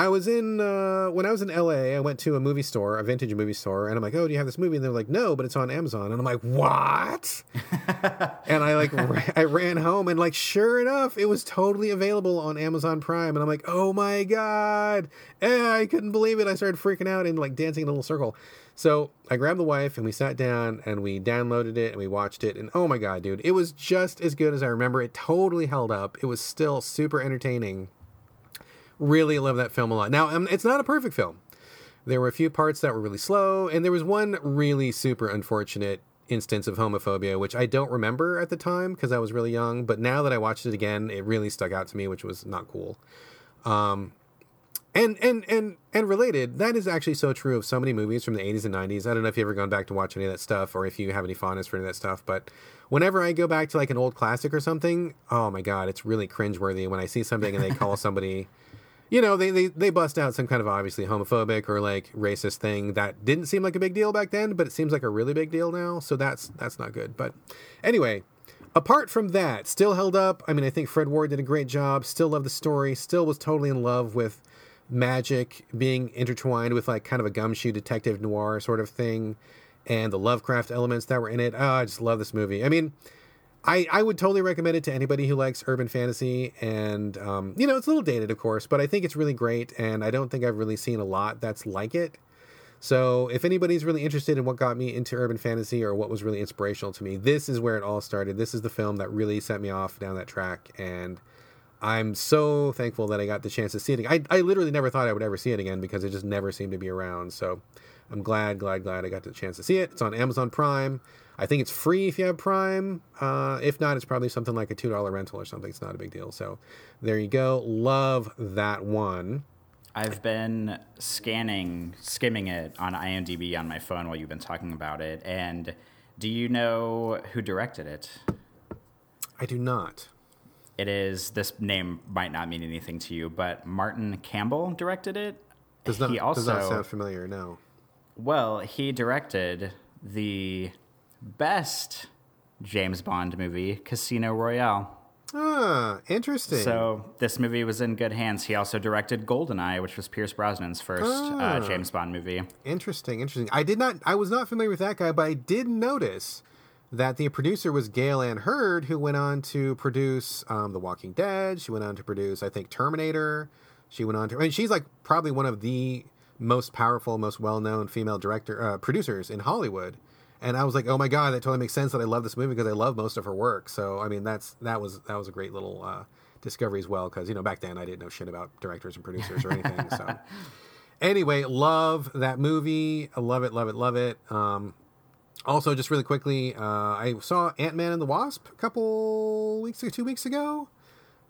I was in uh, when I was in LA. I went to a movie store, a vintage movie store, and I'm like, "Oh, do you have this movie?" And they're like, "No, but it's on Amazon." And I'm like, "What?" (laughs) and I like I ran home, and like sure enough, it was totally available on Amazon Prime. And I'm like, "Oh my god!" And I couldn't believe it. I started freaking out and like dancing in a little circle. So I grabbed the wife and we sat down and we downloaded it and we watched it. And oh my God, dude, it was just as good as I remember. It totally held up. It was still super entertaining. Really love that film a lot. Now, um, it's not a perfect film. There were a few parts that were really slow, and there was one really super unfortunate instance of homophobia, which I don't remember at the time because I was really young. But now that I watched it again, it really stuck out to me, which was not cool. Um, and and and and related, that is actually so true of so many movies from the 80s and 90s. I don't know if you've ever gone back to watch any of that stuff or if you have any fondness for any of that stuff, but whenever I go back to like an old classic or something, oh my god, it's really cringeworthy when I see something and they call (laughs) somebody you know, they, they, they bust out some kind of obviously homophobic or like racist thing that didn't seem like a big deal back then, but it seems like a really big deal now. So that's that's not good. But anyway, apart from that, still held up. I mean, I think Fred Ward did a great job. Still love the story. Still was totally in love with magic being intertwined with like kind of a gumshoe detective noir sort of thing and the Lovecraft elements that were in it. Oh, I just love this movie. I mean, I, I would totally recommend it to anybody who likes urban fantasy. And, um, you know, it's a little dated, of course, but I think it's really great. And I don't think I've really seen a lot that's like it. So if anybody's really interested in what got me into urban fantasy or what was really inspirational to me, this is where it all started. This is the film that really set me off down that track. And I'm so thankful that I got the chance to see it. I, I literally never thought I would ever see it again because it just never seemed to be around. So I'm glad, glad, glad I got the chance to see it. It's on Amazon Prime. I think it's free if you have Prime. Uh, if not, it's probably something like a $2 rental or something. It's not a big deal. So there you go. Love that one. I've been scanning, skimming it on IMDb on my phone while you've been talking about it. And do you know who directed it? I do not. It is this name might not mean anything to you, but Martin Campbell directed it. Does not, he also, does not sound familiar, no. Well, he directed the best James Bond movie, Casino Royale. Ah, interesting. So this movie was in good hands. He also directed Goldeneye, which was Pierce Brosnan's first uh, ah, uh, James Bond movie. Interesting, interesting. I did not. I was not familiar with that guy, but I did notice that the producer was Gale Anne Hurd, who went on to produce um, The Walking Dead. She went on to produce, I think, Terminator. She went on to. I mean, she's like probably one of the most powerful, most well-known female director uh, producers in Hollywood. And I was like, oh my god, that totally makes sense that I love this movie because I love most of her work. So I mean, that's that was that was a great little uh, discovery as well because you know back then I didn't know shit about directors and producers or anything. so (laughs) anyway, love that movie. I love it, love it, love it. Um, Also, just really quickly, uh, I saw Ant Man and the Wasp a couple weeks or two weeks ago.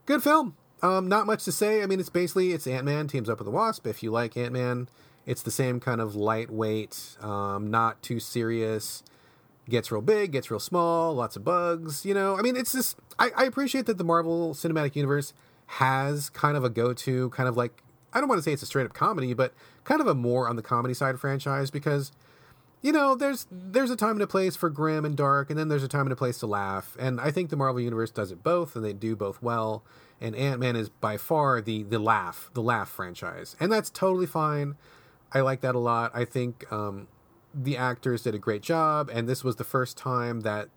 Good film. Um, not much to say. I mean, it's basically it's Ant Man teams up with the Wasp. If you like Ant Man, it's the same kind of lightweight, um, not too serious. Gets real big, gets real small, lots of bugs. You know, I mean, it's just I, I appreciate that the Marvel Cinematic Universe has kind of a go-to, kind of like I don't want to say it's a straight up comedy, but kind of a more on the comedy side franchise because you know, there's there's a time and a place for grim and dark, and then there's a time and a place to laugh. And I think the Marvel Universe does it both, and they do both well. And Ant Man is by far the the laugh the laugh franchise, and that's totally fine. I like that a lot. I think um, the actors did a great job, and this was the first time that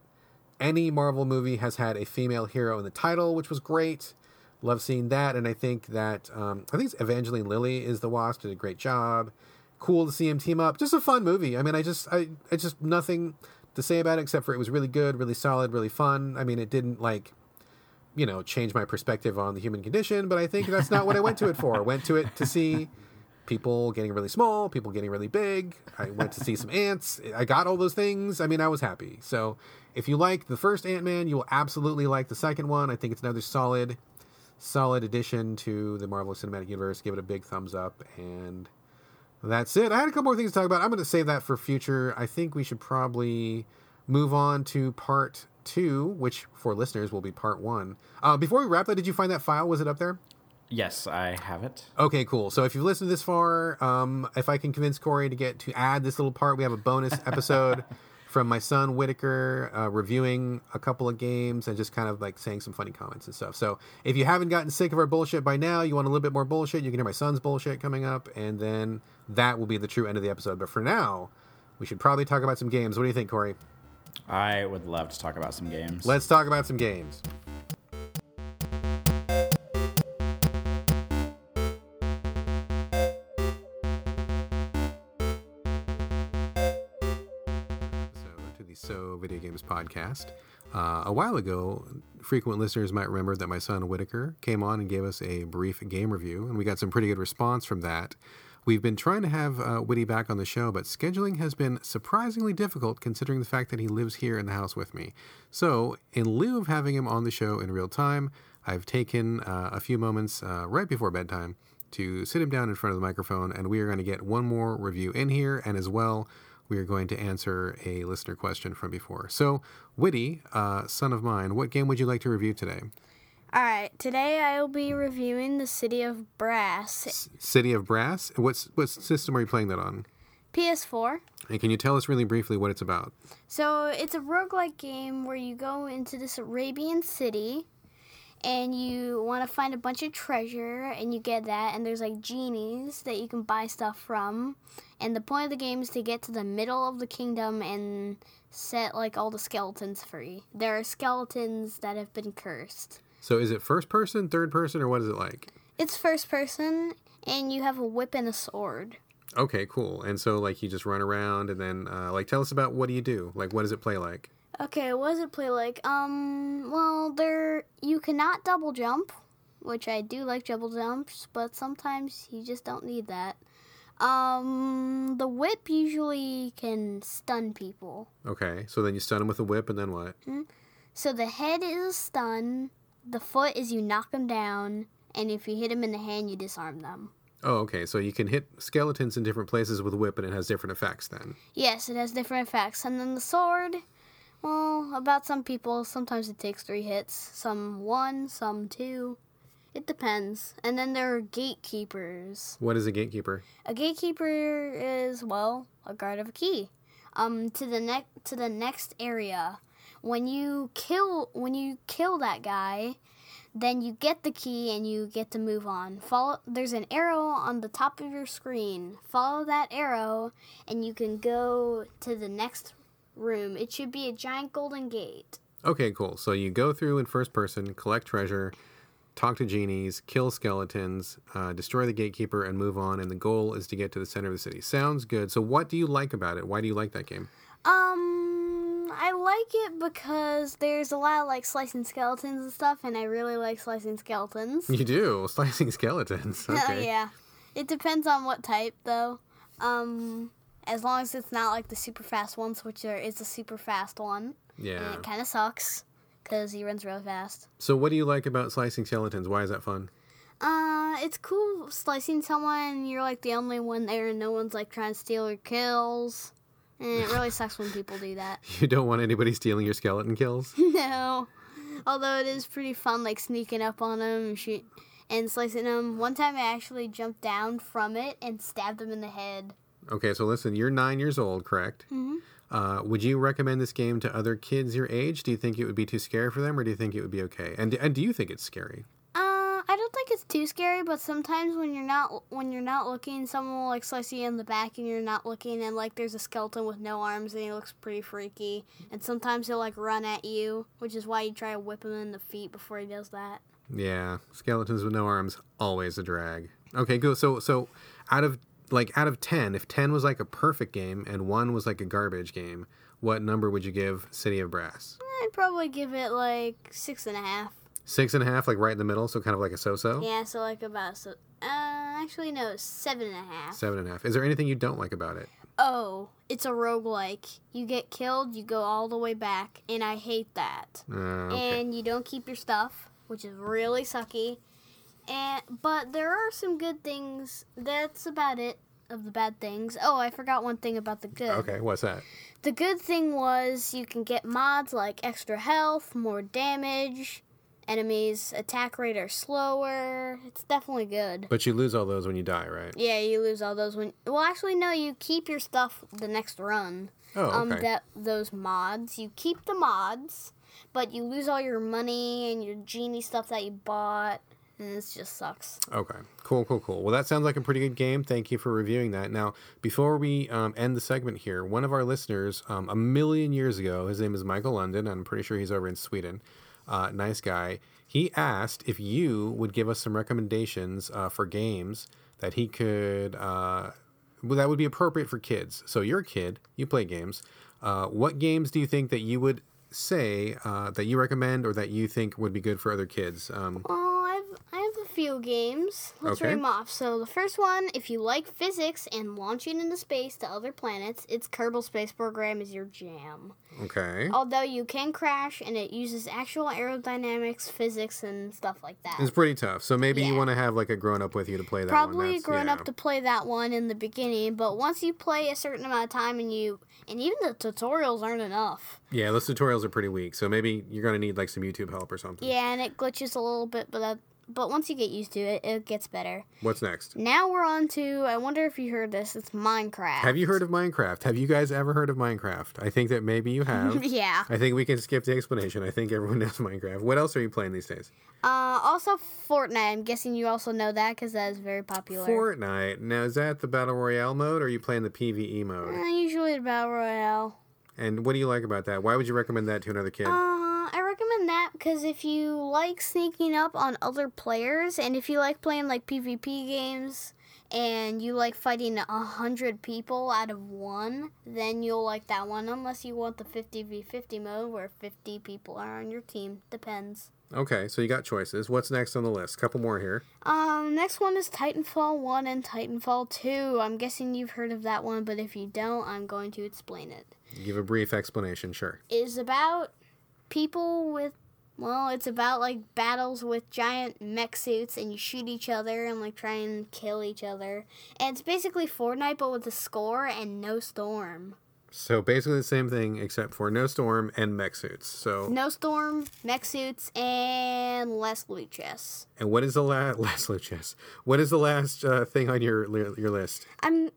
any Marvel movie has had a female hero in the title, which was great. Love seeing that, and I think that um, I think Evangeline Lilly is the Wasp did a great job cool to see him team up. Just a fun movie. I mean, I just, I, it's just nothing to say about it except for it was really good, really solid, really fun. I mean, it didn't like, you know, change my perspective on the human condition, but I think that's not what I went to it for. I went to it to see people getting really small, people getting really big. I went to see some ants. I got all those things. I mean, I was happy. So if you like the first Ant Man, you will absolutely like the second one. I think it's another solid, solid addition to the Marvel Cinematic Universe. Give it a big thumbs up and that's it. I had a couple more things to talk about. I'm going to save that for future. I think we should probably move on to part two, which for listeners will be part one. Uh, before we wrap that, did you find that file? Was it up there? Yes, I have it. Okay, cool. So if you've listened this far, um, if I can convince Corey to get to add this little part, we have a bonus (laughs) episode from my son Whitaker uh, reviewing a couple of games and just kind of like saying some funny comments and stuff. So if you haven't gotten sick of our bullshit by now, you want a little bit more bullshit, you can hear my son's bullshit coming up, and then that will be the true end of the episode. But for now, we should probably talk about some games. What do you think, Corey? I would love to talk about some games. Let's talk about some games. Podcast. Uh, a while ago, frequent listeners might remember that my son Whitaker came on and gave us a brief game review, and we got some pretty good response from that. We've been trying to have uh, Whitty back on the show, but scheduling has been surprisingly difficult considering the fact that he lives here in the house with me. So, in lieu of having him on the show in real time, I've taken uh, a few moments uh, right before bedtime to sit him down in front of the microphone, and we are going to get one more review in here, and as well, we are going to answer a listener question from before. So, Whitty, uh, son of mine, what game would you like to review today? All right, today I will be reviewing the City of Brass. S- City of Brass. What's what system are you playing that on? PS4. And can you tell us really briefly what it's about? So it's a roguelike game where you go into this Arabian city and you want to find a bunch of treasure and you get that and there's like genies that you can buy stuff from and the point of the game is to get to the middle of the kingdom and set like all the skeletons free there are skeletons that have been cursed So, is it first person, third person, or what is it like? it's first person and you have a whip and a sword Okay, cool. And so, like, you just run around, and then, uh, like, tell us about what do you do? Like, what does it play like? Okay, what does it play like? Um, well, there you cannot double jump, which I do like double jumps, but sometimes you just don't need that. Um, the whip usually can stun people. Okay, so then you stun them with a whip, and then what? So the head is a stun, the foot is you knock them down, and if you hit them in the hand, you disarm them. Oh, okay. So you can hit skeletons in different places with a whip, and it has different effects then. Yes, it has different effects. And then the sword, well, about some people, sometimes it takes three hits, some one, some two. It depends. And then there are gatekeepers. What is a gatekeeper? A gatekeeper is well a guard of a key. Um, to the next to the next area. When you kill when you kill that guy, then you get the key and you get to move on. Follow. There's an arrow on the top of your screen. Follow that arrow, and you can go to the next room. It should be a giant golden gate. Okay, cool. So you go through in first person, collect treasure, talk to genies, kill skeletons, uh, destroy the gatekeeper, and move on. And the goal is to get to the center of the city. Sounds good. So, what do you like about it? Why do you like that game? Um, I like it because there's a lot of like slicing skeletons and stuff, and I really like slicing skeletons. You do (laughs) slicing skeletons. (laughs) Okay. Oh yeah, it depends on what type though. Um, as long as it's not like the super fast ones, which there is a super fast one. And Yeah. it kind of sucks because he runs really fast. So what do you like about slicing skeletons? Why is that fun? Uh, it's cool slicing someone and you're like the only one there and no one's like trying to steal your kills. And it really (laughs) sucks when people do that. You don't want anybody stealing your skeleton kills? (laughs) no. Although it is pretty fun like sneaking up on them and shoot and slicing them. One time I actually jumped down from it and stabbed them in the head. Okay, so listen, you're nine years old, correct? Mhm. Uh, would you recommend this game to other kids your age? Do you think it would be too scary for them, or do you think it would be okay? And and do you think it's scary? Uh, I don't think it's too scary, but sometimes when you're not when you're not looking, someone will like slice you in the back, and you're not looking, and like there's a skeleton with no arms, and he looks pretty freaky. And sometimes he'll like run at you, which is why you try to whip him in the feet before he does that. Yeah, skeletons with no arms always a drag. Okay, go. So so out of like out of ten, if ten was like a perfect game and one was like a garbage game, what number would you give City of Brass? I'd probably give it like six and a half. Six and a half, like right in the middle, so kind of like a so-so. Yeah, so like about so. Uh, actually no, seven and a half. Seven and a half. Is there anything you don't like about it? Oh, it's a roguelike. You get killed, you go all the way back, and I hate that. Uh, okay. and you don't keep your stuff, which is really sucky. And but there are some good things. That's about it of the bad things. Oh, I forgot one thing about the good. Okay, what's that? The good thing was you can get mods like extra health, more damage, enemies attack rate are slower. It's definitely good. But you lose all those when you die, right? Yeah, you lose all those when. Well, actually, no. You keep your stuff the next run. Oh, okay. Um, that those mods. You keep the mods, but you lose all your money and your genie stuff that you bought, it just sucks. Okay, cool, cool, cool. Well, that sounds like a pretty good game. Thank you for reviewing that. Now, before we um, end the segment here, one of our listeners, um, a million years ago, his name is Michael London. I'm pretty sure he's over in Sweden. Uh, nice guy. He asked if you would give us some recommendations uh, for games that he could, uh, that would be appropriate for kids. So you're a kid, you play games. Uh, what games do you think that you would say uh, that you recommend or that you think would be good for other kids? Um, I have a few games. Let's Okay. read them off. So the first one, if you like physics and launching into space to other planets, its Kerbal Space Program is your jam. okay. Although you can crash, and it uses actual aerodynamics, physics, and stuff like that. It's pretty tough. So maybe you want to have like a grown up with you to play that one. probably grown yeah. up to play that one in the beginning, but once you play a certain amount of time and you and even the tutorials aren't enough. Yeah, those tutorials are pretty weak. So maybe you're gonna need like some YouTube help or something. Yeah, and it glitches a little bit, but that, but once you get used to it, it gets better. What's next? Now we're on to I wonder if you heard this. It's Minecraft. Have you heard of Minecraft? Have you guys ever heard of Minecraft? I think that maybe you (laughs) have. yeah. I think we can skip the explanation. I think everyone (laughs) knows Minecraft. What else are you playing these days? Uh, also Fortnite. I'm guessing you also know that because that is very popular. Fortnite. Now, is that the Battle Royale mode or are you playing the PvE mode? Uh, usually the battle royale. And what do you like about that? Why would you recommend that to another kid? Uh, I recommend that because if you like sneaking up on other players, and if you like playing like PvP games, and you like fighting a hundred people out of one, then you'll like that one. Unless you want the fifty v fifty mode where fifty people are on your team, depends. okay, so you got choices. What's next on the list? Couple more here. Um, next one is Titanfall one and Titanfall two. I'm guessing you've heard of that one, but if you don't, I'm going to explain it. Give a brief explanation, sure. is about people with well, it's about like battles with giant mech suits and you shoot each other and like try and kill each other. And it's basically Fortnite but with a score and no storm. So basically the same thing except for no storm and mech suits. So No storm, mech suits, and less loot chests. and what is the last last (laughs) chess? What is the last uh, thing on your your list? I'm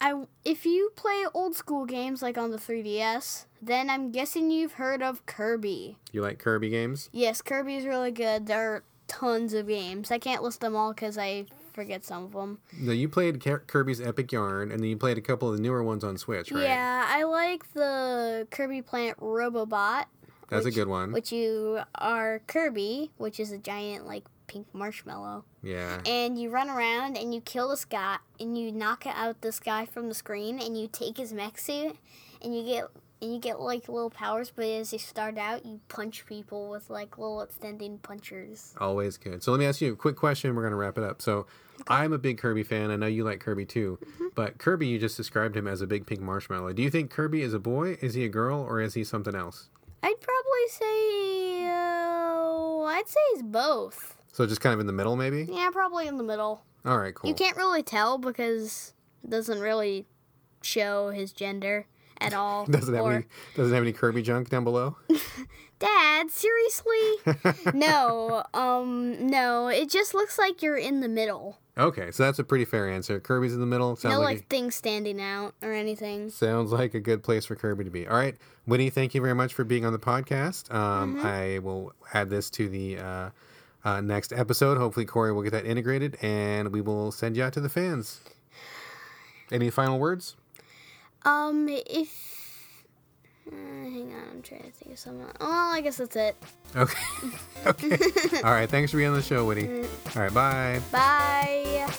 I if you play old school games like on the 3DS, then I'm guessing you've heard of Kirby. You like Kirby games? Yes, Kirby's really good. There are tons of games. I can't list them all cuz I forget some of them. No, you played Kirby's Epic Yarn, and then you played a couple of the newer ones on Switch, right? Yeah, I like the Kirby Planet Robobot. That's which- a good one. Which you are Kirby, which is a giant like pink marshmallow, yeah. and you run around and you kill this guy and you knock out this guy from the screen and you take his mech suit and you get and you get like little powers, but as you start out, you punch people with like little extending punchers. Always good. So let me ask you a quick question. We're going to wrap it up. So I'm a big Kirby fan. I know you like Kirby too. But Kirby, you just described him as a big pink marshmallow. Do you think Kirby is a boy? Is he a girl? Or is he something else? I'd probably say, uh, I'd say it's both. So just kind of in the middle, maybe? Yeah, probably in the middle. All right, cool. You can't really tell because it doesn't really show his gender at all. (laughs) Doesn't have any doesn't have any Kirby junk down below. (laughs) Dad, seriously? (laughs) no, um, no. It just looks like you're in the middle. okay, so that's a pretty fair answer. Kirby's in the middle. Sounds no, like, like things standing out or anything. sounds like a good place for Kirby to be. All right, Whitty, thank you very much for being on the podcast. Um, Mm-hmm. I will add this to the uh, uh, next episode. Hopefully, Corey will get that integrated, and we will send you out to the fans. Any final words? Um, if uh, hang on, I'm trying to think of something. Oh, I guess that's it. Okay. (laughs) okay. (laughs) All right. Thanks for being on the show, Whitty. All right. Bye. Bye.